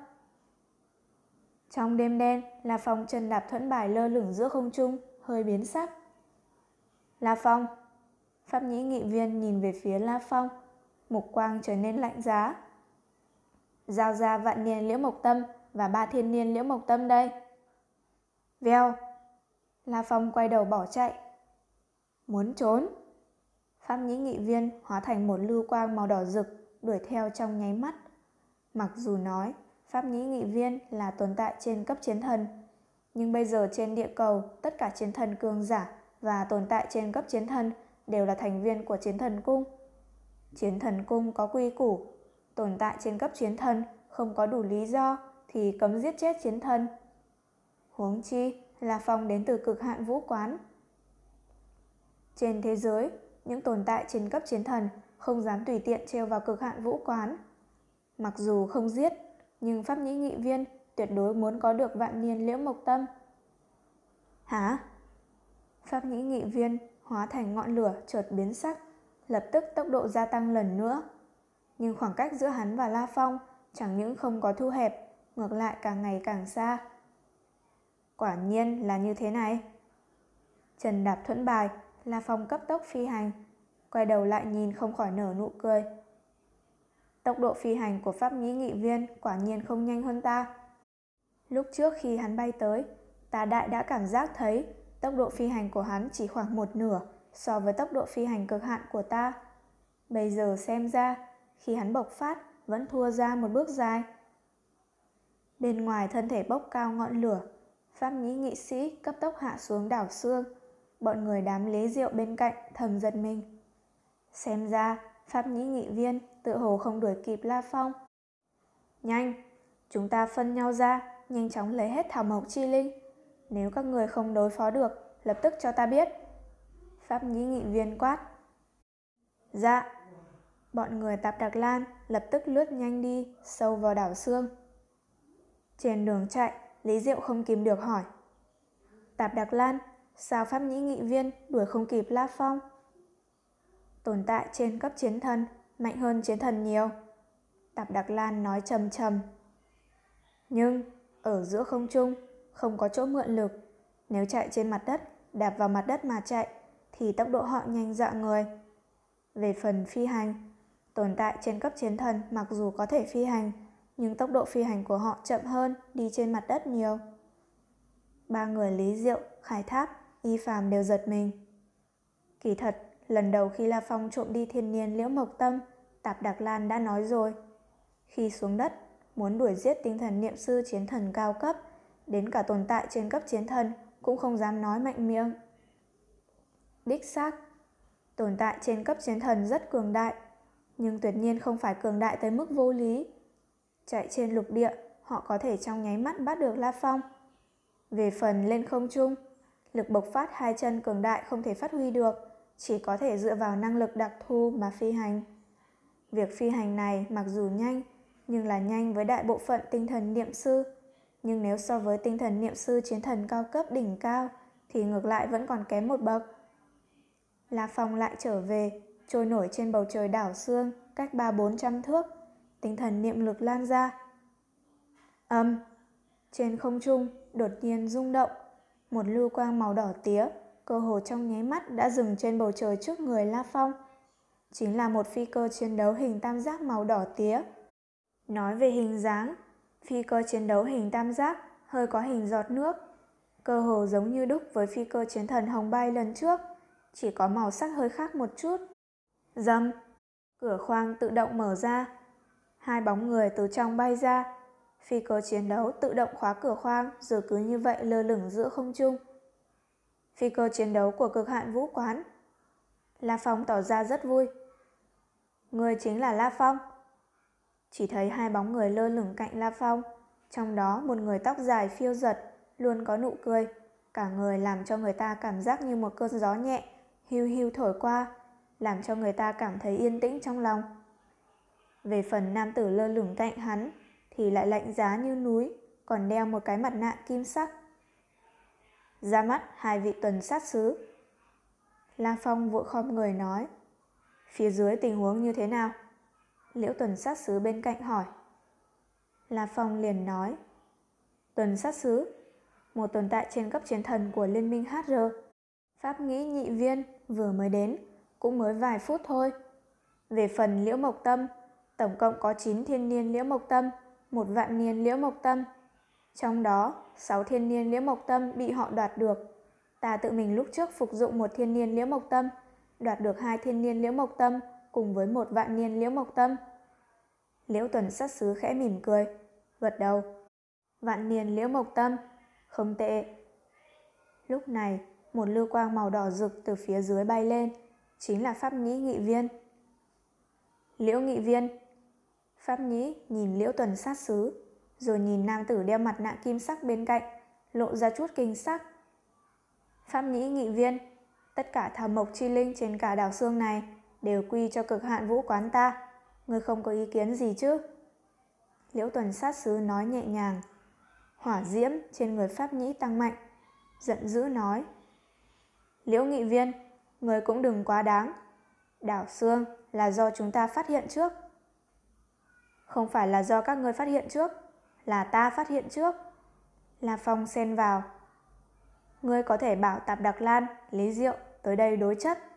Trong đêm đen, La Phong chân đạp thuẫn bài lơ lửng giữa không trung, hơi biến sắc. La Phong Pháp nhĩ nghị viên nhìn về phía La Phong, mục quang trở nên lạnh giá. Giao ra vạn niên liễu mộc tâm và ba thiên niên liễu mộc tâm đây. Vèo La Phong quay đầu bỏ chạy. Muốn trốn. Pháp nhĩ nghị viên hóa thành một lưu quang màu đỏ rực đuổi theo trong nháy mắt. Mặc dù nói Pháp nhĩ nghị viên là tồn tại trên cấp chiến thần, nhưng bây giờ trên địa cầu tất cả chiến thần cường giả và tồn tại trên cấp chiến thần đều là thành viên của chiến thần cung. Chiến thần cung có quy củ, tồn tại trên cấp chiến thần không có đủ lý do thì cấm giết chết chiến thần. Huống chi là phong đến từ cực hạn vũ quán. Trên thế giới, những tồn tại trên cấp chiến thần không dám tùy tiện treo vào cực hạn vũ quán. Mặc dù không giết, nhưng pháp nhĩ nghị viên tuyệt đối muốn có được vạn niên liễu mộc tâm. Hả? Pháp nhĩ nghị viên hóa thành ngọn lửa chợt biến sắc, lập tức tốc độ gia tăng lần nữa. Nhưng khoảng cách giữa hắn và La Phong chẳng những không có thu hẹp, ngược lại càng ngày càng xa. Quả nhiên là như thế này. Trần đạp thuẫn bài, La Phong cấp tốc phi hành, quay đầu lại nhìn không khỏi nở nụ cười. Tốc độ phi hành của pháp nhĩ nghị viên quả nhiên không nhanh hơn ta. Lúc trước khi hắn bay tới, ta đại đã cảm giác thấy tốc độ phi hành của hắn chỉ khoảng một nửa so với tốc độ phi hành cực hạn của ta. Bây giờ xem ra, khi hắn bộc phát vẫn thua ra một bước dài. Bên ngoài thân thể bốc cao ngọn lửa, Pháp nhĩ nghị sĩ cấp tốc hạ xuống đảo xương. Bọn người đám lấy rượu bên cạnh thầm giật mình. Xem ra, Pháp nhĩ nghị viên tự hồ không đuổi kịp La Phong. Nhanh, chúng ta phân nhau ra, nhanh chóng lấy hết thảo mộc chi linh. Nếu các người không đối phó được, lập tức cho ta biết. Pháp nhĩ nghị viên quát. Dạ. Bọn người tạp đặc lan lập tức lướt nhanh đi, sâu vào đảo xương. Trên đường chạy, Lý Diệu không kìm được hỏi. Tạp Đặc Lan, sao Pháp Nhĩ Nghị Viên đuổi không kịp La Phong? Tồn tại trên cấp chiến thần, mạnh hơn chiến thần nhiều. Tạp Đặc Lan nói trầm trầm. Nhưng, ở giữa không trung, không có chỗ mượn lực. Nếu chạy trên mặt đất, đạp vào mặt đất mà chạy, thì tốc độ họ nhanh dọa người. Về phần phi hành, tồn tại trên cấp chiến thần mặc dù có thể phi hành, nhưng tốc độ phi hành của họ chậm hơn đi trên mặt đất nhiều. Ba người Lý Diệu, khải Tháp, Y Phàm đều giật mình. Kỳ thật, lần đầu khi La Phong trộm đi thiên niên liễu mộc tâm, Tạp Đặc Lan đã nói rồi. Khi xuống đất, muốn đuổi giết tinh thần niệm sư chiến thần cao cấp, đến cả tồn tại trên cấp chiến thần cũng không dám nói mạnh miệng. Đích xác, tồn tại trên cấp chiến thần rất cường đại, nhưng tuyệt nhiên không phải cường đại tới mức vô lý. Chạy trên lục địa, họ có thể trong nháy mắt bắt được La Phong. Về phần lên không trung, lực bộc phát hai chân cường đại không thể phát huy được, chỉ có thể dựa vào năng lực đặc thù mà phi hành. Việc phi hành này mặc dù nhanh, nhưng là nhanh với đại bộ phận tinh thần niệm sư. Nhưng nếu so với tinh thần niệm sư chiến thần cao cấp đỉnh cao, thì ngược lại vẫn còn kém một bậc. La Phong lại trở về, trôi nổi trên bầu trời đảo xương, cách ba bốn trăm thước, tinh thần niệm lực lan ra. Âm, trên không trung đột nhiên rung động, một lưu quang màu đỏ tía, cơ hồ trong nháy mắt đã dừng trên bầu trời trước người La Phong. Chính là một phi cơ chiến đấu hình tam giác màu đỏ tía. Nói về hình dáng, phi cơ chiến đấu hình tam giác hơi có hình giọt nước, cơ hồ giống như đúc với phi cơ chiến thần hồng bay lần trước, chỉ có màu sắc hơi khác một chút. Dâm, cửa khoang tự động mở ra, Hai bóng người từ trong bay ra. Phi cơ chiến đấu tự động khóa cửa khoang rồi cứ như vậy lơ lửng giữa không trung. Phi cơ chiến đấu của cực hạn vũ quán. La Phong tỏ ra rất vui. Người chính là La Phong. Chỉ thấy hai bóng người lơ lửng cạnh La Phong. Trong đó một người tóc dài phiêu giật, luôn có nụ cười. Cả người làm cho người ta cảm giác như một cơn gió nhẹ, hưu hưu thổi qua, làm cho người ta cảm thấy yên tĩnh trong lòng. Về phần nam tử lơ lửng cạnh hắn thì lại lạnh giá như núi, còn đeo một cái mặt nạ kim sắc. Ra mắt hai vị tuần sát sứ. La Phong vội khom người nói. Phía dưới tình huống như thế nào? Liễu tuần sát sứ bên cạnh hỏi. La Phong liền nói. Tuần sát sứ, một tồn tại trên cấp chiến thần của Liên minh HR. Pháp nghĩ nhị viên vừa mới đến, cũng mới vài phút thôi. Về phần Liễu Mộc Tâm, tổng cộng có 9 thiên niên Liễu Mộc Tâm, một vạn niên Liễu Mộc Tâm. Trong đó, 6 thiên niên Liễu Mộc Tâm bị họ đoạt được. Ta tự mình lúc trước phục dụng một thiên niên Liễu Mộc Tâm, đoạt được hai thiên niên Liễu Mộc Tâm cùng với một vạn niên Liễu Mộc Tâm. Liễu Tuần sát sứ khẽ mỉm cười, gật đầu. Vạn niên Liễu Mộc Tâm, không tệ. Lúc này, một lưu quang màu đỏ rực từ phía dưới bay lên, chính là Pháp Nhĩ Nghị Viên. Liễu Nghị Viên Pháp Nhĩ nhìn Liễu Tuần sát sứ, rồi nhìn nam tử đeo mặt nạ kim sắc bên cạnh, lộ ra chút kinh sắc. Pháp Nhĩ Nghị Viên Tất cả thảo mộc chi linh trên cả đảo xương này đều quy cho cực hạn vũ quán ta. Ngươi không có ý kiến gì chứ? Liễu Tuần sát sứ nói nhẹ nhàng. Hỏa diễm trên người Pháp Nhĩ tăng mạnh, giận dữ nói. Liễu Nghị Viên, người cũng đừng quá đáng. Đảo xương là do chúng ta phát hiện trước. Không phải là do các ngươi phát hiện trước, là ta phát hiện trước. La Phong xen vào. Ngươi có thể bảo Tạp Đặc Lan, Lý Diệu tới đây đối chất.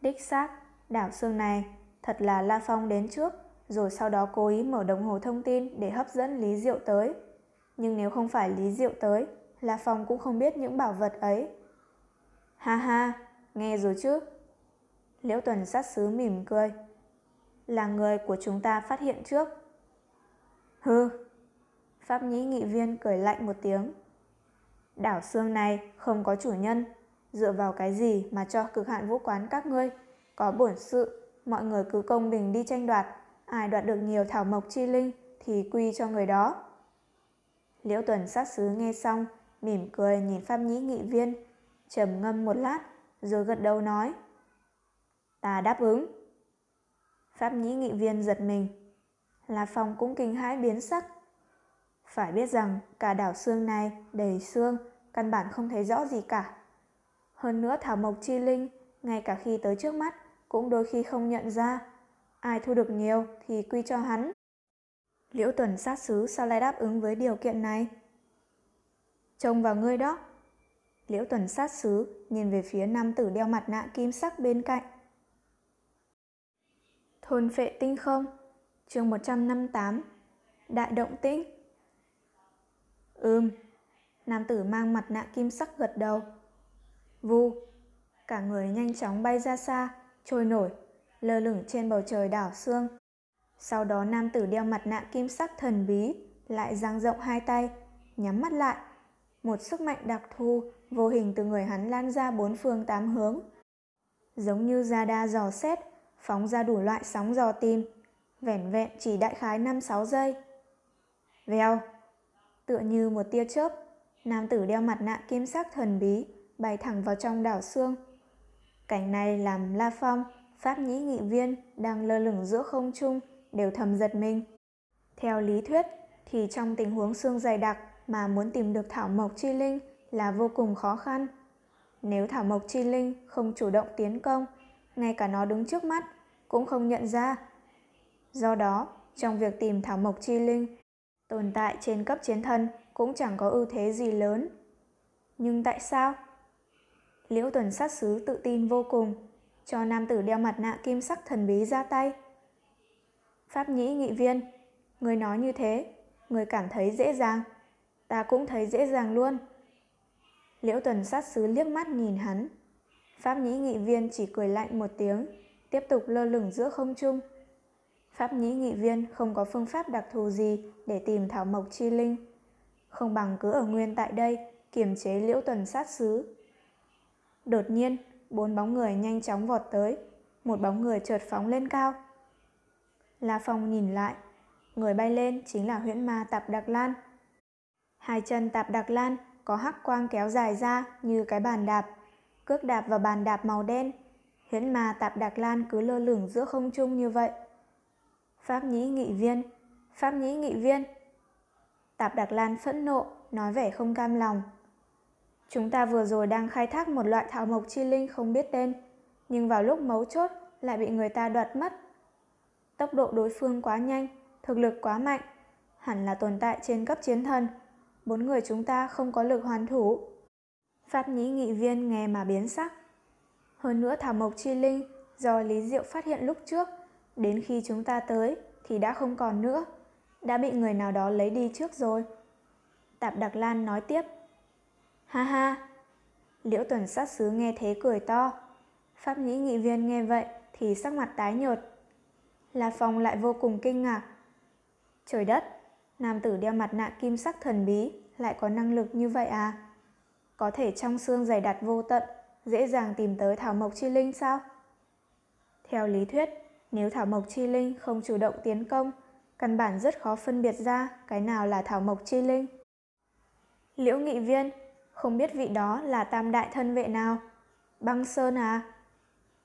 Đích xác, đảo xương này thật là La Phong đến trước, rồi sau đó cố ý mở đồng hồ thông tin để hấp dẫn Lý Diệu tới. Nhưng nếu không phải Lý Diệu tới, La Phong cũng không biết những bảo vật ấy. Ha ha, nghe rồi chứ? Liễu Tuần sát sứ mỉm cười. Là người của chúng ta phát hiện trước. Hư. Pháp nhĩ nghị viên cười lạnh một tiếng. Đảo xương này không có chủ nhân. Dựa vào cái gì mà cho cực hạn vũ quán các ngươi? Có bổn sự, mọi người cứ công bình đi tranh đoạt. Ai đoạt được nhiều thảo mộc chi linh thì quy cho người đó. Liễu Tuần sát sứ nghe xong, mỉm cười nhìn Pháp Nhĩ nghị viên, trầm ngâm một lát, rồi gật đầu nói. Ta đáp ứng. Pháp Nhĩ nghị viên giật mình. La Phong cũng kinh hãi biến sắc. Phải biết rằng cả đảo xương này đầy xương, căn bản không thấy rõ gì cả. Hơn nữa thảo mộc chi linh, ngay cả khi tới trước mắt, cũng đôi khi không nhận ra. Ai thu được nhiều thì quy cho hắn. Liễu tuần sát sứ sao lại đáp ứng với điều kiện này? Trông vào ngươi đó. Liễu tuần sát sứ nhìn về phía nam tử đeo mặt nạ kim sắc bên cạnh. Thôn phệ tinh không, chương 158, Đại động tĩnh. Ừm, nam tử mang mặt nạ kim sắc gật đầu. Vu, cả người nhanh chóng bay ra xa, trôi nổi, lơ lửng trên bầu trời đảo xương. Sau đó nam tử đeo mặt nạ kim sắc thần bí, lại dang rộng hai tay, nhắm mắt lại. Một sức mạnh đặc thù, vô hình từ người hắn lan ra bốn phương tám hướng. Giống như ra đa dò xét, phóng ra đủ loại sóng dò tim vẻn vẹn chỉ đại khái 5-6 giây. Vèo, tựa như một tia chớp, nam tử đeo mặt nạ kim sắc thần bí, bay thẳng vào trong đảo xương. Cảnh này làm La Phong, Pháp Nhĩ Nghị Viên đang lơ lửng giữa không trung, đều thầm giật mình. Theo lý thuyết thì trong tình huống xương dày đặc mà muốn tìm được thảo mộc chi linh là vô cùng khó khăn. Nếu thảo mộc chi linh không chủ động tiến công, ngay cả nó đứng trước mắt cũng không nhận ra. Do đó, trong việc tìm thảo mộc chi linh, tồn tại trên cấp chiến thân cũng chẳng có ưu thế gì lớn. Nhưng tại sao? Liễu tuần sát sứ tự tin vô cùng, cho nam tử đeo mặt nạ kim sắc thần bí ra tay. Pháp nhĩ nghị viên, người nói như thế, người cảm thấy dễ dàng. Ta cũng thấy dễ dàng luôn. Liễu tuần sát sứ liếc mắt nhìn hắn. Pháp nhĩ nghị viên chỉ cười lạnh một tiếng, tiếp tục lơ lửng giữa không trung. Pháp nhĩ nghị viên không có phương pháp đặc thù gì để tìm thảo mộc chi linh. Không bằng cứ ở nguyên tại đây, kiềm chế liễu tuần sát sứ. Đột nhiên, bốn bóng người nhanh chóng vọt tới, một bóng người chợt phóng lên cao. La Phong nhìn lại, người bay lên chính là huyễn ma Tạp Đặc Lan. Hai chân Tạp Đặc Lan có hắc quang kéo dài ra như cái bàn đạp, cước đạp vào bàn đạp màu đen. Huyễn ma Tạp Đặc Lan cứ lơ lửng giữa không trung như vậy. Pháp nhĩ nghị viên, Pháp nhĩ nghị viên. Tạp Đặc Lan phẫn nộ, nói vẻ không cam lòng. Chúng ta vừa rồi đang khai thác một loại thảo mộc chi linh không biết tên, nhưng vào lúc mấu chốt lại bị người ta đoạt mất tốc độ đối phương quá nhanh, thực lực quá mạnh, hẳn là tồn tại trên cấp chiến thần. Bốn người chúng ta không có lực hoàn thủ. Pháp nhĩ nghị viên nghe mà biến sắc. Hơn nữa thảo mộc chi linh do Lý Diệu phát hiện lúc trước, đến khi chúng ta tới thì đã không còn nữa, đã bị người nào đó lấy đi trước rồi. Tạp Đặc Lan nói tiếp. Ha ha! Liễu tuần sát sứ nghe thế cười to. Pháp nhĩ nghị viên nghe vậy thì sắc mặt tái nhợt. La Phong lại vô cùng kinh ngạc. Trời đất! Nam tử đeo mặt nạ kim sắc thần bí lại có năng lực như vậy à? Có thể trong xương dày đặt vô tận, dễ dàng tìm tới thảo mộc chi linh sao? Theo lý thuyết, nếu thảo mộc chi linh không chủ động tiến công, căn bản rất khó phân biệt ra cái nào là thảo mộc chi linh. Liễu nghị viên, không biết vị đó là tam đại thân vệ nào? Băng Sơn à?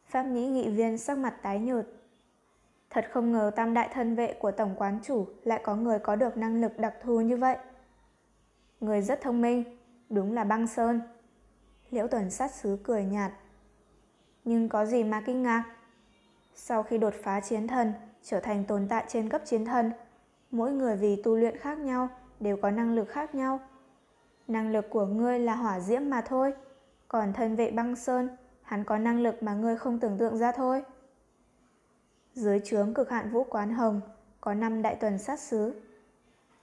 Pháp nhĩ nghị viên sắc mặt tái nhợt. Thật không ngờ tam đại thân vệ của tổng quán chủ lại có người có được năng lực đặc thù như vậy. Người rất thông minh, đúng là băng sơn. Liễu tuần sát sứ cười nhạt. Nhưng có gì mà kinh ngạc? Sau khi đột phá chiến thần, trở thành tồn tại trên cấp chiến thần, mỗi người vì tu luyện khác nhau, đều có năng lực khác nhau. Năng lực của ngươi là hỏa diễm mà thôi, còn thân vệ băng sơn, hắn có năng lực mà ngươi không tưởng tượng ra thôi. Dưới trướng cực hạn vũ quán hồng, có 5 đại tuần sát sứ.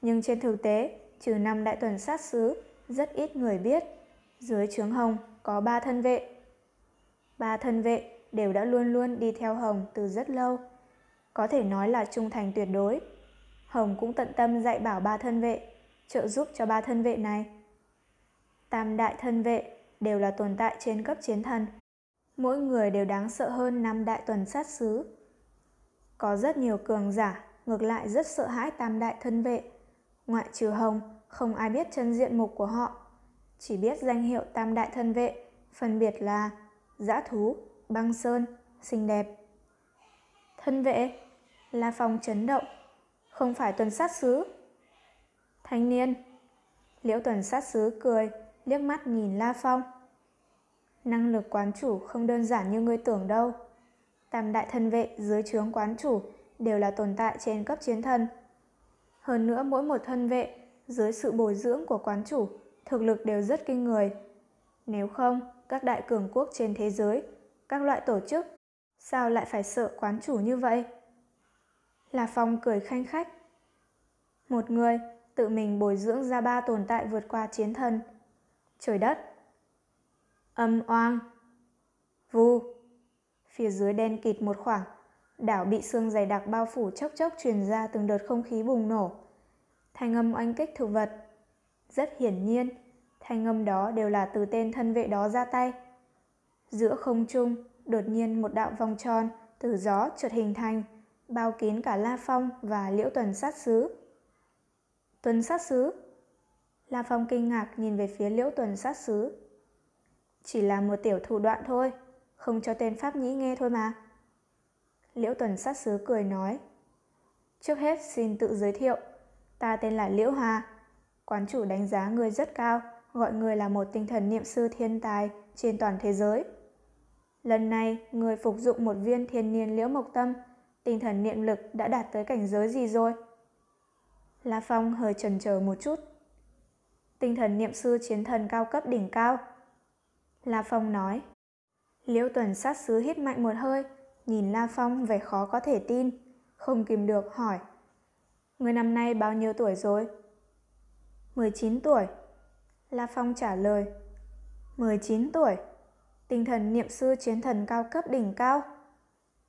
Nhưng trên thực tế, trừ 5 đại tuần sát sứ, rất ít người biết. Dưới trướng hồng có 3 thân vệ. Ba thân vệ đều đã luôn luôn đi theo Hồng từ rất lâu. Có thể nói là trung thành tuyệt đối. Hồng cũng tận tâm dạy bảo ba thân vệ, trợ giúp cho ba thân vệ này. Tam đại thân vệ đều là tồn tại trên cấp chiến thần. Mỗi người đều đáng sợ hơn năm đại tuần sát sứ. Có rất nhiều cường giả, ngược lại rất sợ hãi tam đại thân vệ. Ngoại trừ Hồng, không ai biết chân diện mục của họ. Chỉ biết danh hiệu tam đại thân vệ, phân biệt là dã thú, băng sơn, xinh đẹp. Thân vệ, là phòng chấn động, không phải tuần sát sứ. Thanh niên, liễu tuần sát sứ cười, liếc mắt nhìn La Phong. Năng lực quán chủ không đơn giản như ngươi tưởng đâu. Tam đại thân vệ dưới trướng quán chủ đều là tồn tại trên cấp chiến thân. Hơn nữa mỗi một thân vệ dưới sự bồi dưỡng của quán chủ thực lực đều rất kinh người. Nếu không, các đại cường quốc trên thế giới, các loại tổ chức, sao lại phải sợ quán chủ như vậy? La Phong cười khanh khách. Một người tự mình bồi dưỡng ra ba tồn tại vượt qua chiến thần. Trời đất. Âm oang. Vu. Phía dưới đen kịt một khoảng, đảo bị xương dày đặc bao phủ chốc chốc truyền ra từng đợt không khí bùng nổ. Thanh âm oanh kích thực vật. Rất hiển nhiên, thanh âm đó đều là từ tên thân vệ đó ra tay. Giữa không trung, đột nhiên một đạo vòng tròn từ gió chợt hình thành, bao kín cả La Phong và Liễu Tuần sát sứ. Tuần sát sứ? La Phong kinh ngạc nhìn về phía Liễu Tuần sát sứ. Chỉ là một tiểu thủ đoạn thôi, không cho tên Pháp Nhĩ nghe thôi mà. Liễu Tuần sát sứ cười nói. Trước hết xin tự giới thiệu, ta tên là Liễu Hà. Quán chủ đánh giá người rất cao, gọi người là một tinh thần niệm sư thiên tài trên toàn thế giới. Lần này, người phục dụng một viên thiên niên liễu mộc tâm, tinh thần niệm lực đã đạt tới cảnh giới gì rồi? La Phong hơi chần chờ một chút. Tinh thần niệm sư chiến thần cao cấp đỉnh cao. La Phong nói. Liễu tuần sát sứ hít mạnh một hơi, nhìn La Phong vẻ khó có thể tin, không kìm được hỏi. Người năm nay bao nhiêu tuổi rồi? 19 tuổi. La Phong trả lời. 19 tuổi. Tinh thần niệm sư chiến thần cao cấp đỉnh cao.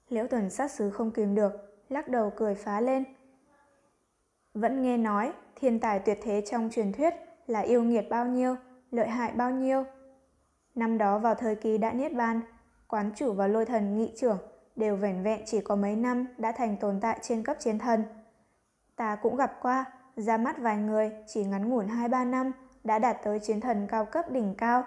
Liễu tuần sát sứ không kìm được, lắc đầu cười phá lên. Vẫn nghe nói, thiên tài tuyệt thế trong truyền thuyết là yêu nghiệt bao nhiêu, lợi hại bao nhiêu. Năm đó vào thời kỳ đã niết bàn, quán chủ và lôi thần nghị trưởng đều vẻn vẹn chỉ có mấy năm đã thành tồn tại trên cấp chiến thần. Ta cũng gặp qua, ra mắt vài người chỉ ngắn ngủn 2-3 năm đã đạt tới chiến thần cao cấp đỉnh cao.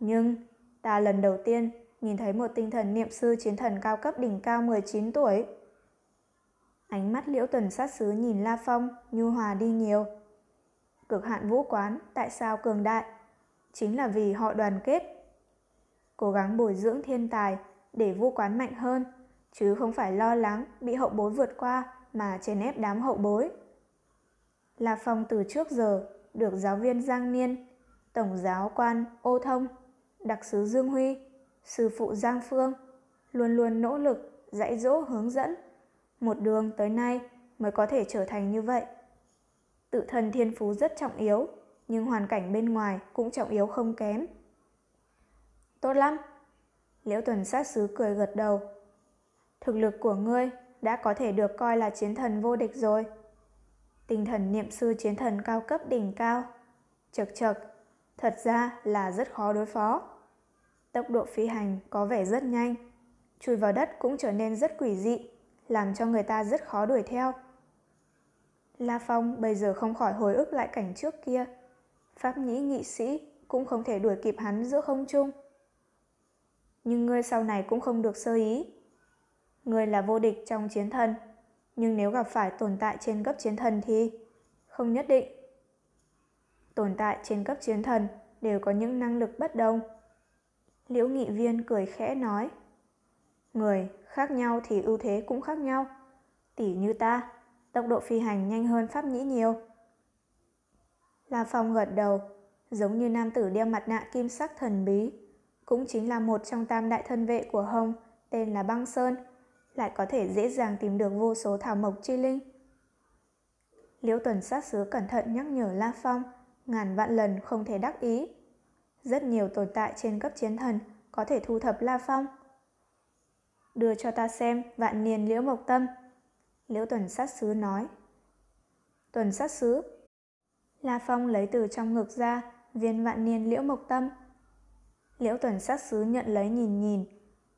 Nhưng ta lần đầu tiên nhìn thấy một tinh thần niệm sư chiến thần cao cấp đỉnh cao 19 tuổi. Ánh mắt liễu tuần sát sứ nhìn La Phong, nhu hòa đi nhiều. Cực hạn vũ quán, tại sao cường đại? Chính là vì họ đoàn kết. Cố gắng bồi dưỡng thiên tài để vũ quán mạnh hơn, chứ không phải lo lắng bị hậu bối vượt qua mà chèn ép đám hậu bối. là Phong từ trước giờ được giáo viên Giang Niên, tổng giáo quan Ô Thông, đặc sứ Dương Huy, sư phụ Giang Phương luôn luôn nỗ lực dạy dỗ hướng dẫn, một đường tới nay mới có thể trở thành như vậy. Tự thân thiên phú rất trọng yếu, nhưng hoàn cảnh bên ngoài cũng trọng yếu không kém. Tốt lắm. Liễu tuần sát sứ cười gật đầu. Thực lực của ngươi đã có thể được coi là chiến thần vô địch rồi. Tinh thần niệm sư chiến thần cao cấp đỉnh cao. Chật chật, thật ra là rất khó đối phó. Tốc độ phi hành có vẻ rất nhanh. Chui vào đất cũng trở nên rất quỷ dị, làm cho người ta rất khó đuổi theo. La Phong bây giờ không khỏi hồi ức lại cảnh trước kia. Pháp nhĩ nghị sĩ cũng không thể đuổi kịp hắn giữa không trung. Nhưng ngươi sau này cũng không được sơ ý. Ngươi là vô địch trong chiến thần, nhưng nếu gặp phải tồn tại trên cấp chiến thần thì không nhất định. Tồn tại trên cấp chiến thần đều có những năng lực bất đồng. Liễu nghị viên cười khẽ nói. Người khác nhau thì ưu thế cũng khác nhau. Tỉ như ta, tốc độ phi hành nhanh hơn Pháp Nhĩ nhiều. La Phong gật đầu, giống như nam tử đeo mặt nạ kim sắc thần bí, cũng chính là một trong tam đại thân vệ của Hồng, tên là Băng Sơn, lại có thể dễ dàng tìm được vô số thảo mộc chi linh. Liễu tuần sát sứ cẩn thận nhắc nhở La Phong, ngàn vạn lần không thể đắc ý. Rất nhiều tồn tại trên cấp chiến thần có thể thu thập La Phong. Đưa cho ta xem vạn niên liễu mộc tâm. Liễu tuần sát sứ nói. Tuần sát sứ. La Phong lấy từ trong ngực ra, viên vạn niên liễu mộc tâm. Liễu tuần sát sứ nhận lấy nhìn nhìn.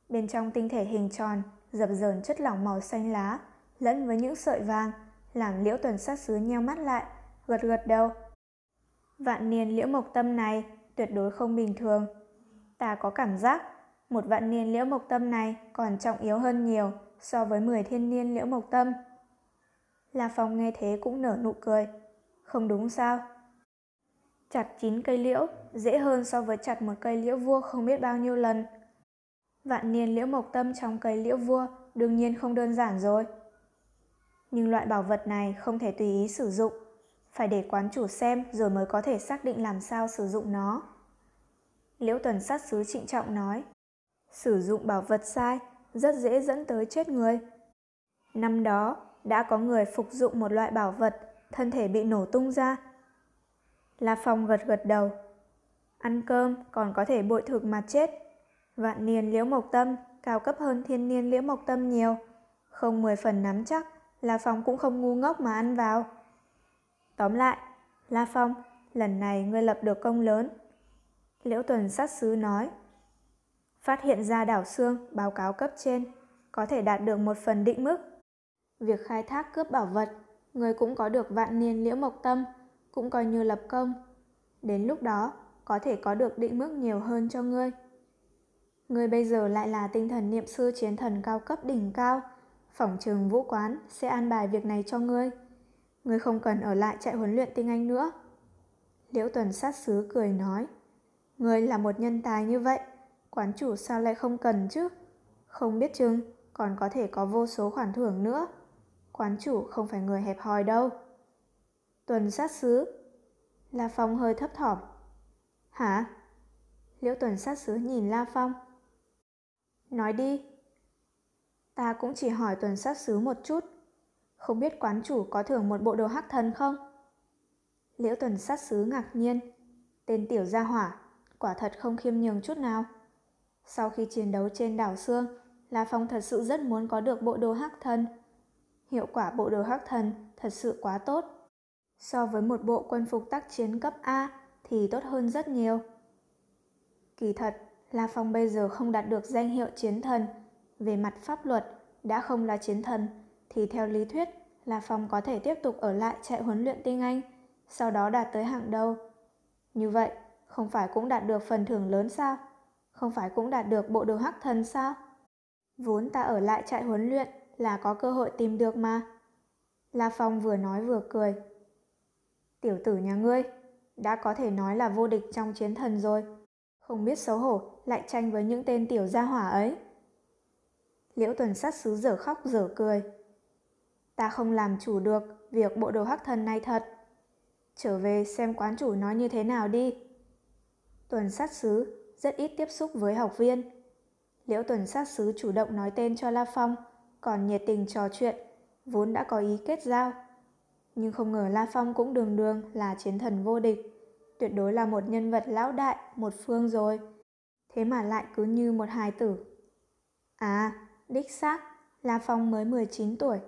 Bên trong tinh thể hình tròn, dập dờn chất lỏng màu xanh lá, lẫn với những sợi vàng, làm liễu tuần sát sứ nheo mắt lại, gật gật đầu vạn niên liễu mộc tâm này tuyệt đối không bình thường ta có cảm giác, một vạn niên liễu mộc tâm này còn trọng yếu hơn nhiều so với 10 thiên niên liễu mộc tâm. La Phong nghe thế cũng nở nụ cười. Không đúng sao? Chặt 9 cây liễu, dễ hơn so với chặt một cây liễu vua không biết bao nhiêu lần. Vạn niên liễu mộc tâm trong cây liễu vua đương nhiên không đơn giản rồi. Nhưng loại bảo vật này không thể tùy ý sử dụng. Phải để quán chủ xem rồi mới có thể xác định làm sao sử dụng nó. Liễu tuần sát sứ trịnh trọng nói. Sử dụng bảo vật sai rất dễ dẫn tới chết người. Năm đó, đã có người phục dụng một loại bảo vật, thân thể bị nổ tung ra. La Phong gật gật đầu. Ăn cơm còn có thể bội thực mà chết. Vạn niên liễu mộc tâm cao cấp hơn thiên niên liễu mộc tâm nhiều. Không mười phần nắm chắc, La Phong cũng không ngu ngốc mà ăn vào. Tóm lại, La Phong, lần này ngươi lập được công lớn. Liễu Tuần sát sứ nói. Phát hiện ra đảo xương, báo cáo cấp trên, có thể đạt được một phần định mức. Việc khai thác cướp bảo vật, người cũng có được vạn niên liễu mộc tâm, cũng coi như lập công. Đến lúc đó, có thể có được định mức nhiều hơn cho ngươi. Ngươi bây giờ lại là tinh thần niệm sư chiến thần cao cấp đỉnh cao, phỏng trường vũ quán sẽ an bài việc này cho ngươi. Ngươi không cần ở lại chạy huấn luyện tinh anh nữa. Liễu tuần sát sứ cười nói, ngươi là một nhân tài như vậy, quán chủ sao lại không cần chứ? Không biết chừng, còn có thể có vô số khoản thưởng nữa. Quán chủ không phải người hẹp hòi đâu. Tuần sát sứ. La Phong hơi thấp thỏm. Hả? Liễu tuần sát sứ nhìn La Phong. Nói đi. Ta cũng chỉ hỏi tuần sát sứ một chút. Không biết quán chủ có thưởng một bộ đồ hắc thần không? Liễu tuần sát sứ ngạc nhiên. Tên tiểu gia hỏa, quả thật không khiêm nhường chút nào. Sau khi chiến đấu trên đảo Sương, La Phong thật sự rất muốn có được bộ đồ hắc thần. Hiệu quả bộ đồ hắc thần thật sự quá tốt. So với một bộ quân phục tác chiến cấp A thì tốt hơn rất nhiều. Kỳ thật, La Phong bây giờ không đạt được danh hiệu chiến thần. Về mặt pháp luật, đã không là chiến thần, thì theo lý thuyết, La Phong có thể tiếp tục ở lại chạy huấn luyện tinh Anh, sau đó đạt tới hạng đầu. Như vậy, không phải cũng đạt được phần thưởng lớn sao? Không phải cũng đạt được bộ đồ hắc thần sao? Vốn ta ở lại trại huấn luyện là có cơ hội tìm được mà. La Phong vừa nói vừa cười. Tiểu tử nhà ngươi, đã có thể nói là vô địch trong chiến thần rồi. Không biết xấu hổ lại tranh với những tên tiểu gia hỏa ấy. Liễu tuần sát sứ dở khóc dở cười. Ta không làm chủ được việc bộ đồ hắc thần này thật. Trở về xem quán chủ nói như thế nào đi. Tuần sát sứ rất ít tiếp xúc với học viên. Liễu tuần sát sứ chủ động nói tên cho La Phong, còn nhiệt tình trò chuyện, vốn đã có ý kết giao. Nhưng không ngờ La Phong cũng đường đường là chiến thần vô địch, tuyệt đối là một nhân vật lão đại, một phương rồi. Thế mà lại cứ như một hài tử. À, đích xác, La Phong mới 19 tuổi,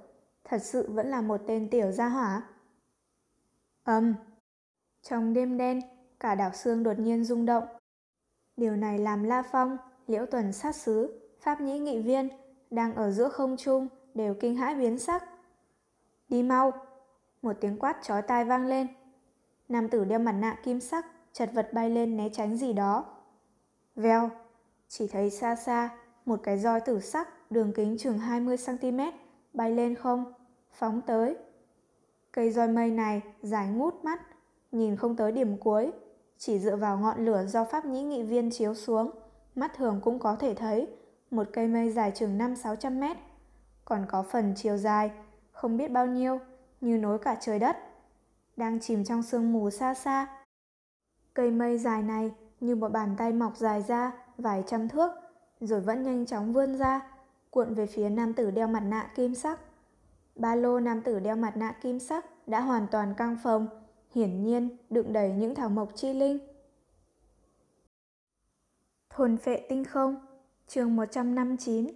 thật sự vẫn là một tên tiểu gia hỏa. Âm. Trong đêm đen, cả đảo xương đột nhiên rung động. Điều này làm La Phong, Liễu Tuần sát sứ, Pháp Nhĩ nghị viên đang ở giữa không trung đều kinh hãi biến sắc. Đi mau! Một tiếng quát chói tai vang lên. Nam tử đeo mặt nạ kim sắc, chật vật bay lên né tránh gì đó. Vèo! Chỉ thấy xa xa, một cái roi tử sắc đường kính chừng 20cm bay lên không, phóng tới. Cây roi mây này dài ngút mắt, nhìn không tới điểm cuối, chỉ dựa vào ngọn lửa do pháp nhĩ nghị viên chiếu xuống, mắt thường cũng có thể thấy một cây mây dài chừng 5-600 mét. Còn có phần chiều dài, không biết bao nhiêu, như nối cả trời đất. Đang chìm trong sương mù xa xa. Cây mây dài này như một bàn tay mọc dài ra vài trăm thước, rồi vẫn nhanh chóng vươn ra, cuộn về phía nam tử đeo mặt nạ kim sắc. Ba lô nam tử đeo mặt nạ kim sắc đã hoàn toàn căng phồng, hiển nhiên đựng đầy những thảo mộc chi linh. Thôn phệ tinh không, chương 159,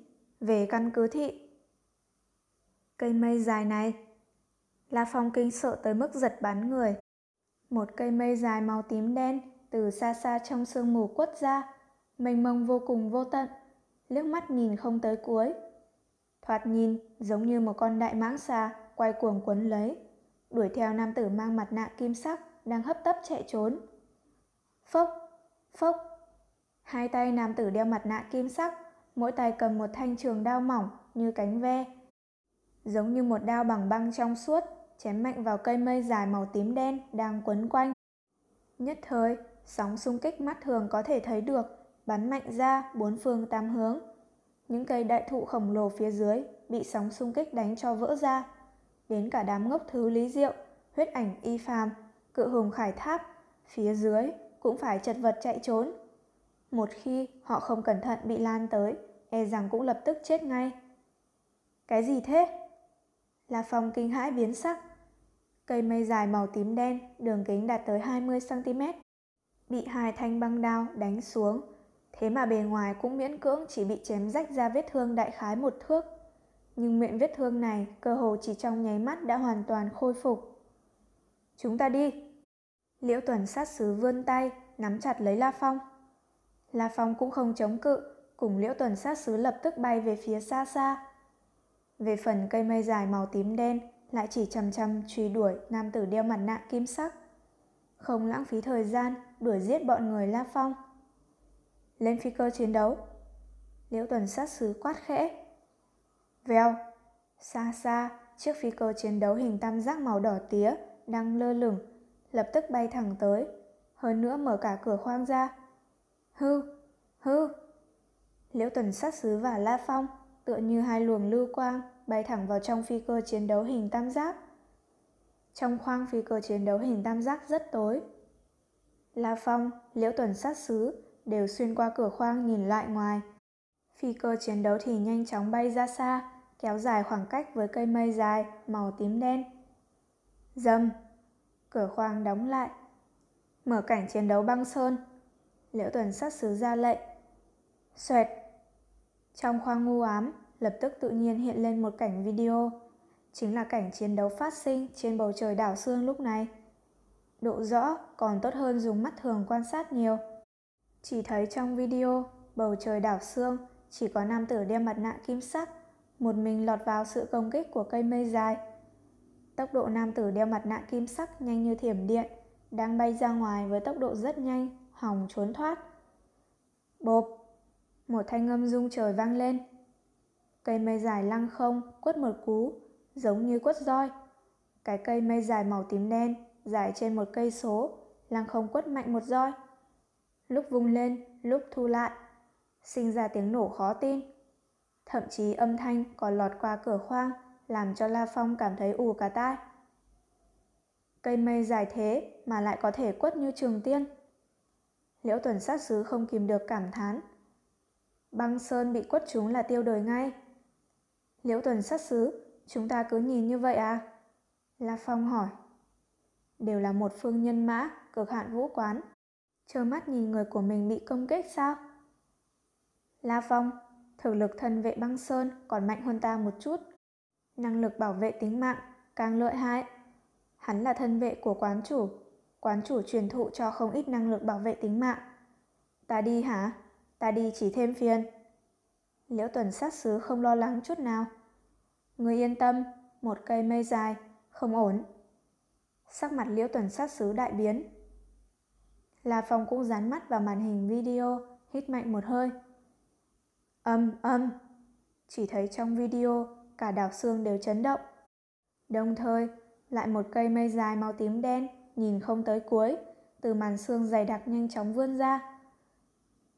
về căn cứ thị. Cây mây dài này, La Phong kinh sợ tới mức giật bắn người. Một cây mây dài màu tím đen từ xa xa trong sương mù quất ra, mênh mông vô cùng vô tận, liếc mắt nhìn không tới cuối. Thoạt nhìn giống như một con đại mãng xà quay cuồng quấn lấy, đuổi theo nam tử mang mặt nạ kim sắc đang hấp tấp chạy trốn. Phốc, phốc. Hai tay nam tử đeo mặt nạ kim sắc, mỗi tay cầm một thanh trường đao mỏng như cánh ve. Giống như một đao bằng băng trong suốt, chém mạnh vào cây mây dài màu tím đen đang quấn quanh. Nhất thời, sóng xung kích mắt thường có thể thấy được, bắn mạnh ra bốn phương tám hướng. Những cây đại thụ khổng lồ phía dưới bị sóng xung kích đánh cho vỡ ra. Đến cả đám ngốc thứ lý diệu, huyết ảnh y phàm, cự hùng khải tháp, phía dưới cũng phải chật vật chạy trốn. Một khi họ không cẩn thận bị lan tới, e rằng cũng lập tức chết ngay. Cái gì thế? La Phong kinh hãi biến sắc. Cây mây dài màu tím đen, đường kính đạt tới 20cm. Bị hai thanh băng đao đánh xuống, thế mà bề ngoài cũng miễn cưỡng chỉ bị chém rách ra vết thương đại khái một thước. Nhưng miệng vết thương này cơ hồ chỉ trong nháy mắt đã hoàn toàn khôi phục. Chúng ta đi. Liễu tuần sát sứ vươn tay, nắm chặt lấy La Phong. La Phong cũng không chống cự, cùng liễu tuần sát sứ lập tức bay về phía xa xa. Về phần cây mây dài màu tím đen, lại chỉ chầm chầm truy đuổi nam tử đeo mặt nạ kim sắc. Không lãng phí thời gian, đuổi giết bọn người La Phong. Lên phi cơ chiến đấu. Liễu tuần sát sứ quát khẽ. Vèo, xa xa, chiếc phi cơ chiến đấu hình tam giác màu đỏ tía đang lơ lửng, lập tức bay thẳng tới, hơn nữa mở cả cửa khoang ra. Hư, hư. Liễu tuần sát sứ và La Phong tựa như hai luồng lưu quang bay thẳng vào trong phi cơ chiến đấu hình tam giác. Trong khoang phi cơ chiến đấu hình tam giác rất tối. La Phong, Liễu Tuần sát sứ đều xuyên qua cửa khoang nhìn lại ngoài. Phi cơ chiến đấu thì nhanh chóng bay ra xa, kéo dài khoảng cách với cây mây dài màu tím đen. Dầm, cửa khoang đóng lại. Mở cảnh chiến đấu băng sơn. Liễu Tuần sát sứ ra lệnh. Xoẹt. Trong khoang ngu ám, lập tức tự nhiên hiện lên một cảnh video. Chính là cảnh chiến đấu phát sinh trên bầu trời đảo xương lúc này. Độ rõ còn tốt hơn dùng mắt thường quan sát nhiều. Chỉ thấy trong video, bầu trời đảo xương chỉ có nam tử đeo mặt nạ kim sắc, một mình lọt vào sự công kích của cây mây dài. Tốc độ nam tử đeo mặt nạ kim sắc nhanh như thiểm điện, đang bay ra ngoài với tốc độ rất nhanh, hòng trốn thoát. Bộp! Một thanh âm rung trời vang lên. Cây mây dài lăng không, quất một cú, giống như quất roi. Cái cây mây dài màu tím đen, dài trên một cây số, lăng không quất mạnh một roi. Lúc vung lên, lúc thu lại, sinh ra tiếng nổ khó tin. Thậm chí âm thanh còn lọt qua cửa khoang, làm cho La Phong cảm thấy ù cả tai. Cây mây dài thế mà lại có thể quất như trường tiên. Liễu tuần sát sứ không kìm được cảm thán. Băng sơn bị quất chúng là tiêu đời ngay. Liễu tuần sát sứ, chúng ta cứ nhìn như vậy à? La Phong hỏi. Đều là một phương nhân mã, cực hạn vũ quán. Trơ mắt nhìn người của mình bị công kích sao? La Phong, thực lực thân vệ băng sơn còn mạnh hơn ta một chút. Năng lực bảo vệ tính mạng càng lợi hại. Hắn là thân vệ của quán chủ. Quán chủ truyền thụ cho không ít năng lực bảo vệ tính mạng. Ta đi hả? Ta đi chỉ thêm phiền. Liễu tuần sát sứ không lo lắng chút nào. Người yên tâm, một cây mây dài, không ổn. Sắc mặt liễu tuần sát sứ đại biến. La Phong cũng dán mắt vào màn hình video, hít mạnh một hơi. Âm, âm. Chỉ thấy trong video, cả đảo xương đều chấn động. Đồng thời, lại một cây mây dài màu tím đen, nhìn không tới cuối, từ màn xương dày đặc nhanh chóng vươn ra.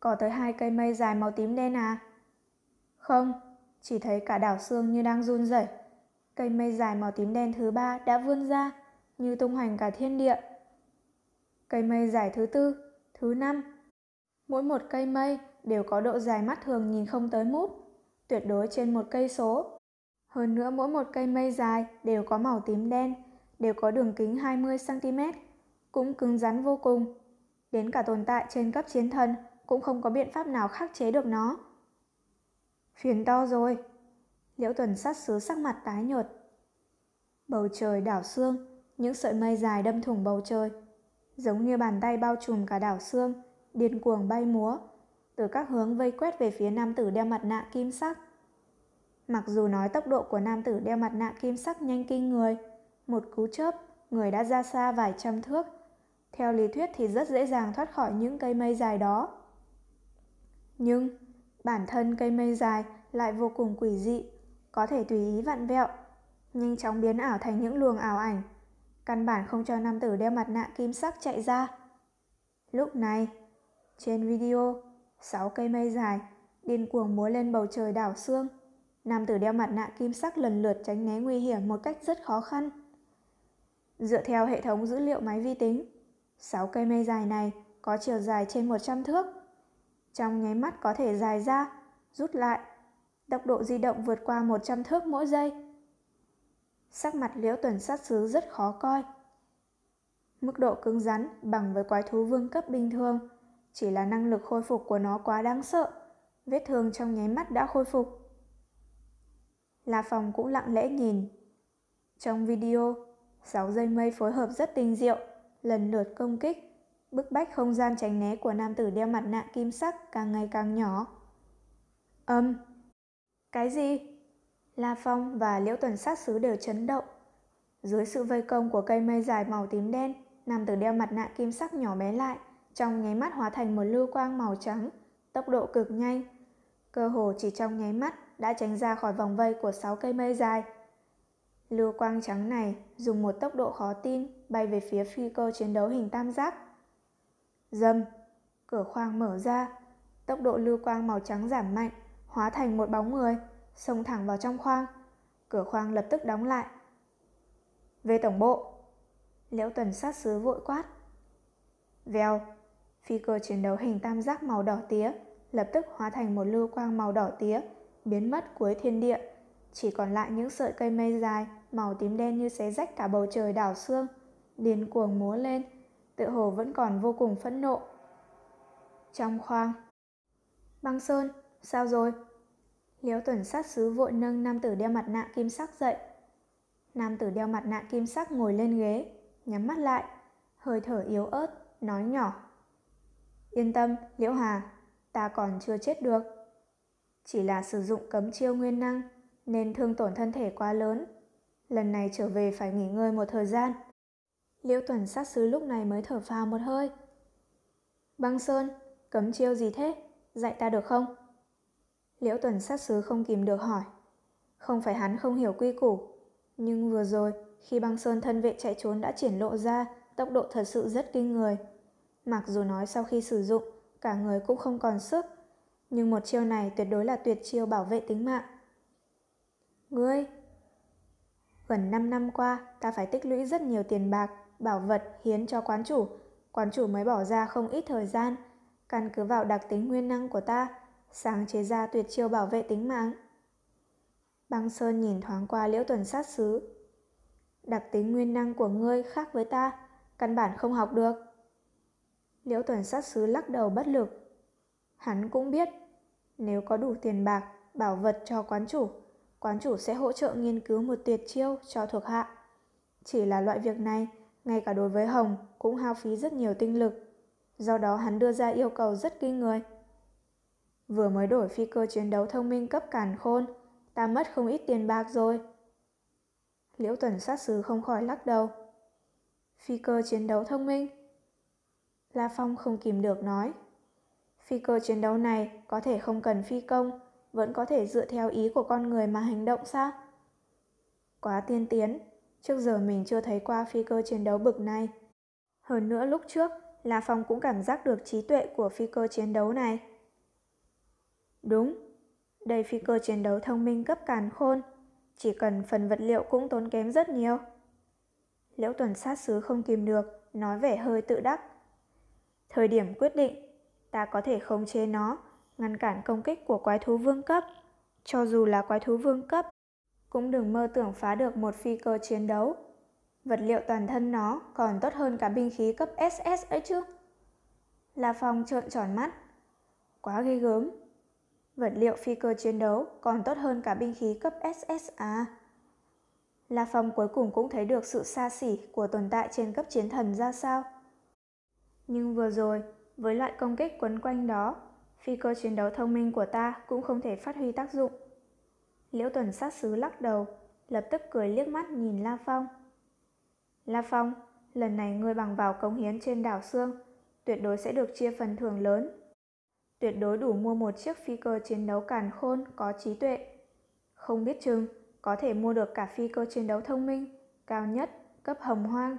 Có tới hai cây mây dài màu tím đen à? Không, chỉ thấy cả đảo xương như đang run rẩy. Cây mây dài màu tím đen thứ ba đã vươn ra, như tung hoành cả thiên địa. Cây mây dài thứ tư, thứ năm. Mỗi một cây mây đều có độ dài mắt thường nhìn không tới mút, tuyệt đối trên một cây số. Hơn nữa mỗi một cây mây dài đều có màu tím đen, đều có đường kính 20cm, cũng cứng rắn vô cùng. Đến cả tồn tại trên cấp chiến thần cũng không có biện pháp nào khắc chế được nó. Phiền to rồi. Liễu tuần sát sứ sắc mặt tái nhợt. Bầu trời đảo xương, những sợi mây dài đâm thủng bầu trời. Giống như bàn tay bao trùm cả đảo xương, điên cuồng bay múa, từ các hướng vây quét về phía nam tử đeo mặt nạ kim sắc. Mặc dù nói tốc độ của nam tử đeo mặt nạ kim sắc nhanh kinh người, một cú chớp, người đã ra xa vài trăm thước. Theo lý thuyết thì rất dễ dàng thoát khỏi những cây mây dài đó. Nhưng, bản thân cây mây dài lại vô cùng quỷ dị, có thể tùy ý vặn vẹo, nhanh chóng biến ảo thành những luồng ảo ảnh, căn bản không cho nam tử đeo mặt nạ kim sắc chạy ra. Lúc này, trên video, sáu cây mây dài điên cuồng múa lên bầu trời đảo xương. Nam tử đeo mặt nạ kim sắc lần lượt tránh né nguy hiểm một cách rất khó khăn. Dựa theo hệ thống dữ liệu máy vi tính, 6 cây mây dài này có chiều dài trên 100 thước. Trong nháy mắt có thể dài ra, rút lại, tốc độ di động vượt qua 100 thước mỗi giây. Sắc mặt liễu tuần sát sứ rất khó coi. Mức độ cứng rắn bằng với quái thú vương cấp bình thường, chỉ là năng lực khôi phục của nó quá đáng sợ, vết thương trong nháy mắt đã khôi phục. La Phong cũng lặng lẽ nhìn. Trong video, sáu dây mây phối hợp rất tinh diệu, lần lượt công kích, bức bách không gian tránh né của nam tử đeo mặt nạ kim sắc càng ngày càng nhỏ. Âm! Cái gì? La Phong và Liễu Tuần sát sứ đều chấn động. Dưới sự vây công của cây mây dài màu tím đen, nam tử đeo mặt nạ kim sắc nhỏ bé lại, trong nháy mắt hóa thành một lưu quang màu trắng, tốc độ cực nhanh. Cơ hồ chỉ trong nháy mắt đã tránh ra khỏi vòng vây của sáu cây mây dài. Lưu quang trắng này dùng một tốc độ khó tin bay về phía phi cơ chiến đấu hình tam giác. Dầm, cửa khoang mở ra, tốc độ lưu quang màu trắng giảm mạnh, hóa thành một bóng người, xông thẳng vào trong khoang. Cửa khoang lập tức đóng lại. Về tổng bộ, Liễu Tuần sát sứ vội quát. Vèo, phi cơ chiến đấu hình tam giác màu đỏ tía lập tức hóa thành một lưu quang màu đỏ tía biến mất cuối thiên địa, chỉ còn lại những sợi cây mây dài, màu tím đen như xé rách cả bầu trời đảo xương, điên cuồng múa lên, tự hồ vẫn còn vô cùng phẫn nộ. Trong khoang Băng Sơn, sao rồi? Liễu tuần sát sứ vội nâng nam tử đeo mặt nạ kim sắc dậy. Nam tử đeo mặt nạ kim sắc ngồi lên ghế, nhắm mắt lại, hơi thở yếu ớt, nói nhỏ. Yên tâm, Liễu Hà, ta còn chưa chết được. Chỉ là sử dụng cấm chiêu nguyên năng nên thương tổn thân thể quá lớn. Lần này trở về phải nghỉ ngơi một thời gian. Liễu tuần sát sứ lúc này mới thở phào một hơi. Băng Sơn, cấm chiêu gì thế? Dạy ta được không? Liễu tuần sát sứ không kìm được hỏi. Không phải hắn không hiểu quy củ. Nhưng vừa rồi, khi băng Sơn thân vệ chạy trốn đã triển lộ ra, tốc độ thật sự rất kinh người. Mặc dù nói sau khi sử dụng, cả người cũng không còn sức, Nhưng một chiêu này tuyệt đối là tuyệt chiêu bảo vệ tính mạng. Ngươi! Gần 5 năm qua, ta phải tích lũy rất nhiều tiền bạc, bảo vật hiến cho quán chủ. Quán chủ mới bỏ ra không ít thời gian, căn cứ vào đặc tính nguyên năng của ta, sáng chế ra tuyệt chiêu bảo vệ tính mạng. Băng Sơn nhìn thoáng qua liễu tuần sát sứ. Đặc tính nguyên năng của ngươi khác với ta, căn bản không học được. Liễu tuần sát sứ lắc đầu bất lực. Hắn cũng biết, nếu có đủ tiền bạc, bảo vật cho quán chủ, quán chủ sẽ hỗ trợ nghiên cứu một tuyệt chiêu cho thuộc hạ. Chỉ là loại việc này, ngay cả đối với Hồng cũng hao phí rất nhiều tinh lực. Do đó hắn đưa ra yêu cầu rất kinh người. Vừa mới đổi phi cơ chiến đấu thông minh cấp càn khôn, ta mất không ít tiền bạc rồi. Liễu tuần sát sứ không khỏi lắc đầu. Phi cơ chiến đấu thông minh. La Phong không kìm được nói. Phi cơ chiến đấu này có thể không cần phi công, vẫn có thể dựa theo ý của con người mà hành động sao? Quá tiên tiến, trước giờ mình chưa thấy qua phi cơ chiến đấu bực này. Hơn nữa lúc trước, La Phong cũng cảm giác được trí tuệ của phi cơ chiến đấu này. Đúng, đây phi cơ chiến đấu thông minh cấp càn khôn, chỉ cần phần vật liệu cũng tốn kém rất nhiều. Liễu tuần sát sứ không kìm được, nói vẻ hơi tự đắc. Thời điểm quyết định, ta có thể khống chế nó, ngăn cản công kích của quái thú vương cấp. Cho dù là quái thú vương cấp, cũng đừng mơ tưởng phá được một phi cơ chiến đấu. Vật liệu toàn thân nó còn tốt hơn cả binh khí cấp SS ấy chứ. La Phong trợn tròn mắt. Quá ghê gớm. Vật liệu phi cơ chiến đấu còn tốt hơn cả binh khí cấp SS à. La Phong cuối cùng cũng thấy được sự xa xỉ của tồn tại trên cấp chiến thần ra sao. Nhưng vừa rồi, với loại công kích quấn quanh đó, phi cơ chiến đấu thông minh của ta cũng không thể phát huy tác dụng. Liễu tuần sát sứ lắc đầu, lập tức cười liếc mắt nhìn La Phong. La Phong, lần này ngươi bằng vào công hiến trên đảo xương, tuyệt đối sẽ được chia phần thưởng lớn. Tuyệt đối đủ mua một chiếc phi cơ chiến đấu càn khôn có trí tuệ. Không biết chừng, có thể mua được cả phi cơ chiến đấu thông minh, cao nhất, cấp hồng hoang.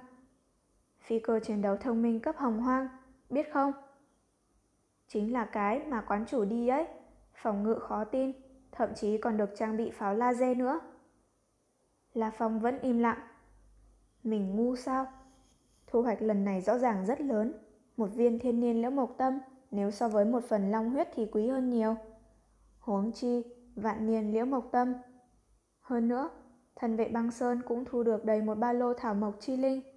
Phi cơ chiến đấu thông minh cấp hồng hoang, biết không? Chính là cái mà quán chủ đi ấy, phòng ngự khó tin, thậm chí còn được trang bị pháo laser nữa. La Phong vẫn im lặng. Mình ngu sao? Thu hoạch lần này rõ ràng rất lớn, một viên thiên niên liễu mộc tâm nếu so với một phần long huyết thì quý hơn nhiều. Huống chi, vạn niên liễu mộc tâm. Hơn nữa, thần vệ băng sơn cũng thu được đầy một ba lô thảo mộc chi linh.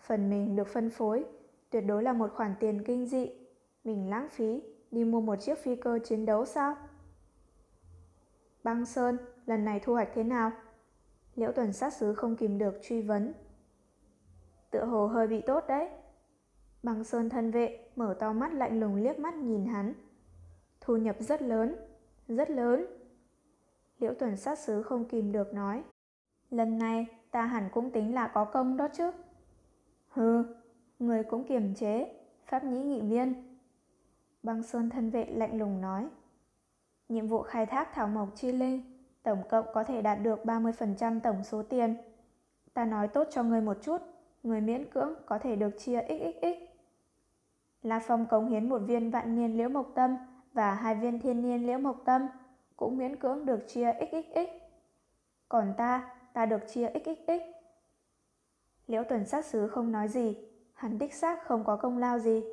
Phần mình được phân phối, tuyệt đối là một khoản tiền kinh dị. Mình lãng phí, đi mua một chiếc phi cơ chiến đấu sao? Băng Sơn, lần này thu hoạch thế nào? Liễu tuần sát sứ không kìm được truy vấn. Tựa hồ hơi bị tốt đấy. Băng Sơn thân vệ mở to mắt lạnh lùng liếc mắt nhìn hắn. Thu nhập rất lớn, rất lớn. Liễu tuần sát sứ không kìm được nói. Lần này ta hẳn cũng tính là có công đó chứ. Hừ, người cũng kiềm chế, pháp nhĩ nghị viên. Băng Sơn thân vệ lạnh lùng nói. Nhiệm vụ khai thác thảo mộc chi linh, tổng cộng có thể đạt được 30% tổng số tiền. Ta nói tốt cho người một chút, người miễn cưỡng có thể được chia xxx. La Phong cống hiến một viên vạn niên liễu mộc tâm và hai viên thiên niên liễu mộc tâm, cũng miễn cưỡng được chia xxx. Còn ta, ta được chia xxx. Liễu tuần sát sứ không nói gì, hắn đích xác không có công lao gì.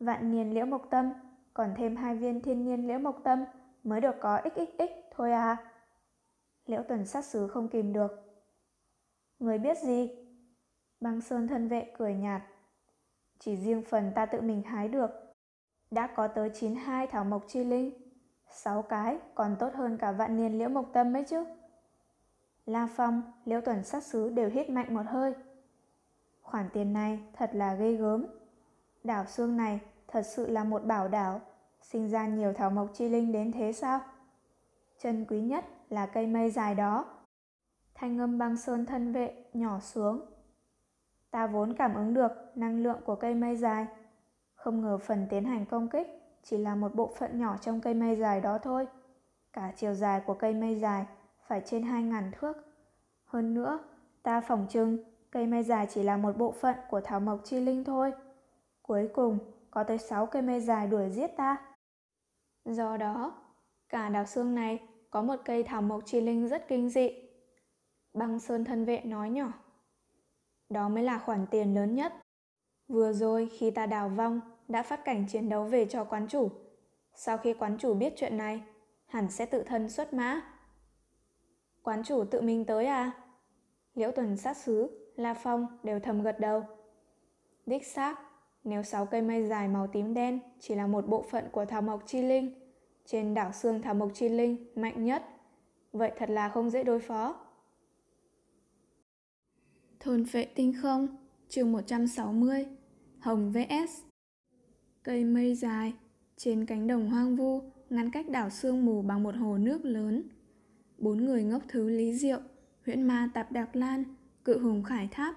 Vạn niên liễu mộc tâm, còn thêm hai viên thiên niên liễu mộc tâm mới được có xxx thôi à. Liễu tuần sát sứ không kìm được. Người biết gì? Băng sơn thân vệ cười nhạt. Chỉ riêng phần ta tự mình hái được. Đã có tới 92 thảo mộc chi linh. 6 cái còn tốt hơn cả vạn niên liễu mộc tâm mấy chứ. La Phong, Liễu Tuần sát sứ đều hít mạnh một hơi. Khoản tiền này thật là ghê gớm. Đảo xương này thật sự là một bảo đảo, sinh ra nhiều thảo mộc chi linh đến thế sao? Chân quý nhất là cây mây dài đó. Thanh âm băng sơn thân vệ nhỏ xuống. Ta vốn cảm ứng được năng lượng của cây mây dài. Không ngờ phần tiến hành công kích chỉ là một bộ phận nhỏ trong cây mây dài đó thôi. Cả chiều dài của cây mây dài phải trên hai ngàn thước. Hơn nữa, ta phỏng chừng cây mai dài chỉ là một bộ phận của thảo mộc chi linh thôi. Cuối cùng, có tới 6 cây mai dài đuổi giết ta. Do đó, cả đảo xương này có một cây thảo mộc chi linh rất kinh dị. Băng Sơn thân vệ nói nhỏ. Đó mới là khoản tiền lớn nhất. Vừa rồi khi ta đào vong đã phát cảnh chiến đấu về cho quán chủ. Sau khi quán chủ biết chuyện này, hẳn sẽ tự thân xuất mã. Quán chủ tự mình tới à? Liễu Tuần sát xứ, La Phong đều thầm gật đầu. Đích xác, nếu sáu cây mây dài màu tím đen chỉ là một bộ phận của thảo mộc chi linh, trên đảo xương thảo mộc chi linh mạnh nhất, vậy thật là không dễ đối phó. Thôn vệ tinh không, chương 160, Hồng VS Cây mây dài, trên cánh đồng hoang vu, ngăn cách đảo sương mù bằng một hồ nước lớn. Bốn người ngốc thứ Lý Diệu, huyễn ma Tạp Đạc Lan, cự hùng Khải Tháp,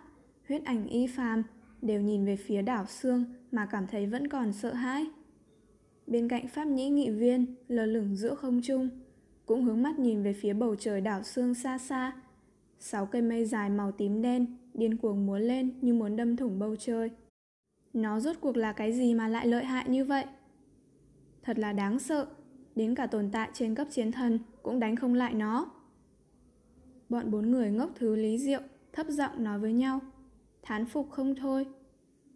huyết ảnh Y Phàm đều nhìn về phía đảo xương mà cảm thấy vẫn còn sợ hãi. Bên cạnh Pháp Nhĩ Nghị Viên lơ lửng giữa không trung, cũng hướng mắt nhìn về phía bầu trời đảo xương xa xa. Sáu cây mây dài màu tím đen điên cuồng múa lên như muốn đâm thủng bầu trời. Nó rốt cuộc là cái gì mà lại lợi hại như vậy? Thật là đáng sợ, đến cả tồn tại trên cấp chiến thần cũng đánh không lại nó. Bọn bốn người ngốc thứ lý diệu thấp giọng nói với nhau, thán phục không thôi.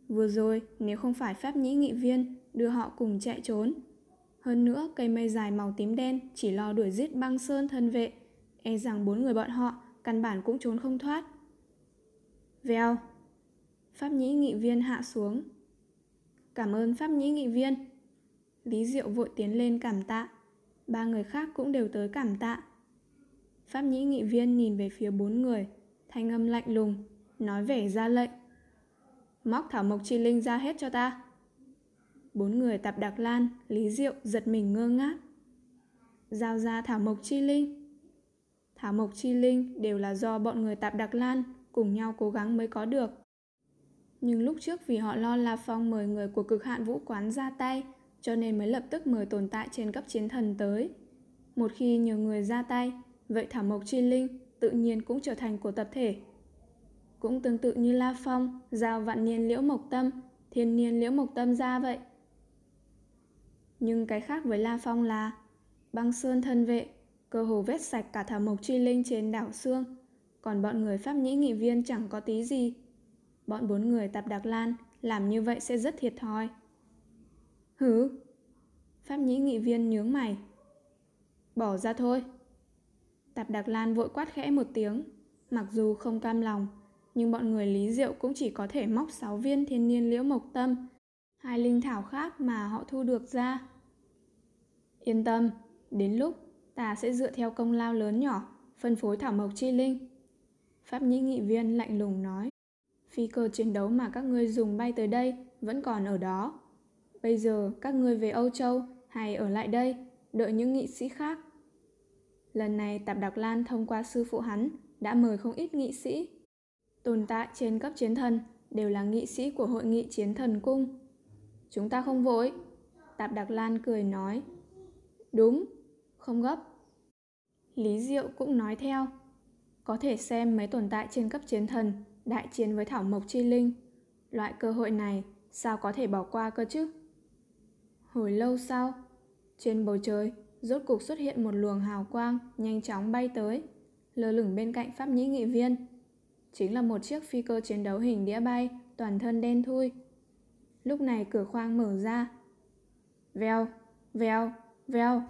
Vừa rồi, nếu không phải Pháp Nhĩ Nghị Viên đưa họ cùng chạy trốn. Hơn nữa, cây mây dài màu tím đen chỉ lo đuổi giết băng sơn thân vệ, e rằng bốn người bọn họ căn bản cũng trốn không thoát. Vèo, Pháp Nhĩ Nghị Viên hạ xuống. Cảm ơn Pháp Nhĩ Nghị Viên. Lý Diệu vội tiến lên cảm tạ. Ba người khác cũng đều tới cảm tạ. Pháp Nhĩ Nghị Viên nhìn về phía bốn người, thanh âm lạnh lùng, nói vẻ ra lệnh. Móc thảo mộc chi linh ra hết cho ta. Bốn người tạp đặc lan, Lý Diệu giật mình ngơ ngác. Giao ra thảo mộc chi linh. Thảo mộc chi linh đều là do bọn người tạp đặc lan cùng nhau cố gắng mới có được. Nhưng lúc trước vì họ lo là Phong mời người của cực hạn vũ quán ra tay, cho nên mới lập tức mời tồn tại trên cấp chiến thần tới. Một khi nhiều người ra tay, vậy Thảo Mộc Chi Linh tự nhiên cũng trở thành của tập thể. Cũng tương tự như La Phong, giao vạn niên liễu mộc tâm, thiên niên liễu mộc tâm ra vậy. Nhưng cái khác với La Phong là băng sơn thân vệ, cơ hồ vết sạch cả Thảo Mộc Chi Linh trên đảo xương, còn bọn người Pháp Nhĩ nghị viên chẳng có tí gì. Bọn bốn người tập Đặc Lan làm như vậy sẽ rất thiệt thòi. Hứ, Pháp Nhĩ nghị viên nhướng mày. Bỏ ra thôi. Tạp Đặc Lan vội quát khẽ một tiếng, mặc dù không cam lòng, nhưng bọn người Lý Diệu cũng chỉ có thể móc 6 viên thiên niên liễu mộc tâm, hai linh thảo khác mà họ thu được ra. Yên tâm, đến lúc ta sẽ dựa theo công lao lớn nhỏ, phân phối thảo mộc chi linh. Pháp nhĩ nghị viên lạnh lùng nói, phi cơ chiến đấu mà các ngươi dùng bay tới đây vẫn còn ở đó. Bây giờ các ngươi về Âu Châu hay ở lại đây, đợi những nghị sĩ khác. Lần này Tạp Đạc Lan thông qua sư phụ hắn đã mời không ít nghị sĩ. Tồn tại trên cấp chiến thần đều là nghị sĩ của hội nghị chiến thần cung. Chúng ta không vội. Tạp Đạc Lan cười nói. Đúng, không gấp. Lý Diệu cũng nói theo. Có thể xem mấy tồn tại trên cấp chiến thần đại chiến với Thảo Mộc Chi Linh. Loại cơ hội này sao có thể bỏ qua cơ chứ? Hồi lâu sau, trên bầu trời rốt cục xuất hiện một luồng hào quang nhanh chóng bay tới, lơ lửng bên cạnh Pháp Nhĩ Nghị Viên. Chính là một chiếc phi cơ chiến đấu hình đĩa bay toàn thân đen thui. Lúc này cửa khoang mở ra. Vèo, vèo, vèo.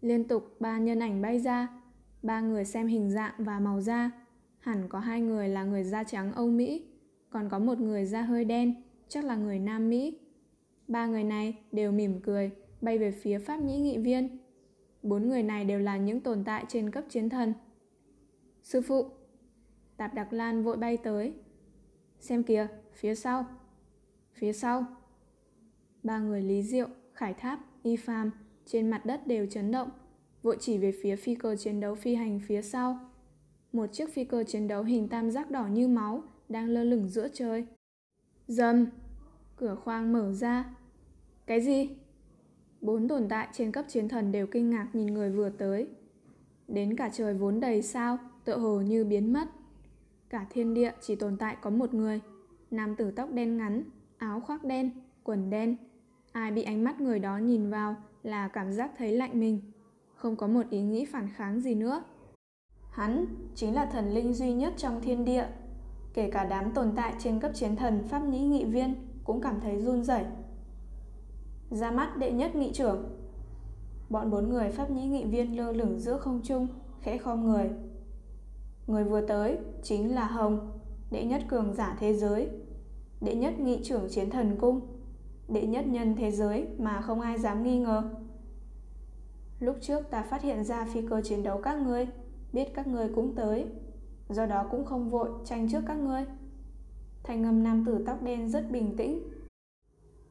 Liên tục ba nhân ảnh bay ra, ba người xem hình dạng và màu da. Hẳn có hai người là người da trắng Âu Mỹ, còn có một người da hơi đen, chắc là người Nam Mỹ. Ba người này đều mỉm cười, bay về phía Pháp Nhĩ Nghị Viên. Bốn người này đều là những tồn tại trên cấp chiến thần. Sư phụ! Tạp Đặc Lan vội bay tới. Xem kìa, phía sau. Phía sau. Ba người Lý Diệu, Khải Tháp, Y Phàm trên mặt đất đều chấn động, vội chỉ về phía phi cơ chiến đấu phi hành phía sau. Một chiếc phi cơ chiến đấu hình tam giác đỏ như máu đang lơ lửng giữa trời. Dầm! Cửa khoang mở ra. Cái gì? Bốn tồn tại trên cấp chiến thần đều kinh ngạc nhìn người vừa tới. Đến cả trời vốn đầy sao, tựa hồ như biến mất. Cả thiên địa chỉ tồn tại có một người. Nam tử tóc đen ngắn, áo khoác đen, quần đen. Ai bị ánh mắt người đó nhìn vào là cảm giác thấy lạnh mình, không có một ý nghĩ phản kháng gì nữa. Hắn chính là thần linh duy nhất trong thiên địa. Kể cả đám tồn tại trên cấp chiến thần Pháp Nhĩ Nghị Viên cũng cảm thấy run rẩy. Ra mắt đệ nhất nghị trưởng. Bọn bốn người Pháp Nhĩ Nghị Viên lơ lửng giữa không trung, khẽ khom người. Người vừa tới chính là Hồng, đệ nhất cường giả thế giới, đệ nhất nghị trưởng chiến thần cung, đệ nhất nhân thế giới mà không ai dám nghi ngờ. Lúc trước ta phát hiện ra phi cơ chiến đấu các ngươi, biết các ngươi cũng tới, do đó cũng không vội tranh trước các ngươi. Thanh âm nam tử tóc đen rất bình tĩnh.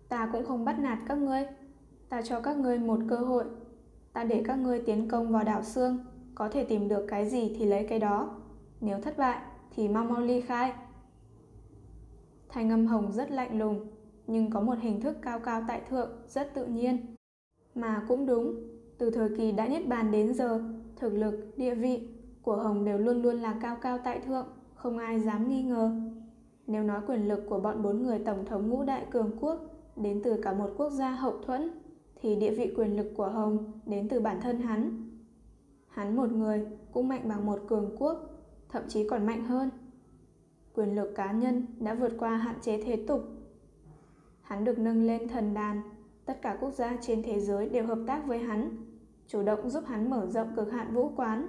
Ta cũng không bắt nạt các ngươi, ta cho các ngươi một cơ hội. Ta để các ngươi tiến công vào đảo xương, có thể tìm được cái gì thì lấy cái đó. Nếu thất bại thì mau mau ly khai. Thanh âm hồng rất lạnh lùng, nhưng có một hình thức cao cao tại thượng rất tự nhiên. Mà cũng đúng, từ thời kỳ đã niết bàn đến giờ, thực lực, địa vị của Hồng đều luôn luôn là cao cao tại thượng, không ai dám nghi ngờ. Nếu nói quyền lực của bọn bốn người tổng thống ngũ đại cường quốc đến từ cả một quốc gia hậu thuẫn, thì địa vị quyền lực của Hồng đến từ bản thân hắn. Hắn một người cũng mạnh bằng một cường quốc, thậm chí còn mạnh hơn. Quyền lực cá nhân đã vượt qua hạn chế thế tục. Hắn được nâng lên thần đàn, tất cả quốc gia trên thế giới đều hợp tác với hắn, chủ động giúp hắn mở rộng cực hạn vũ quán.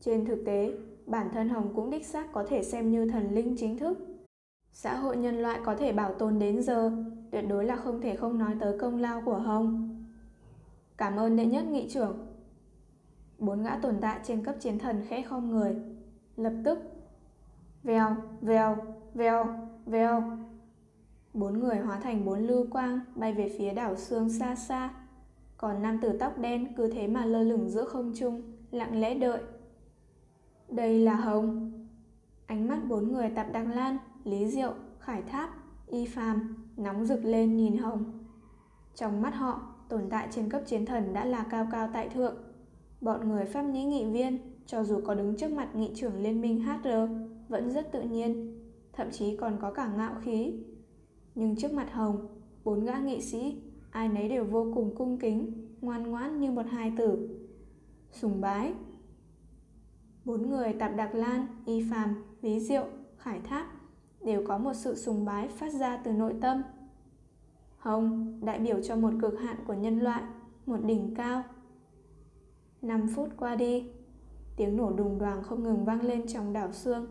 Trên thực tế, bản thân Hồng cũng đích xác có thể xem như thần linh chính thức. Xã hội nhân loại có thể bảo tồn đến giờ, tuyệt đối là không thể không nói tới công lao của Hồng. Cảm ơn đệ nhất nghị trưởng. Bốn gã tồn tại trên cấp chiến thần khẽ không người. Lập tức, vèo, vèo, vèo, vèo. Bốn người hóa thành bốn lưu quang bay về phía đảo xương xa xa. Còn nam tử tóc đen cứ thế mà lơ lửng giữa không trung, lặng lẽ đợi. Đây là Hồng. Ánh mắt bốn người tạp Đăng Lan, Lý Diệu, Khải Tháp, Y Phàm nóng rực lên nhìn Hồng. Trong mắt họ, tồn tại trên cấp chiến thần đã là cao cao tại thượng. Bọn người pháp nhĩ nghị viên, cho dù có đứng trước mặt nghị trưởng liên minh HR, vẫn rất tự nhiên, thậm chí còn có cả ngạo khí. Nhưng trước mặt Hồng, bốn gã nghị sĩ, ai nấy đều vô cùng cung kính, ngoan ngoãn như một hài tử. Sùng bái. Bốn người Tạp Đạc Lan, Y Phàm, Lý Diệu, Khải Tháp đều có một sự sùng bái phát ra từ nội tâm. Hồng đại biểu cho một cực hạn của nhân loại, một đỉnh cao. 5 phút qua đi, tiếng nổ đùng đoàng không ngừng vang lên trong đảo xương.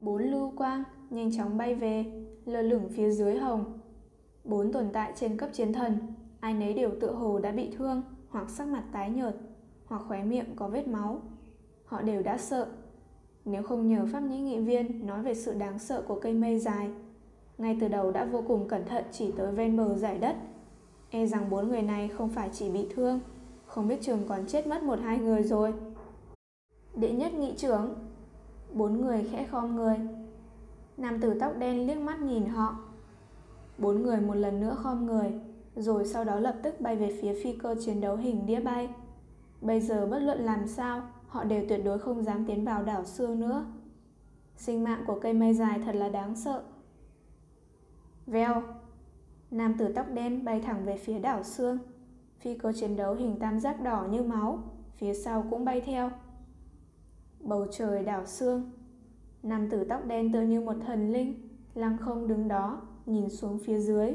Bốn lưu quang nhanh chóng bay về, lơ lửng phía dưới Hồng. Bốn tồn tại trên cấp chiến thần, ai nấy đều tự hồ đã bị thương hoặc sắc mặt tái nhợt, hoặc khóe miệng có vết máu. Họ đều đã sợ. Nếu không nhờ pháp nhĩ nghị viên nói về sự đáng sợ của cây mây dài, ngay từ đầu đã vô cùng cẩn thận chỉ tới ven bờ giải đất. E rằng bốn người này không phải chỉ bị thương, không biết trường còn chết mất một hai người rồi. Đệ nhất nghị trưởng Bốn người khẽ khom người Nam tử tóc đen liếc mắt nhìn họ Bốn người một lần nữa khom người Rồi sau đó lập tức bay về phía phi cơ chiến đấu hình đĩa bay Bây giờ bất luận làm sao Họ đều tuyệt đối không dám tiến vào đảo xương nữa. Sinh mạng của cây mây dài thật là đáng sợ. Vèo Nam tử tóc đen bay thẳng về phía đảo xương Phi cơ chiến đấu hình tam giác đỏ như máu, Phía sau cũng bay theo. Bầu trời đảo xương Nam tử tóc đen tựa như một thần linh, Lăng không đứng đó, Nhìn xuống phía dưới.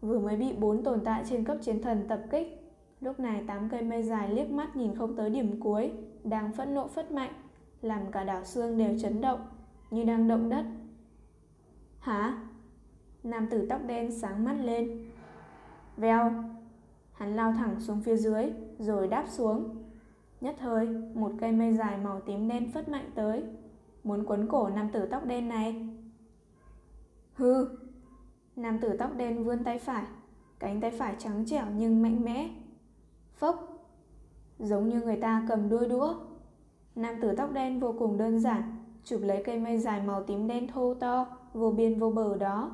Vừa mới bị bốn tồn tại trên cấp chiến thần tập kích, Lúc này tám cây mây dài liếc mắt nhìn không tới điểm cuối. Đang phẫn nộ phất mạnh Làm cả đảo xương đều chấn động Như đang động đất Hả? Nam tử tóc đen sáng mắt lên Vèo Hắn lao thẳng xuống phía dưới Rồi đáp xuống Nhất thời, một cây mây dài màu tím đen phất mạnh tới, muốn quấn cổ nam tử tóc đen này. Hư! Nam tử tóc đen vươn tay phải, cánh tay phải trắng trẻo nhưng mạnh mẽ. Phốc! Giống như người ta cầm đuôi đũa. Nam tử tóc đen vô cùng đơn giản, chụp lấy cây mây dài màu tím đen thô to, vô biên vô bờ đó.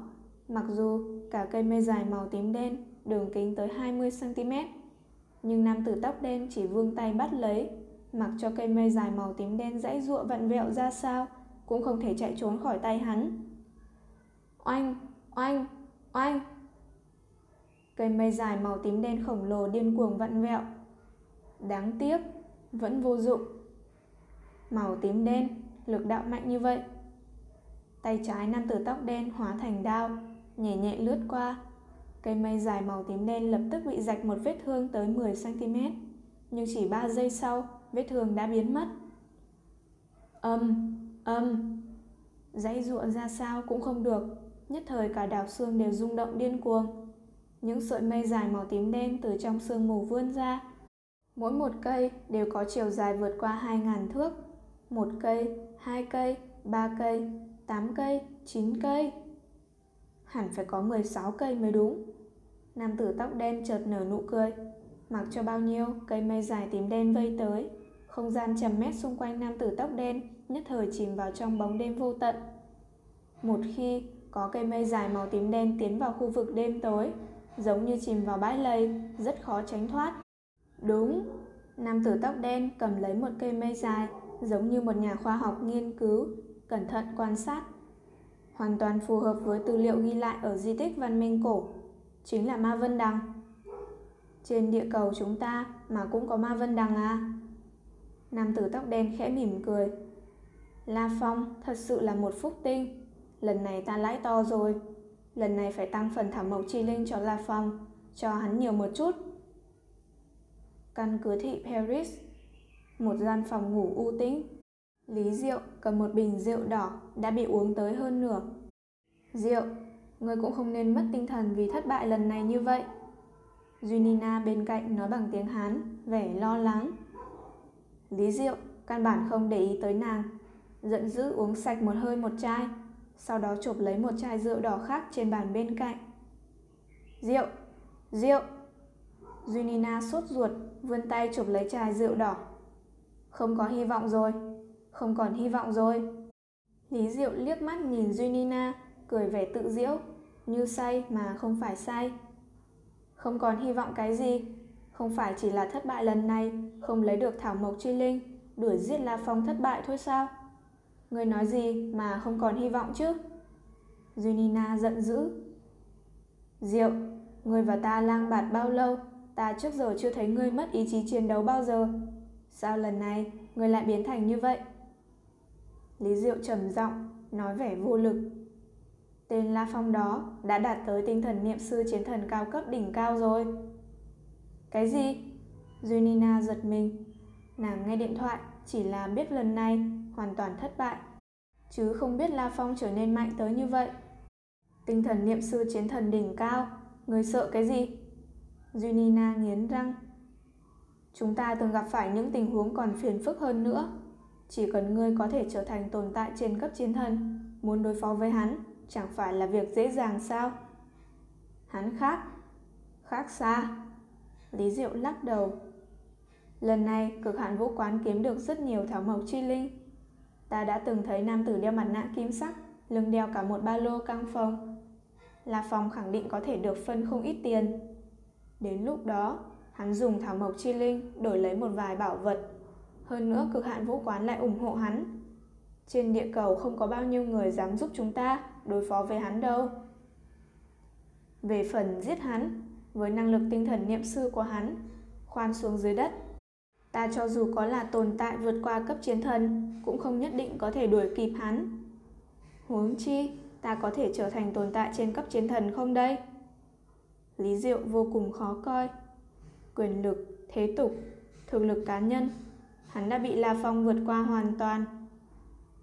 Mặc dù cả cây mây dài màu tím đen đường kính tới 20cm nhưng nam tử tóc đen chỉ vươn tay bắt lấy mặc cho cây mây dài màu tím đen dãy ruộng vặn vẹo ra sao cũng không thể chạy trốn khỏi tay hắn oanh oanh oanh Cây mây dài màu tím đen khổng lồ điên cuồng vặn vẹo. Đáng tiếc, vẫn vô dụng. Màu tím đen, lực đạo mạnh như vậy. Tay trái nam tử tóc đen hóa thành đao, nhẹ nhẹ lướt qua. Cây mây dài màu tím đen lập tức bị rạch một vết thương tới 10cm. Nhưng chỉ 3 giây sau, vết thương đã biến mất. Âm, âm, dãy ruộng ra sao cũng không được. Nhất thời cả đảo xương đều rung động điên cuồng. Những sợi mây dài màu tím đen từ trong sương mù vươn ra. Mỗi một cây đều có chiều dài vượt qua 2.000 thước. Một cây, hai cây, ba cây, tám cây, chín cây. Hẳn phải có 16 cây mới đúng. Nam tử tóc đen chợt nở nụ cười. Mặc cho bao nhiêu cây mây dài tím đen vây tới. Không gian trầm mét xung quanh nam tử tóc đen nhất thời chìm vào trong bóng đêm vô tận. Một khi có cây mây dài màu tím đen tiến vào khu vực đêm tối, giống như chìm vào bãi lầy, rất khó tránh thoát. Đúng, nam tử tóc đen cầm lấy một cây mây dài, giống như một nhà khoa học nghiên cứu, cẩn thận quan sát. Hoàn toàn phù hợp với tư liệu ghi lại ở di tích văn minh cổ, chính là Ma Vân Đằng. Trên địa cầu chúng ta mà cũng có Ma Vân Đằng à? Nam tử tóc đen khẽ mỉm cười. La Phong thật sự là một phúc tinh. Lần này ta lãi to rồi. Lần này phải tăng phần thảo mộc chi linh cho La Phong, cho hắn nhiều một chút. Căn cứ thị Paris, một gian phòng ngủ u tĩnh. Lý Diệu cầm một bình rượu đỏ đã bị uống tới hơn nửa. Diệu, ngươi cũng không nên mất tinh thần vì thất bại lần này như vậy. Junina bên cạnh nói bằng tiếng Hán, vẻ lo lắng. Lý Diệu căn bản không để ý tới nàng, giận dữ uống sạch một hơi một chai, sau đó chụp lấy một chai rượu đỏ khác trên bàn bên cạnh. Rượu! Rượu! Junina sốt ruột, vươn tay chụp lấy chai rượu đỏ. Không có hy vọng rồi, không còn hy vọng rồi. Lý Diệu liếc mắt nhìn Junina, cười vẻ tự diễu, như say mà không phải say. Không còn hy vọng cái gì, không phải chỉ là thất bại lần này, không lấy được thảo mộc chi linh, đuổi giết La Phong thất bại thôi sao? Người nói gì mà không còn hy vọng chứ? Junina giận dữ. Diệu, người và ta lang bạt bao lâu, ta trước giờ chưa thấy ngươi mất ý chí chiến đấu bao giờ. Sao lần này ngươi lại biến thành như vậy? Lý Diệu trầm giọng, nói vẻ vô lực. Tên La Phong đó đã đạt tới tinh thần niệm sư chiến thần cao cấp đỉnh cao rồi. Cái gì? Junina giật mình. Nàng nghe điện thoại chỉ là biết lần này hoàn toàn thất bại. Chứ không biết La Phong trở nên mạnh tới như vậy. Tinh thần niệm sư chiến thần đỉnh cao, người sợ cái gì? Junina nghiến răng. Chúng ta từng gặp phải những tình huống còn phiền phức hơn nữa. Chỉ cần ngươi có thể trở thành tồn tại trên cấp chiến thần, muốn đối phó với hắn chẳng phải là việc dễ dàng sao? Hắn khác, khác xa. Lý Diệu lắc đầu. Lần này cực hạn vũ quán kiếm được rất nhiều thảo mộc chi linh. Ta đã từng thấy nam tử đeo mặt nạ kim sắc, lưng đeo cả một ba lô căng phòng. là Phong khẳng định có thể được phân không ít tiền. Đến lúc đó, hắn dùng thảo mộc chi linh đổi lấy một vài bảo vật. Hơn nữa cực hạn vũ quán lại ủng hộ hắn. Trên địa cầu không có bao nhiêu người dám giúp chúng ta đối phó với hắn đâu. Về phần giết hắn, với năng lực tinh thần niệm sư của hắn, khoan xuống dưới đất. Ta cho dù có là tồn tại vượt qua cấp chiến thần, cũng không nhất định có thể đuổi kịp hắn. Huống chi, ta có thể trở thành tồn tại trên cấp chiến thần không đây? Lý Diệu vô cùng khó coi. Quyền lực, thế tục, thực lực cá nhân, hắn đã bị La Phong vượt qua hoàn toàn